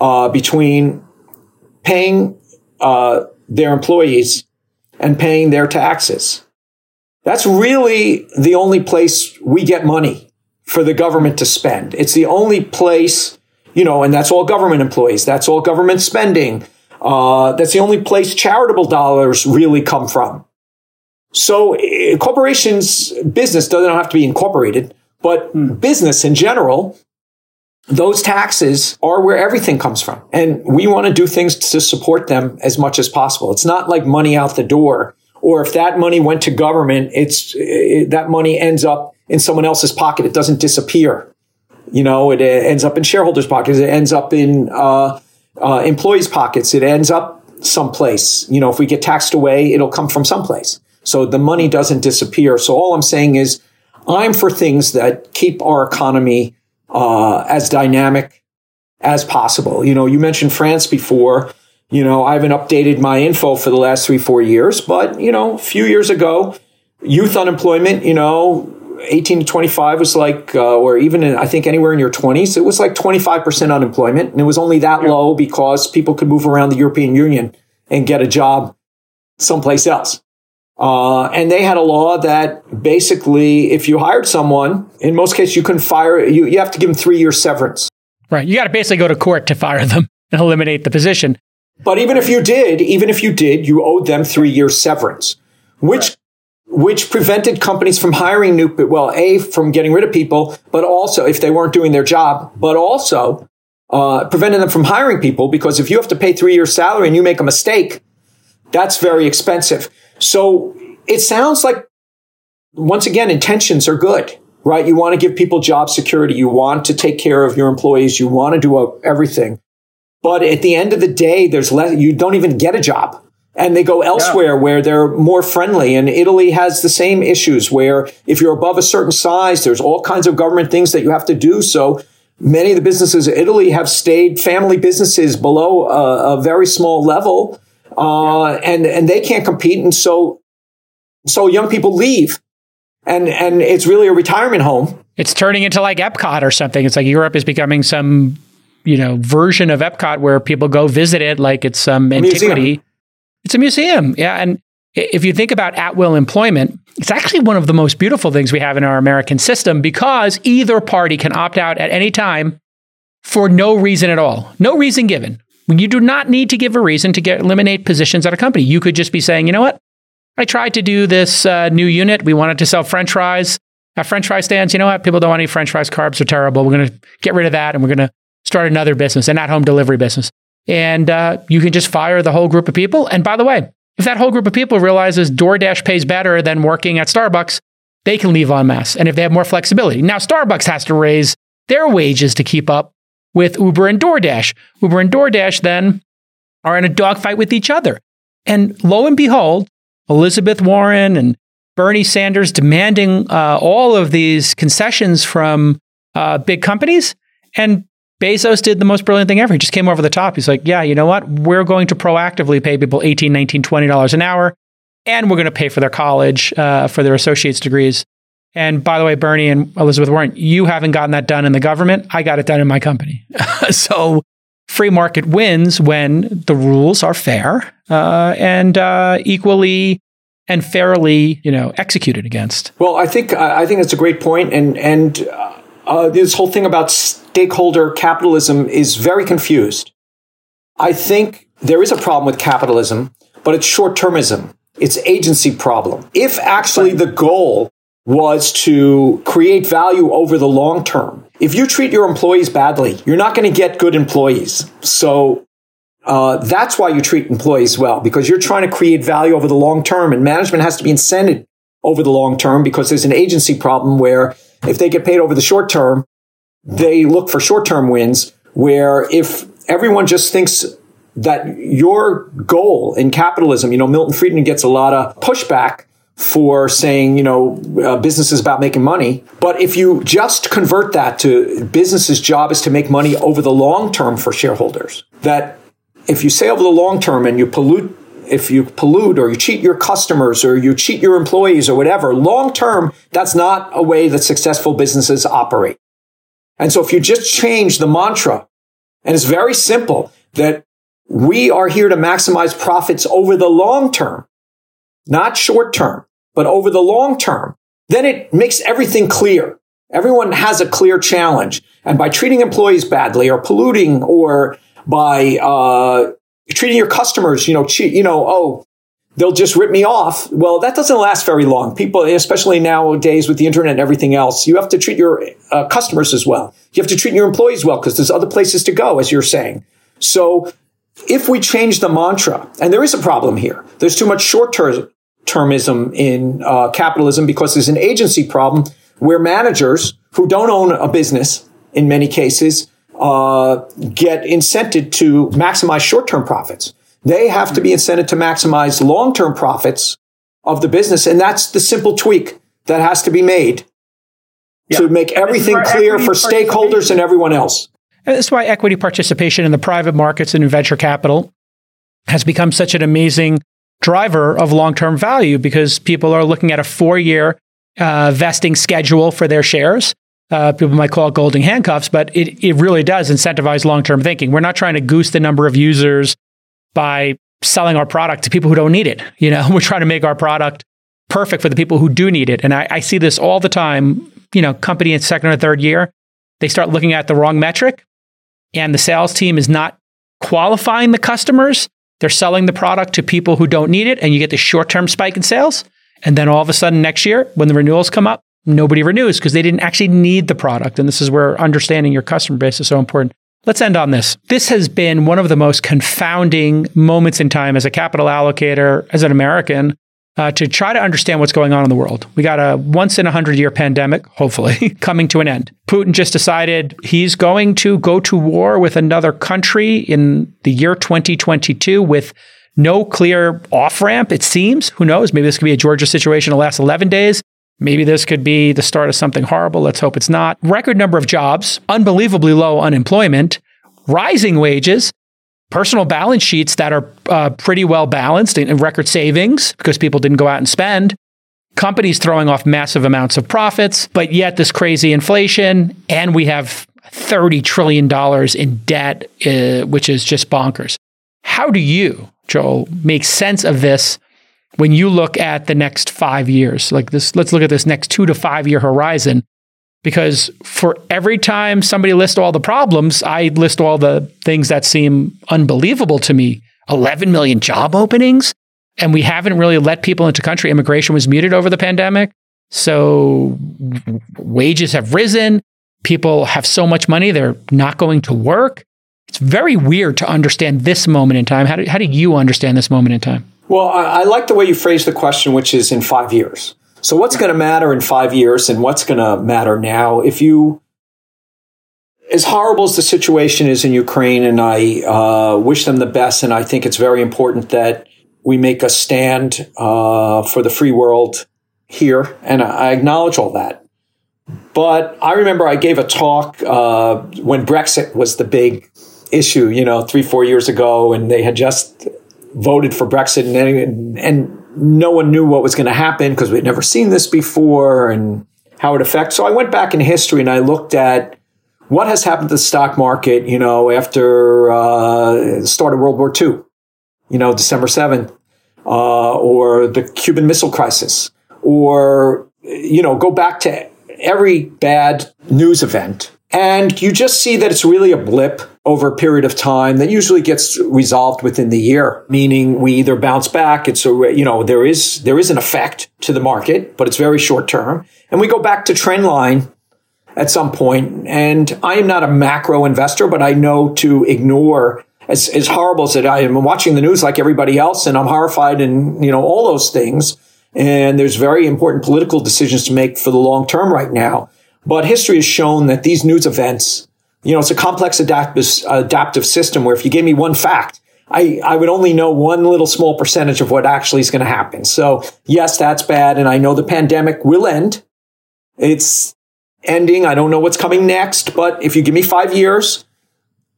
uh, between paying uh, their employees and paying their taxes. That's really the only place we get money for the government to spend. It's the only place, you know, and that's all government employees. That's all government spending. Uh, that's the only place charitable dollars really come from. So uh, corporations, business doesn't have to be incorporated, but mm. business in general, those taxes are where everything comes from. And we want to do things to support them as much as possible. It's not like money out the door. Or if that money went to government, it's, it, that money ends up in someone else's pocket. It doesn't disappear. You know, it ends up in shareholders' pockets. It ends up in, uh, uh, employees' pockets. It ends up someplace. You know, if we get taxed away, it'll come from someplace. So the money doesn't disappear. So all I'm saying is I'm for things that keep our economy uh, as dynamic as possible. You know, you mentioned France before. You know, I haven't updated my info for the last three, four years, but, you know, a few years ago, youth unemployment, you know, 18 to 25 was like, uh, or even in, I think anywhere in your 20s, it was like 25% unemployment. And it was only that low because people could move around the European Union and get a job someplace else. Uh, and they had a law that basically, if you hired someone, in most cases, you can fire, you, you have to give them three years severance. Right. You got to basically go to court to fire them and eliminate the position. But even if you did, even if you did, you owed them three years severance, which right which prevented companies from hiring new, well, A, from getting rid of people, but also if they weren't doing their job, but also uh, prevented them from hiring people because if you have to pay three years salary and you make a mistake, that's very expensive. So it sounds like, once again, intentions are good, right? You want to give people job security. You want to take care of your employees. You want to do everything. But at the end of the day, there's less, you don't even get a job and they go elsewhere yeah. where they're more friendly. And Italy has the same issues where if you're above a certain size, there's all kinds of government things that you have to do. So many of the businesses in Italy have stayed family businesses below a, a very small level, uh, and and they can't compete. And so so young people leave, and and it's really a retirement home. It's turning into like Epcot or something. It's like Europe is becoming some you know version of Epcot where people go visit it like it's some antiquity. Museum. It's a museum. Yeah. And if you think about at will employment, it's actually one of the most beautiful things we have in our American system because either party can opt out at any time for no reason at all. No reason given. You do not need to give a reason to get eliminate positions at a company. You could just be saying, you know what? I tried to do this uh, new unit. We wanted to sell French fries at French fry stands. You know what? People don't want any French fries. Carbs are terrible. We're going to get rid of that and we're going to start another business, an at home delivery business and uh, you can just fire the whole group of people. And by the way, if that whole group of people realizes DoorDash pays better than working at Starbucks, they can leave en masse. And if they have more flexibility, now Starbucks has to raise their wages to keep up with Uber and DoorDash. Uber and DoorDash then are in a dogfight with each other. And lo and behold, Elizabeth Warren and Bernie Sanders demanding uh, all of these concessions from uh, big companies. And Bezos did the most brilliant thing ever. He just came over the top. He's like, yeah, you know what? We're going to proactively pay people $18, $19, 20 dollars an hour, and we're going to pay for their college, uh, for their associate's degrees. And by the way, Bernie and Elizabeth Warren, you haven't gotten that done in the government. I got it done in my company. so free market wins when the rules are fair uh, and uh, equally and fairly, you know, executed against. Well, I think I think that's a great point, and and uh, uh, this whole thing about stakeholder capitalism is very confused. I think there is a problem with capitalism, but it's short termism. It's agency problem. If actually the goal was to create value over the long term, if you treat your employees badly, you're not going to get good employees. So uh, that's why you treat employees well, because you're trying to create value over the long term, and management has to be incented over the long term because there's an agency problem where if they get paid over the short term, they look for short term wins. Where if everyone just thinks that your goal in capitalism, you know, Milton Friedman gets a lot of pushback for saying, you know, uh, business is about making money. But if you just convert that to business's job is to make money over the long term for shareholders, that if you say over the long term and you pollute if you pollute or you cheat your customers or you cheat your employees or whatever, long term, that's not a way that successful businesses operate. And so if you just change the mantra, and it's very simple that we are here to maximize profits over the long term, not short term, but over the long term, then it makes everything clear. Everyone has a clear challenge. And by treating employees badly or polluting or by uh, treating your customers, you know, you know, oh, they'll just rip me off. Well, that doesn't last very long. People, especially nowadays with the internet and everything else, you have to treat your uh, customers as well. You have to treat your employees well because there's other places to go, as you're saying. So if we change the mantra, and there is a problem here, there's too much short termism in uh, capitalism because there's an agency problem where managers who don't own a business in many cases uh, get incented to maximize short-term profits. They have to be incented to maximize long-term profits of the business, and that's the simple tweak that has to be made yeah. to make everything clear for stakeholders and everyone else. And that's why equity participation in the private markets and in venture capital has become such an amazing driver of long-term value because people are looking at a four-year uh, vesting schedule for their shares. Uh, people might call it golden handcuffs, but it, it really does incentivize long term thinking. We're not trying to goose the number of users by selling our product to people who don't need it. You know, we're trying to make our product perfect for the people who do need it. And I, I see this all the time. You know, company in second or third year, they start looking at the wrong metric, and the sales team is not qualifying the customers. They're selling the product to people who don't need it, and you get the short term spike in sales. And then all of a sudden next year, when the renewals come up, nobody renews because they didn't actually need the product. And this is where understanding your customer base is so important. Let's end on this. This has been one of the most confounding moments in time as a capital allocator, as an American, uh, to try to understand what's going on in the world. We got a once in a hundred year pandemic, hopefully, coming to an end. Putin just decided he's going to go to war with another country in the year 2022 with no clear off ramp, it seems. Who knows? Maybe this could be a Georgia situation the last 11 days. Maybe this could be the start of something horrible. Let's hope it's not. Record number of jobs, unbelievably low unemployment, rising wages, personal balance sheets that are uh, pretty well balanced and record savings because people didn't go out and spend. Companies throwing off massive amounts of profits, but yet this crazy inflation, and we have $30 trillion in debt, uh, which is just bonkers. How do you Joel, make sense of this when you look at the next five years? Like this, let's look at this next two to five year horizon. Because for every time somebody lists all the problems, I list all the things that seem unbelievable to me. 11 million job openings, and we haven't really let people into country. Immigration was muted over the pandemic. So wages have risen. People have so much money, they're not going to work. It's very weird to understand this moment in time. How do, how do you understand this moment in time? Well, I, I like the way you phrase the question, which is in five years. So, what's going to matter in five years and what's going to matter now? If you, as horrible as the situation is in Ukraine, and I uh, wish them the best, and I think it's very important that we make a stand uh, for the free world here, and I acknowledge all that. But I remember I gave a talk uh, when Brexit was the big issue, you know, three, four years ago, and they had just voted for Brexit, and, and no one knew what was going to happen because we'd never seen this before and how it affects. So I went back in history and I looked at what has happened to the stock market, you know, after uh, the start of World War II, you know, December 7th, uh, or the Cuban Missile Crisis, or, you know, go back to every bad news event and you just see that it's really a blip over a period of time that usually gets resolved within the year, meaning we either bounce back. It's a, you know, there is, there is an effect to the market, but it's very short term. And we go back to trend line at some point. And I am not a macro investor, but I know to ignore as, as horrible as it, I am watching the news like everybody else and I'm horrified and, you know, all those things. And there's very important political decisions to make for the long term right now. But history has shown that these news events, you know, it's a complex adaptive, adaptive system where if you gave me one fact, I, I would only know one little small percentage of what actually is going to happen. So yes, that's bad. And I know the pandemic will end. It's ending. I don't know what's coming next, but if you give me five years,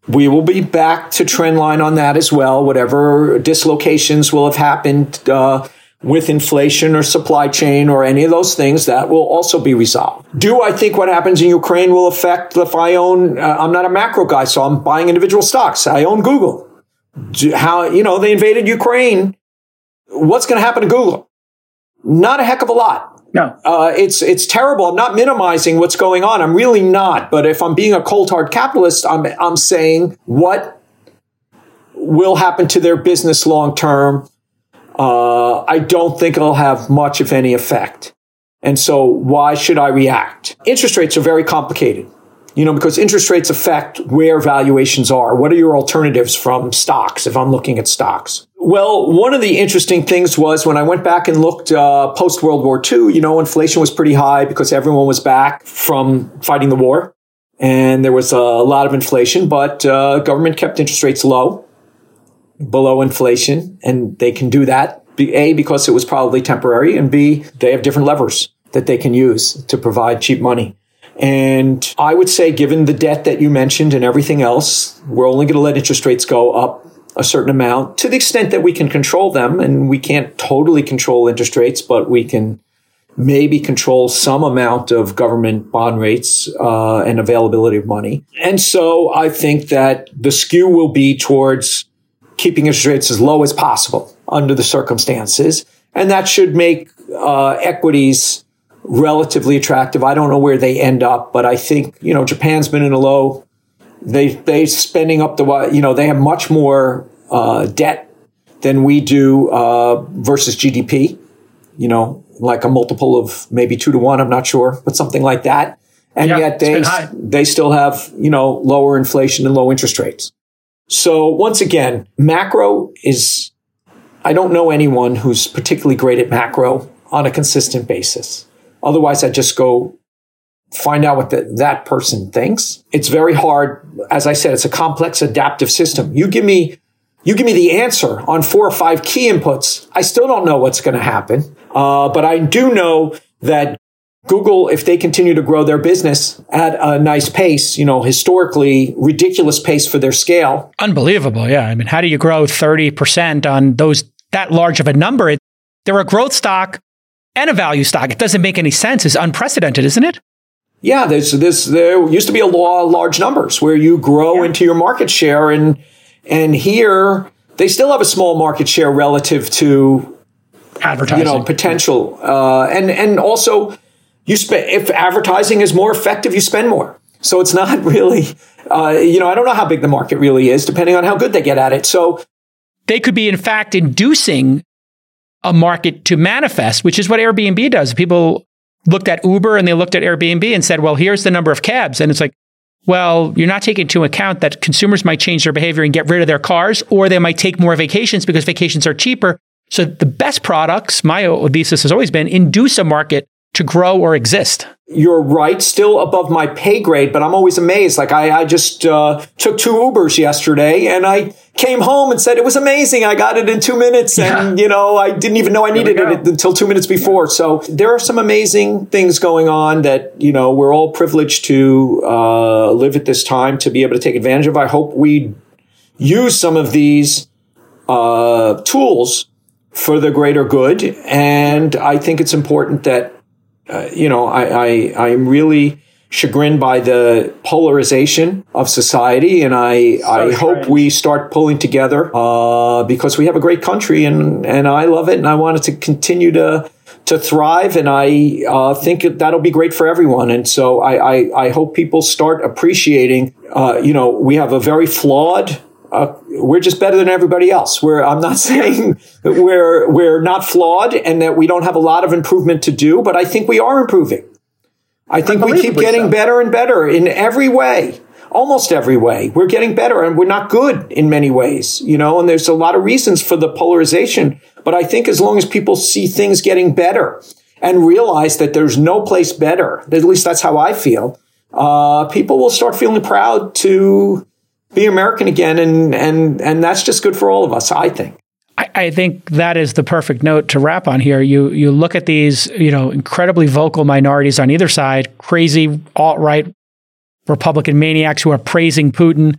we will be back to trend line on that as well. Whatever dislocations will have happened, uh, with inflation or supply chain or any of those things, that will also be resolved. Do I think what happens in Ukraine will affect if I own, uh, I'm not a macro guy, so I'm buying individual stocks. I own Google. Do, how, you know, they invaded Ukraine. What's going to happen to Google? Not a heck of a lot. No. Uh, it's, it's terrible. I'm not minimizing what's going on. I'm really not. But if I'm being a cold hard capitalist, I'm, I'm saying what will happen to their business long term. Uh, I don't think it'll have much, if any, effect. And so why should I react? Interest rates are very complicated, you know, because interest rates affect where valuations are. What are your alternatives from stocks if I'm looking at stocks? Well, one of the interesting things was when I went back and looked uh, post World War II, you know, inflation was pretty high because everyone was back from fighting the war. And there was a lot of inflation, but uh, government kept interest rates low, below inflation. And they can do that a, because it was probably temporary, and B, they have different levers that they can use to provide cheap money. And I would say, given the debt that you mentioned and everything else, we're only going to let interest rates go up a certain amount to the extent that we can control them. And we can't totally control interest rates, but we can maybe control some amount of government bond rates uh, and availability of money. And so I think that the skew will be towards keeping interest rates as low as possible under the circumstances. And that should make uh, equities relatively attractive. I don't know where they end up, but I think, you know, Japan's been in a low. They, they spending up the, you know, they have much more uh, debt than we do uh, versus GDP, you know, like a multiple of maybe two to one. I'm not sure, but something like that. And yet they, they still have, you know, lower inflation and low interest rates. So once again, macro is, I don't know anyone who's particularly great at macro on a consistent basis. Otherwise, I just go find out what the, that person thinks. It's very hard. As I said, it's a complex adaptive system. You give me, you give me the answer on four or five key inputs. I still don't know what's going to happen. Uh, but I do know that Google, if they continue to grow their business at a nice pace, you know, historically ridiculous pace for their scale. Unbelievable. Yeah. I mean, how do you grow 30% on those that large of a number? They're a growth stock and a value stock. It doesn't make any sense. It's unprecedented, isn't it? Yeah, there's this there used to be a law of large numbers where you grow yeah. into your market share and and here they still have a small market share relative to advertising. You know, potential. Uh, and and also you spend if advertising is more effective, you spend more. So it's not really, uh, you know, I don't know how big the market really is, depending on how good they get at it. So they could be, in fact, inducing a market to manifest, which is what Airbnb does. People looked at Uber and they looked at Airbnb and said, well, here's the number of cabs. And it's like, well, you're not taking into account that consumers might change their behavior and get rid of their cars, or they might take more vacations because vacations are cheaper. So the best products, my thesis has always been, induce a market to grow or exist. You're right, still above my pay grade, but I'm always amazed. Like I, I just uh, took two Ubers yesterday, and I came home and said it was amazing. I got it in two minutes, and you know I didn't even know I needed it until two minutes before. So there are some amazing things going on that you know we're all privileged to uh, live at this time to be able to take advantage of. I hope we use some of these uh, tools for the greater good, and I think it's important that uh, you know, I, I, I'm really chagrined by the polarization of society. And I, so I hope we start pulling together, uh, because we have a great country and, and I love it and I want it to continue to, to thrive. And I, uh, think that'll be great for everyone. And so I, I, I hope people start appreciating, uh, you know, we have a very flawed uh, we're just better than everybody else. We're, I'm not saying we're, we're not flawed and that we don't have a lot of improvement to do, but I think we are improving. I think we keep getting so. better and better in every way, almost every way. We're getting better and we're not good in many ways, you know, and there's a lot of reasons for the polarization. But I think as long as people see things getting better and realize that there's no place better, at least that's how I feel, uh, people will start feeling proud to be American again, and and and that's just good for all of us, I think. I, think that is the perfect note to wrap on here. You you look at these, you know, incredibly vocal minorities on either side, crazy alt right Republican maniacs who are praising Putin,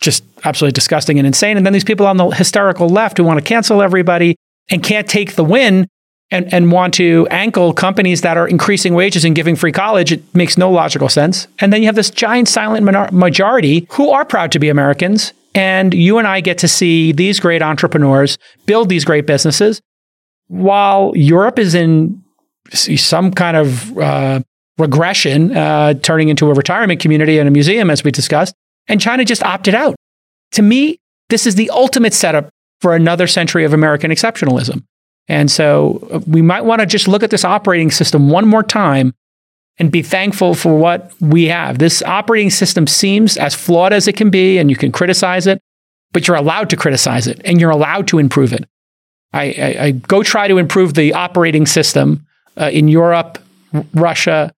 just absolutely disgusting and insane. And then these people on the hysterical left who want to cancel everybody and can't take the win and, and want to ankle companies that are increasing wages and giving free college, it makes no logical sense. And then you have this giant silent minor- majority who are proud to be Americans. And you and I get to see these great entrepreneurs build these great businesses while Europe is in some kind of uh, regression, uh, turning into a retirement community and a museum, as we discussed. And China just opted out. To me, this is the ultimate setup for another century of American exceptionalism. And so uh, we might want to just look at this operating system one more time and be thankful for what we have. This operating system seems as flawed as it can be, and you can criticize it, but you're allowed to criticize it and you're allowed to improve it. I, I, I go try to improve the operating system uh, in Europe, Russia,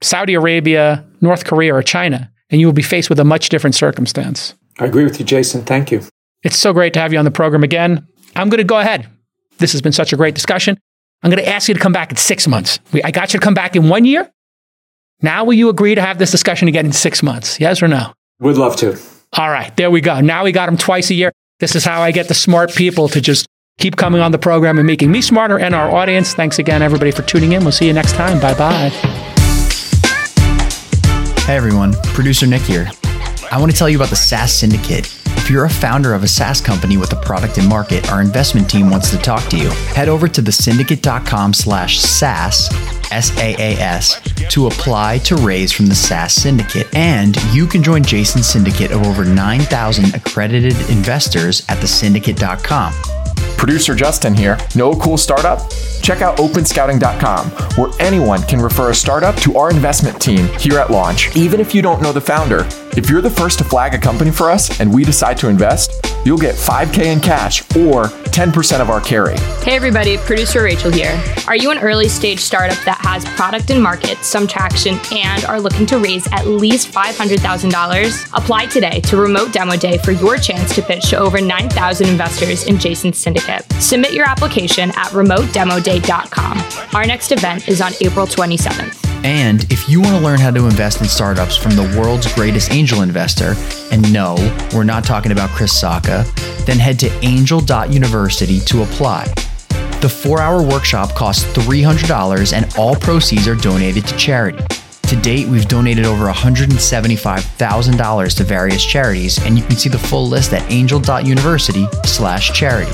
Saudi Arabia, North Korea, or China, and you will be faced with a much different circumstance. I agree with you, Jason. Thank you. It's so great to have you on the program again. I'm going to go ahead. This has been such a great discussion. I'm going to ask you to come back in six months. I got you to come back in one year. Now, will you agree to have this discussion again in six months? Yes or no? Would love to. All right, there we go. Now we got them twice a year. This is how I get the smart people to just keep coming on the program and making me smarter and our audience. Thanks again, everybody, for tuning in. We'll see you next time. Bye bye. Hey, everyone. Producer Nick here. I want to tell you about the SaaS Syndicate. If you're a founder of a SaaS company with a product in market, our investment team wants to talk to you. Head over to thesyndicate.com slash SaaS, S-A-A-S, to apply to raise from the SaaS Syndicate. And you can join Jason's syndicate of over 9,000 accredited investors at thesyndicate.com. Producer Justin here. Know a cool startup? Check out openscouting.com, where anyone can refer a startup to our investment team here at launch, even if you don't know the founder. If you're the first to flag a company for us and we decide to invest, you'll get 5K in cash or 10% of our carry. Hey everybody, producer Rachel here. Are you an early stage startup that has product and market, some traction, and are looking to raise at least $500,000? Apply today to Remote Demo Day for your chance to pitch to over 9,000 investors in Jason's syndicate. Submit your application at remotedemoday.com. Our next event is on April 27th. And if you want to learn how to invest in startups from the world's greatest angel investor, and no, we're not talking about Chris Sacca, then head to angel.university to apply. The four hour workshop costs $300 and all proceeds are donated to charity. To date, we've donated over $175,000 to various charities, and you can see the full list at angel.university slash charity.